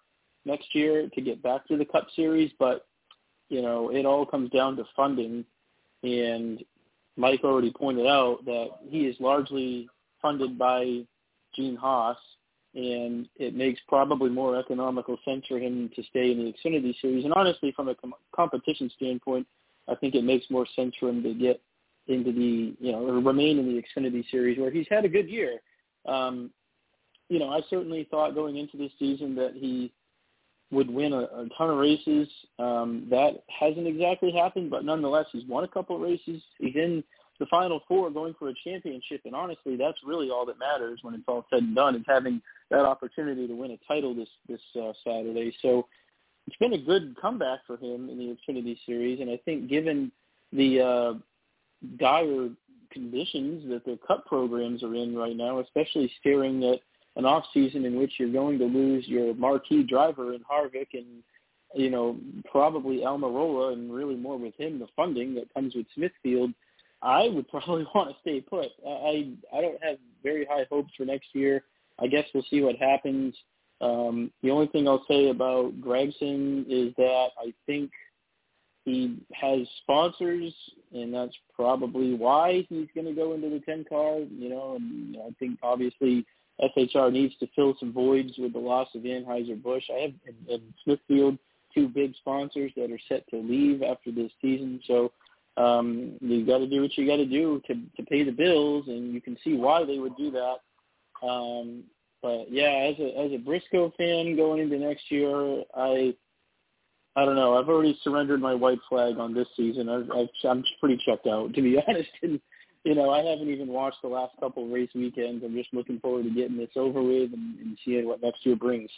next year to get back to the Cup Series, but you know, it all comes down to funding. And Mike already pointed out that he is largely funded by Gene Haas, and it makes probably more economical sense for him to stay in the Xfinity Series. And honestly, from a com- competition standpoint, I think it makes more sense for him to get into the, you know, or remain in the Xfinity Series where he's had a good year. Um, you know, I certainly thought going into this season that he would win a, a ton of races. Um, that hasn't exactly happened, but nonetheless, he's won a couple of races. He's in the Final Four going for a championship, and honestly, that's really all that matters when it's all said and done is having that opportunity to win a title this this uh, Saturday. So it's been a good comeback for him in the Xfinity Series, and I think given the uh, dire conditions that the Cup programs are in right now, especially staring at an off season in which you're going to lose your marquee driver in Harvick and you know probably Almirola, and really more with him the funding that comes with Smithfield I would probably want to stay put. I I don't have very high hopes for next year. I guess we'll see what happens. Um, the only thing I'll say about Gragson is that I think he has sponsors, and that's probably why he's going to go into the 10 car. You know, and I think obviously SHR needs to fill some voids with the loss of Anheuser Busch. I have in, in Smithfield two big sponsors that are set to leave after this season, so um, you got to do what you got to do to to pay the bills, and you can see why they would do that. Um, but yeah, as a as a Briscoe fan going into next year, I I don't know. I've already surrendered my white flag on this season. I've, I've, I'm pretty checked out, to be honest. And you know, I haven't even watched the last couple race weekends. I'm just looking forward to getting this over with and, and seeing what next year brings.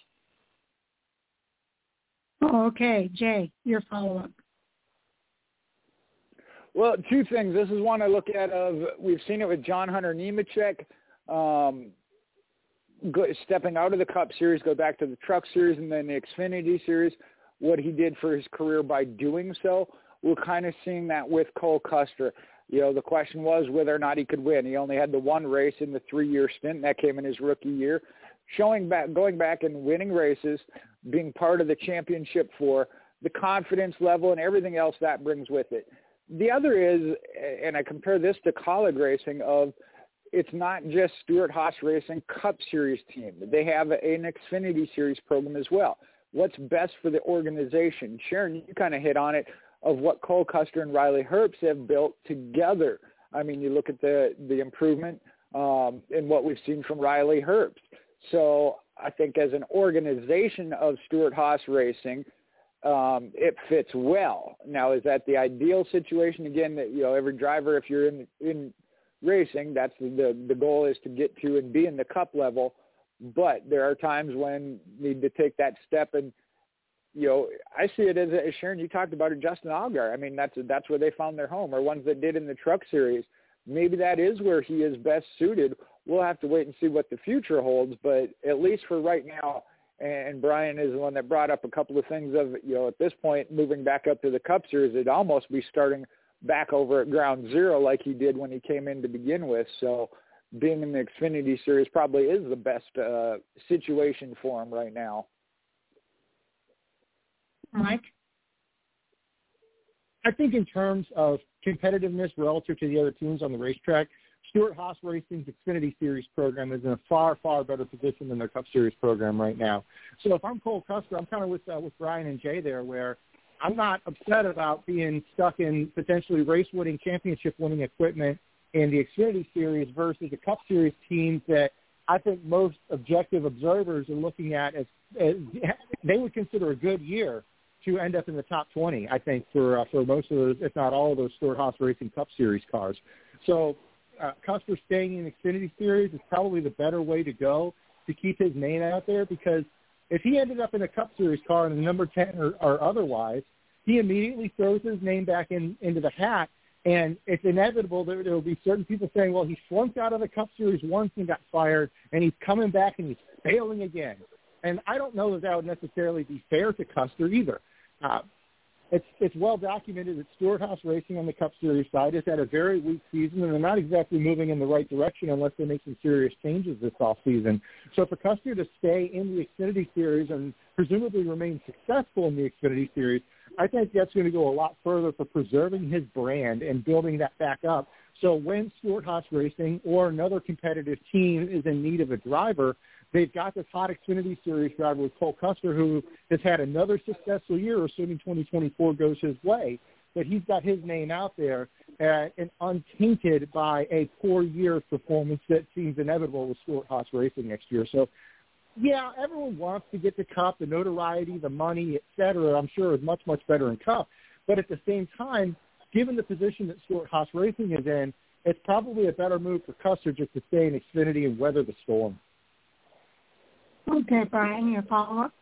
Oh, okay, Jay, your follow up. Well, two things. This is one I look at of we've seen it with John Hunter Nemechek, um, go, stepping out of the Cup Series, go back to the Truck Series, and then the Xfinity Series. What he did for his career by doing so, we're kind of seeing that with Cole Custer. You know, the question was whether or not he could win. He only had the one race in the three-year stint. That came in his rookie year. Showing back, going back and winning races, being part of the championship for the confidence level and everything else that brings with it. The other is, and I compare this to Kaulig racing of it's not just Stewart-Haas Racing Cup Series team. They have an Xfinity Series program as well. What's best for the organization? Sharon, you kind of hit on it of what Cole Custer and Riley Herbst have built together. I mean, you look at the the improvement um, in what we've seen from Riley Herbst. So I think as an organization of Stewart-Haas Racing, um, it fits well. Now, is that the ideal situation? Again, that you know, every driver, if you're in in racing, that's the the goal is to get to and be in the cup level. But there are times when you need to take that step and you know, I see it as, as Sharon. You talked about it, Justin Allgaier. I mean, that's that's where they found their home, or ones that did in the Truck Series. Maybe that is where he is best suited. We'll have to wait and see what the future holds. But at least for right now, and Brian is the one that brought up a couple of things of you know at this point moving back up to the Cup Series, it'd almost be starting back over at ground zero like he did when he came in to begin with. So being in the Xfinity Series probably is the best uh, situation for him right now. Mike? I think in terms of competitiveness relative to the other teams on the racetrack, Stewart-Haas Racing's Xfinity Series program is in a far, far better position than their Cup Series program right now. So if I'm Cole Custer, I'm kind of with uh, with Brian and Jay there, where I'm not upset about being stuck in potentially race-winning, championship-winning equipment in the Xfinity Series versus the Cup Series teams that I think most objective observers are looking at as, as they would consider a good year to end up in the top 20, I think, for uh, for most of those, if not all of those Stewart-Haas Racing Cup Series cars. So uh, Custer staying in Xfinity Series is probably the better way to go to keep his name out there because if he ended up in a Cup Series car in the number 10 or, or otherwise, he immediately throws his name back in into the hat and it's inevitable that there will be certain people saying, well, he flunked out of the Cup Series once and got fired, and he's coming back and he's failing again. And I don't know that that would necessarily be fair to Custer either. Uh, it's it's well documented that Stewart-Haas Racing on the Cup Series side has had a very weak season, and they're not exactly moving in the right direction unless they make some serious changes this off season. So for Custer to stay in the Xfinity Series and presumably remain successful in the Xfinity Series, I think that's going to go a lot further for preserving his brand and building that back up. So when Stewart-Haas Racing or another competitive team is in need of a driver, they've got this hot Xfinity Series driver with Cole Custer, who has had another successful year, assuming 2024 goes his way. But he's got his name out there uh, and untainted by a poor year performance that seems inevitable with Stewart-Haas Racing next year. So yeah, everyone wants to get the cup, the notoriety, the money, et cetera. I'm sure is much, much better in cup. But at the same time, given the position that Stewart-Haas Racing is in, it's probably a better move for Custer just to stay in Xfinity and weather the storm. Okay, Brian, your follow-up?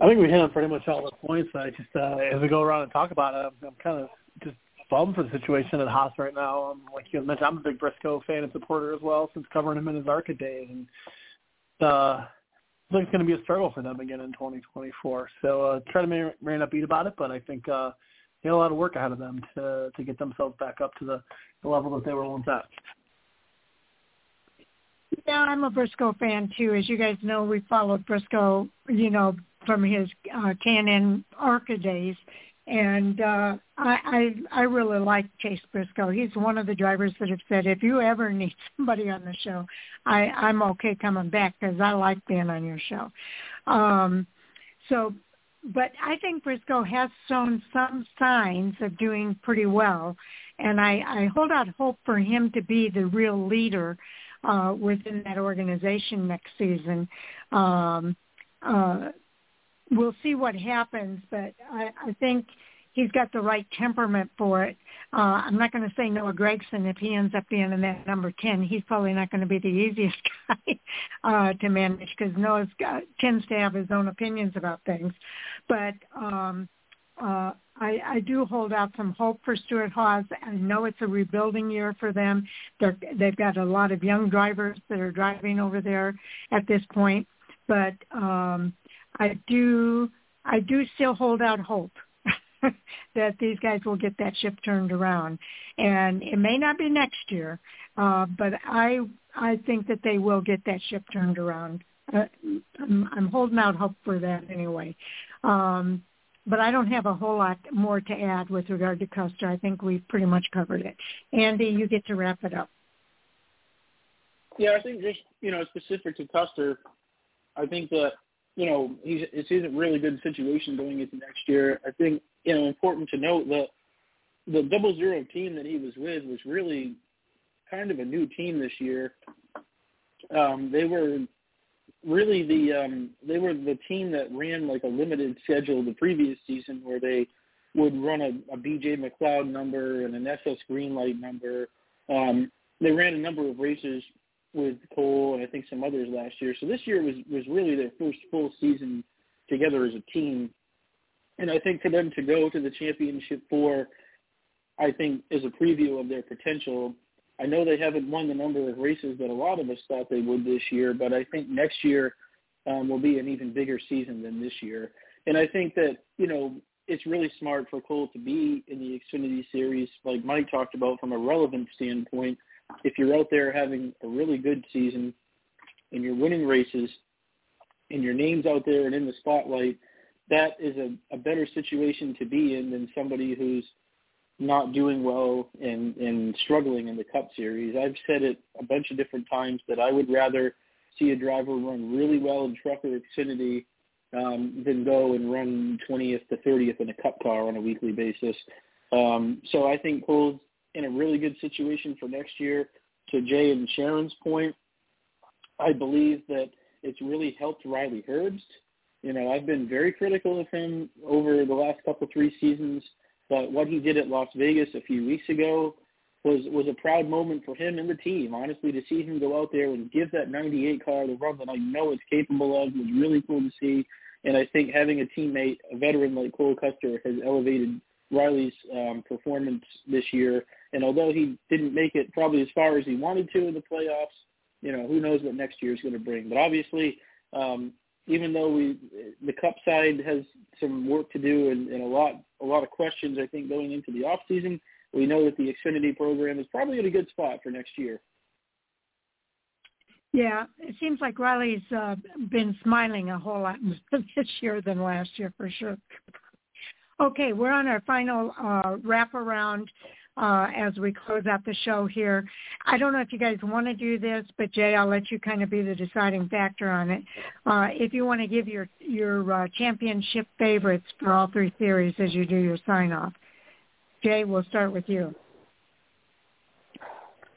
I think we hit on pretty much all the points. I just, uh, as we go around and talk about it, I'm, I'm kind of just bummed for the situation at Haas right now. Um, like you mentioned, I'm a big Briscoe fan and supporter as well since covering him in his ARCA days, and uh, I think it's going to be a struggle for them again in 2024. So uh, try to may, may not beat about it, but I think uh, they have a lot of work ahead of them to to get themselves back up to the, the level that they were once at. Yeah, I'm a Briscoe fan too. As you guys know, we followed Briscoe, you know, from his uh, K&N ARCA days, and uh, I, I I really like Chase Briscoe. He's one of the drivers that have said, if you ever need somebody on the show, I I'm okay coming back because I like being on your show. Um, so, but I think Briscoe has shown some signs of doing pretty well, and I I hold out hope for him to be the real leader uh, within that organization next season. Um, uh, we'll see what happens, but I, I think he's got the right temperament for it. Uh, I'm not going to say Noah Gragson if he ends up being in that number 10. He's probably not going to be the easiest guy uh, to manage because Noah tends to have his own opinions about things. But um, uh, I, I do hold out some hope for Stewart-Haas. I know it's a rebuilding year for them. They're, they've got a lot of young drivers that are driving over there at this point, but um, I do I do still hold out hope that these guys will get that ship turned around, and it may not be next year, uh, but I I think that they will get that ship turned around. Uh, I'm, I'm holding out hope for that anyway. Um, but I don't have a whole lot more to add with regard to Custer. I think we've pretty much covered it. Andy, you get to wrap it up. Yeah, I think just you know specific to Custer, I think that you know he's it's he's a really good situation going into next year. I think you know important to note that the double zero team that he was with was really kind of a new team this year. Um, they were really the um, they were the team that ran like a limited schedule the previous season where they would run a, a BJ McLeod number and an SS Greenlight number. Um, they ran a number of races with Cole and I think some others last year. So this year was was really their first full season together as a team. And I think for them to go to the championship four, I think is a preview of their potential. I know they haven't won the number of races that a lot of us thought they would this year, but I think next year um, will be an even bigger season than this year. And I think that, you know, it's really smart for Cole to be in the Xfinity Series, like Mike talked about from a relevant standpoint. If you're out there having a really good season and you're winning races and your name's out there and in the spotlight, that is a, a better situation to be in than somebody who's – not doing well and and struggling in the Cup Series. I've said it a bunch of different times that I would rather see a driver run really well in Truck or Xfinity um, than go and run 20th to 30th in a Cup car on a weekly basis. Um, so I think Cole's in a really good situation for next year. To Jay and Sharon's point, I believe that it's really helped Riley Herbst. You know, I've been very critical of him over the last couple three seasons. But what he did at Las Vegas a few weeks ago was was a proud moment for him and the team. Honestly, to see him go out there and give that 98 car the run that I know it's capable of was really cool to see. And I think having a teammate, a veteran like Cole Custer, has elevated Riley's um, performance this year. And although he didn't make it probably as far as he wanted to in the playoffs, you know, who knows what next year is going to bring. But obviously, um, even though we the cup side has some work to do and, and a lot a lot of questions I think going into the off season, we know that the Xfinity program is probably in a good spot for next year. Yeah, it seems like Riley's uh, been smiling a whole lot this year than last year for sure. Okay, we're on our final uh, wrap around uh, as we close out the show here. I don't know if you guys want to do this, but Jay, I'll let you kind of be the deciding factor on it. Uh, if you want to give your your uh, championship favorites for all three series as you do your sign off. Jay, we'll start with you.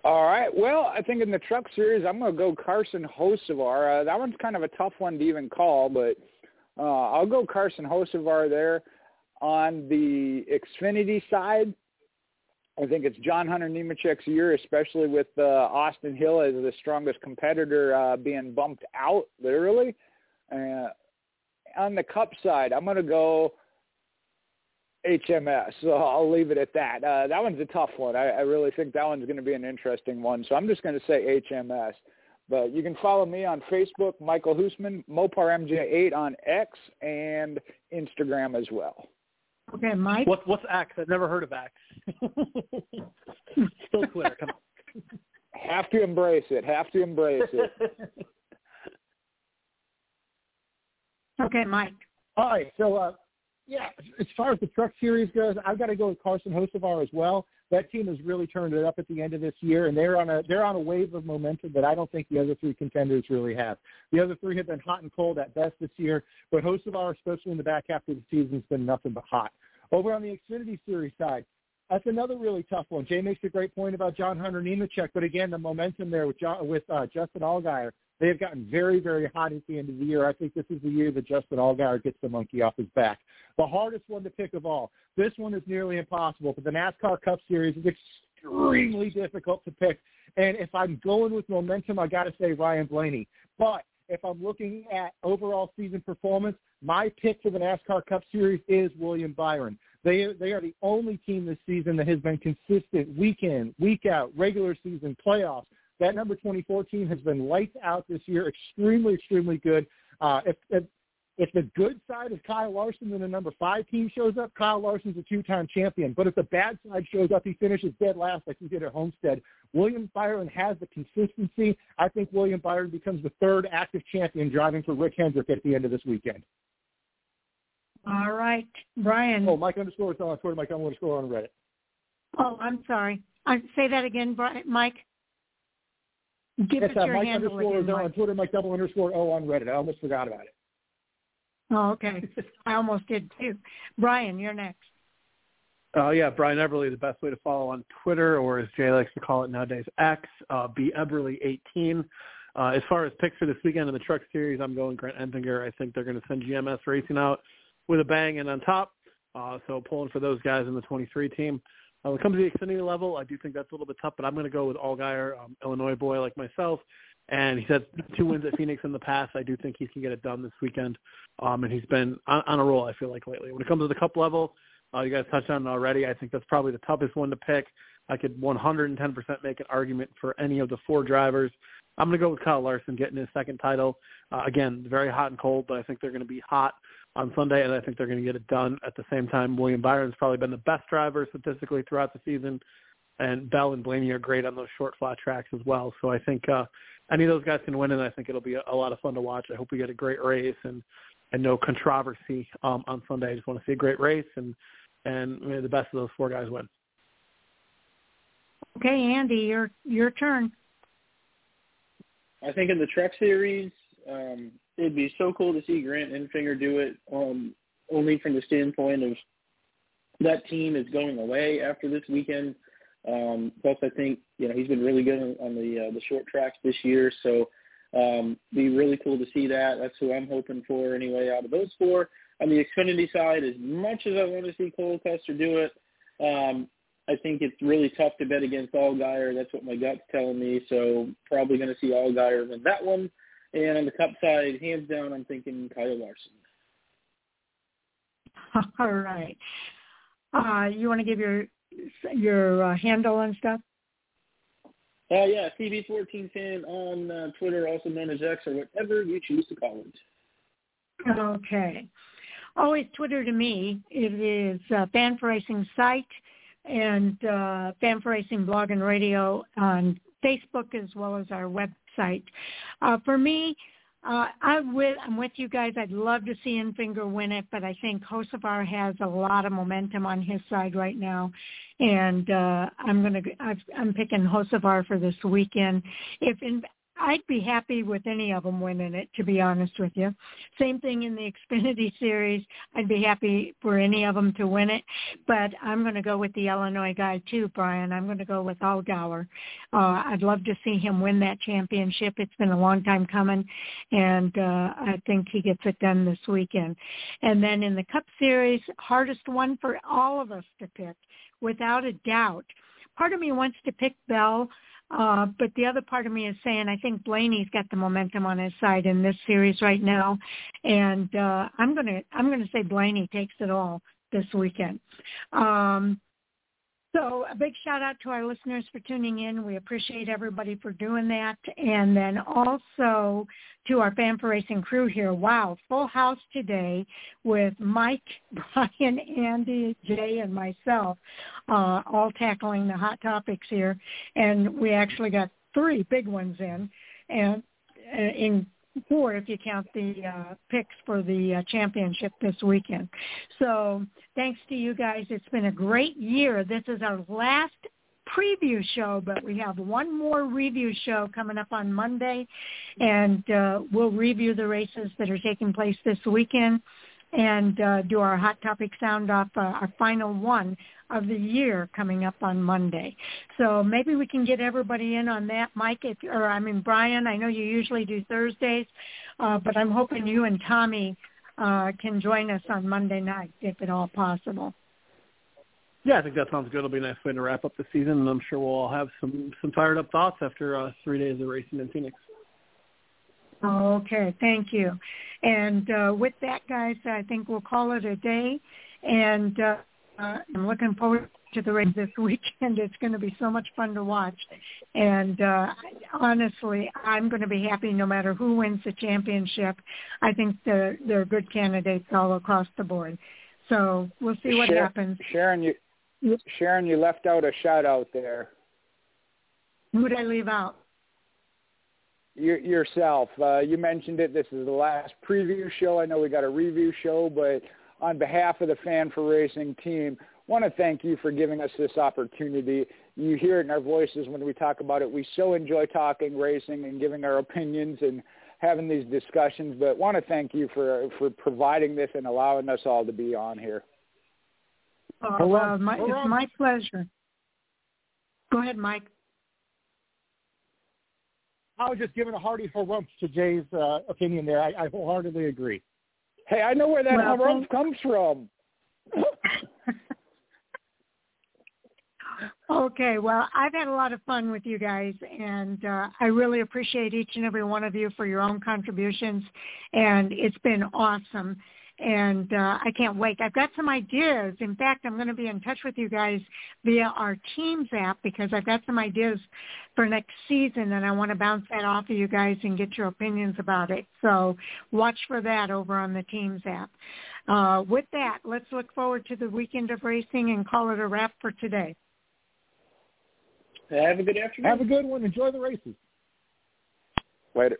All right. Well, I think in the truck series, I'm going to go Carson Hocevar. Uh, that one's kind of a tough one to even call, but uh, I'll go Carson Hocevar there. On the Xfinity side, I think it's John Hunter Nemechek's year, especially with uh, Austin Hill as the strongest competitor uh, being bumped out, literally. Uh, on the Cup side, I'm going to go HMS. So I'll leave it at that. Uh, that one's a tough one. I, I really think that one's going to be an interesting one. So I'm just going to say HMS. But you can follow me on Facebook, Michael Husmann, MoparMJ8 on X, and Instagram as well. Okay, Mike. What's what's Axe? I've never heard of Axe. Still Twitter. Come on. Have to embrace it. Have to embrace it. okay, Mike. All right. So, uh, yeah, as far as the truck series goes, I've got to go with Carson Hocevar as well. That team has really turned it up at the end of this year, and they're on a they're on a wave of momentum that I don't think the other three contenders really have. The other three have been hot and cold at best this year, but Hocevar, especially in the back half of the season, has been nothing but hot. Over on the Xfinity Series side, that's another really tough one. Jay makes a great point about John Hunter Nemechek, but again, the momentum there with John, with uh, Justin Allgaier, they have gotten very, very hot at the end of the year. I think this is the year that Justin Allgaier gets the monkey off his back. The hardest one to pick of all. This one is nearly impossible, but the NASCAR Cup Series is extremely difficult to pick. And if I'm going with momentum, I got to say Ryan Blaney. But if I'm looking at overall season performance, my pick for the NASCAR Cup Series is William Byron. They they are the only team this season that has been consistent week in, week out, regular season, playoffs. That number 24 team has been lights out this year, extremely, extremely good. Uh, if, if if the good side is Kyle Larson and the number five team shows up, Kyle Larson's a two-time champion. But if the bad side shows up, he finishes dead last like he did at Homestead. William Byron has the consistency. I think William Byron becomes the third active champion driving for Rick Hendrick at the end of this weekend. All right, Brian. Oh, Mike underscore is on Twitter. Mike underscore on Reddit. Oh, I'm sorry. I say that again, Brian, Mike. Give Yes, us uh, your Mike handle underscore again, is on Twitter. Mike double underscore O on Reddit. I almost forgot about it. Oh, okay. I almost did too. Brian, you're next. Uh, yeah, Brian Eberly, the best way to follow on Twitter, or as Jay likes to call it nowadays, X, uh, B Eberly18. Uh, as far as picks for this weekend in the Truck Series, I'm going Grant Enfinger. I think they're going to send GMS Racing out with a bang and on top. Uh, so pulling for those guys in the 23 team. Uh, when it comes to the Xfinity level, I do think that's a little bit tough, but I'm going to go with Allgaier, um, Illinois boy like myself. And he's had two wins at Phoenix in the past. I do think he can get it done this weekend. Um, and he's been on, on a roll, I feel like, lately. When it comes to the cup level, uh, you guys touched on it already. I think that's probably the toughest one to pick. I could 110% make an argument for any of the four drivers. I'm going to go with Kyle Larson getting his second title. Uh, again, very hot and cold, but I think they're going to be hot on Sunday, and I think they're going to get it done at the same time. William Byron's probably been the best driver statistically throughout the season, and Bell and Blaney are great on those short flat tracks as well. So I think uh, any of those guys can win, and I think it'll be a, a lot of fun to watch. I hope we get a great race and and no controversy um, on Sunday. I just want to see a great race, and and may the best of those four guys win. Okay, Andy, your your turn. I think in the Truck Series, um, it'd be so cool to see Grant Enfinger do it. Um, only from the standpoint of that team is going away after this weekend. Um, plus, I think you know he's been really good on, on the uh, the short tracks this year, so um, be really cool to see that. That's who I'm hoping for anyway. Out of those four, on the Xfinity side, as much as I want to see Cole Custer do it, um, I think it's really tough to bet against Allgaier. That's what my gut's telling me. So probably going to see Allgaier win that one. And on the Cup side, hands down, I'm thinking Kyle Larson. All right. Uh, you want to give your your uh, handle and stuff? Uh, yeah, CB1410 on uh, Twitter, also known as X or whatever you choose to call it. Okay. Always Twitter to me. It is uh, Fan4Racing site and uh, Fan4Racing blog and radio on Facebook as well as our website. Uh, for me, uh, I with, I'm with you guys. I'd love to see Enfinger win it, but I think Hocevar has a lot of momentum on his side right now, and uh, I'm gonna I've, I'm picking Hocevar for this weekend. If in, I'd be happy with any of them winning it, to be honest with you. Same thing in the Xfinity Series. I'd be happy for any of them to win it, but I'm going to go with the Illinois guy too, Brian. I'm going to go with Allgaier. Uh, I'd love to see him win that championship. It's been a long time coming, and uh, I think he gets it done this weekend. And then in the Cup Series, hardest one for all of us to pick, without a doubt. Part of me wants to pick Bell uh, but the other part of me is saying I think Blaney's got the momentum on his side in this series right now, and uh, I'm gonna I'm gonna say Blaney takes it all this weekend. Um, so a big shout out to our listeners for tuning in. We appreciate everybody for doing that. And then also to our Fan4Racing crew here. Wow, full house today with Mike, Brian, Andy, Jay, and myself uh, all tackling the hot topics here. And we actually got three big ones in. And uh, in four if you count the uh, picks for the uh, championship this weekend. So thanks to you guys. It's been a great year. This is our last preview show, but we have one more review show coming up on Monday, and uh, we'll review the races that are taking place this weekend and uh, do our hot topic sound off, uh, our final one of the year coming up on Monday. So maybe we can get everybody in on that, Mike, if, or I mean Brian. I know you usually do Thursdays, uh, but I'm hoping you and Tommy uh, can join us on Monday night, if at all possible. Yeah, I think that sounds good. It'll be a nice way to wrap up the season, and I'm sure we'll all have some some fired up thoughts after uh, three days of racing in Phoenix. Okay, thank you. And uh, with that, guys, I think we'll call it a day. And uh, uh, I'm looking forward to the race this weekend. It's going to be so much fun to watch. And uh, honestly, I'm going to be happy no matter who wins the championship. I think they're, they're good candidates all across the board. So we'll see what Sharon, happens. Sharon, you Sharon, you left out a shout out there. Who did I leave out? your, yourself. Uh, you mentioned it. This is the last preview show. I know we got a review show, but on behalf of the Fan4Racing team, want to thank you for giving us this opportunity. You hear it in our voices when we talk about it. We so enjoy talking racing and giving our opinions and having these discussions, but want to thank you for for providing this and allowing us all to be on here. Uh, well, my, it's my pleasure. Go ahead, Mike. I was just giving a hearty harumph to Jay's uh, opinion there. I, I wholeheartedly agree. Hey, I know where that well, harumph comes from. okay, well, I've had a lot of fun with you guys, and uh, I really appreciate each and every one of you for your own contributions, and it's been awesome and uh, I can't wait. I've got some ideas. In fact, I'm going to be in touch with you guys via our Teams app because I've got some ideas for next season, and I want to bounce that off of you guys and get your opinions about it. So watch for that over on the Teams app. Uh, with that, let's look forward to the weekend of racing and call it a wrap for today. Have a good afternoon. Have a good one. Enjoy the races. Later.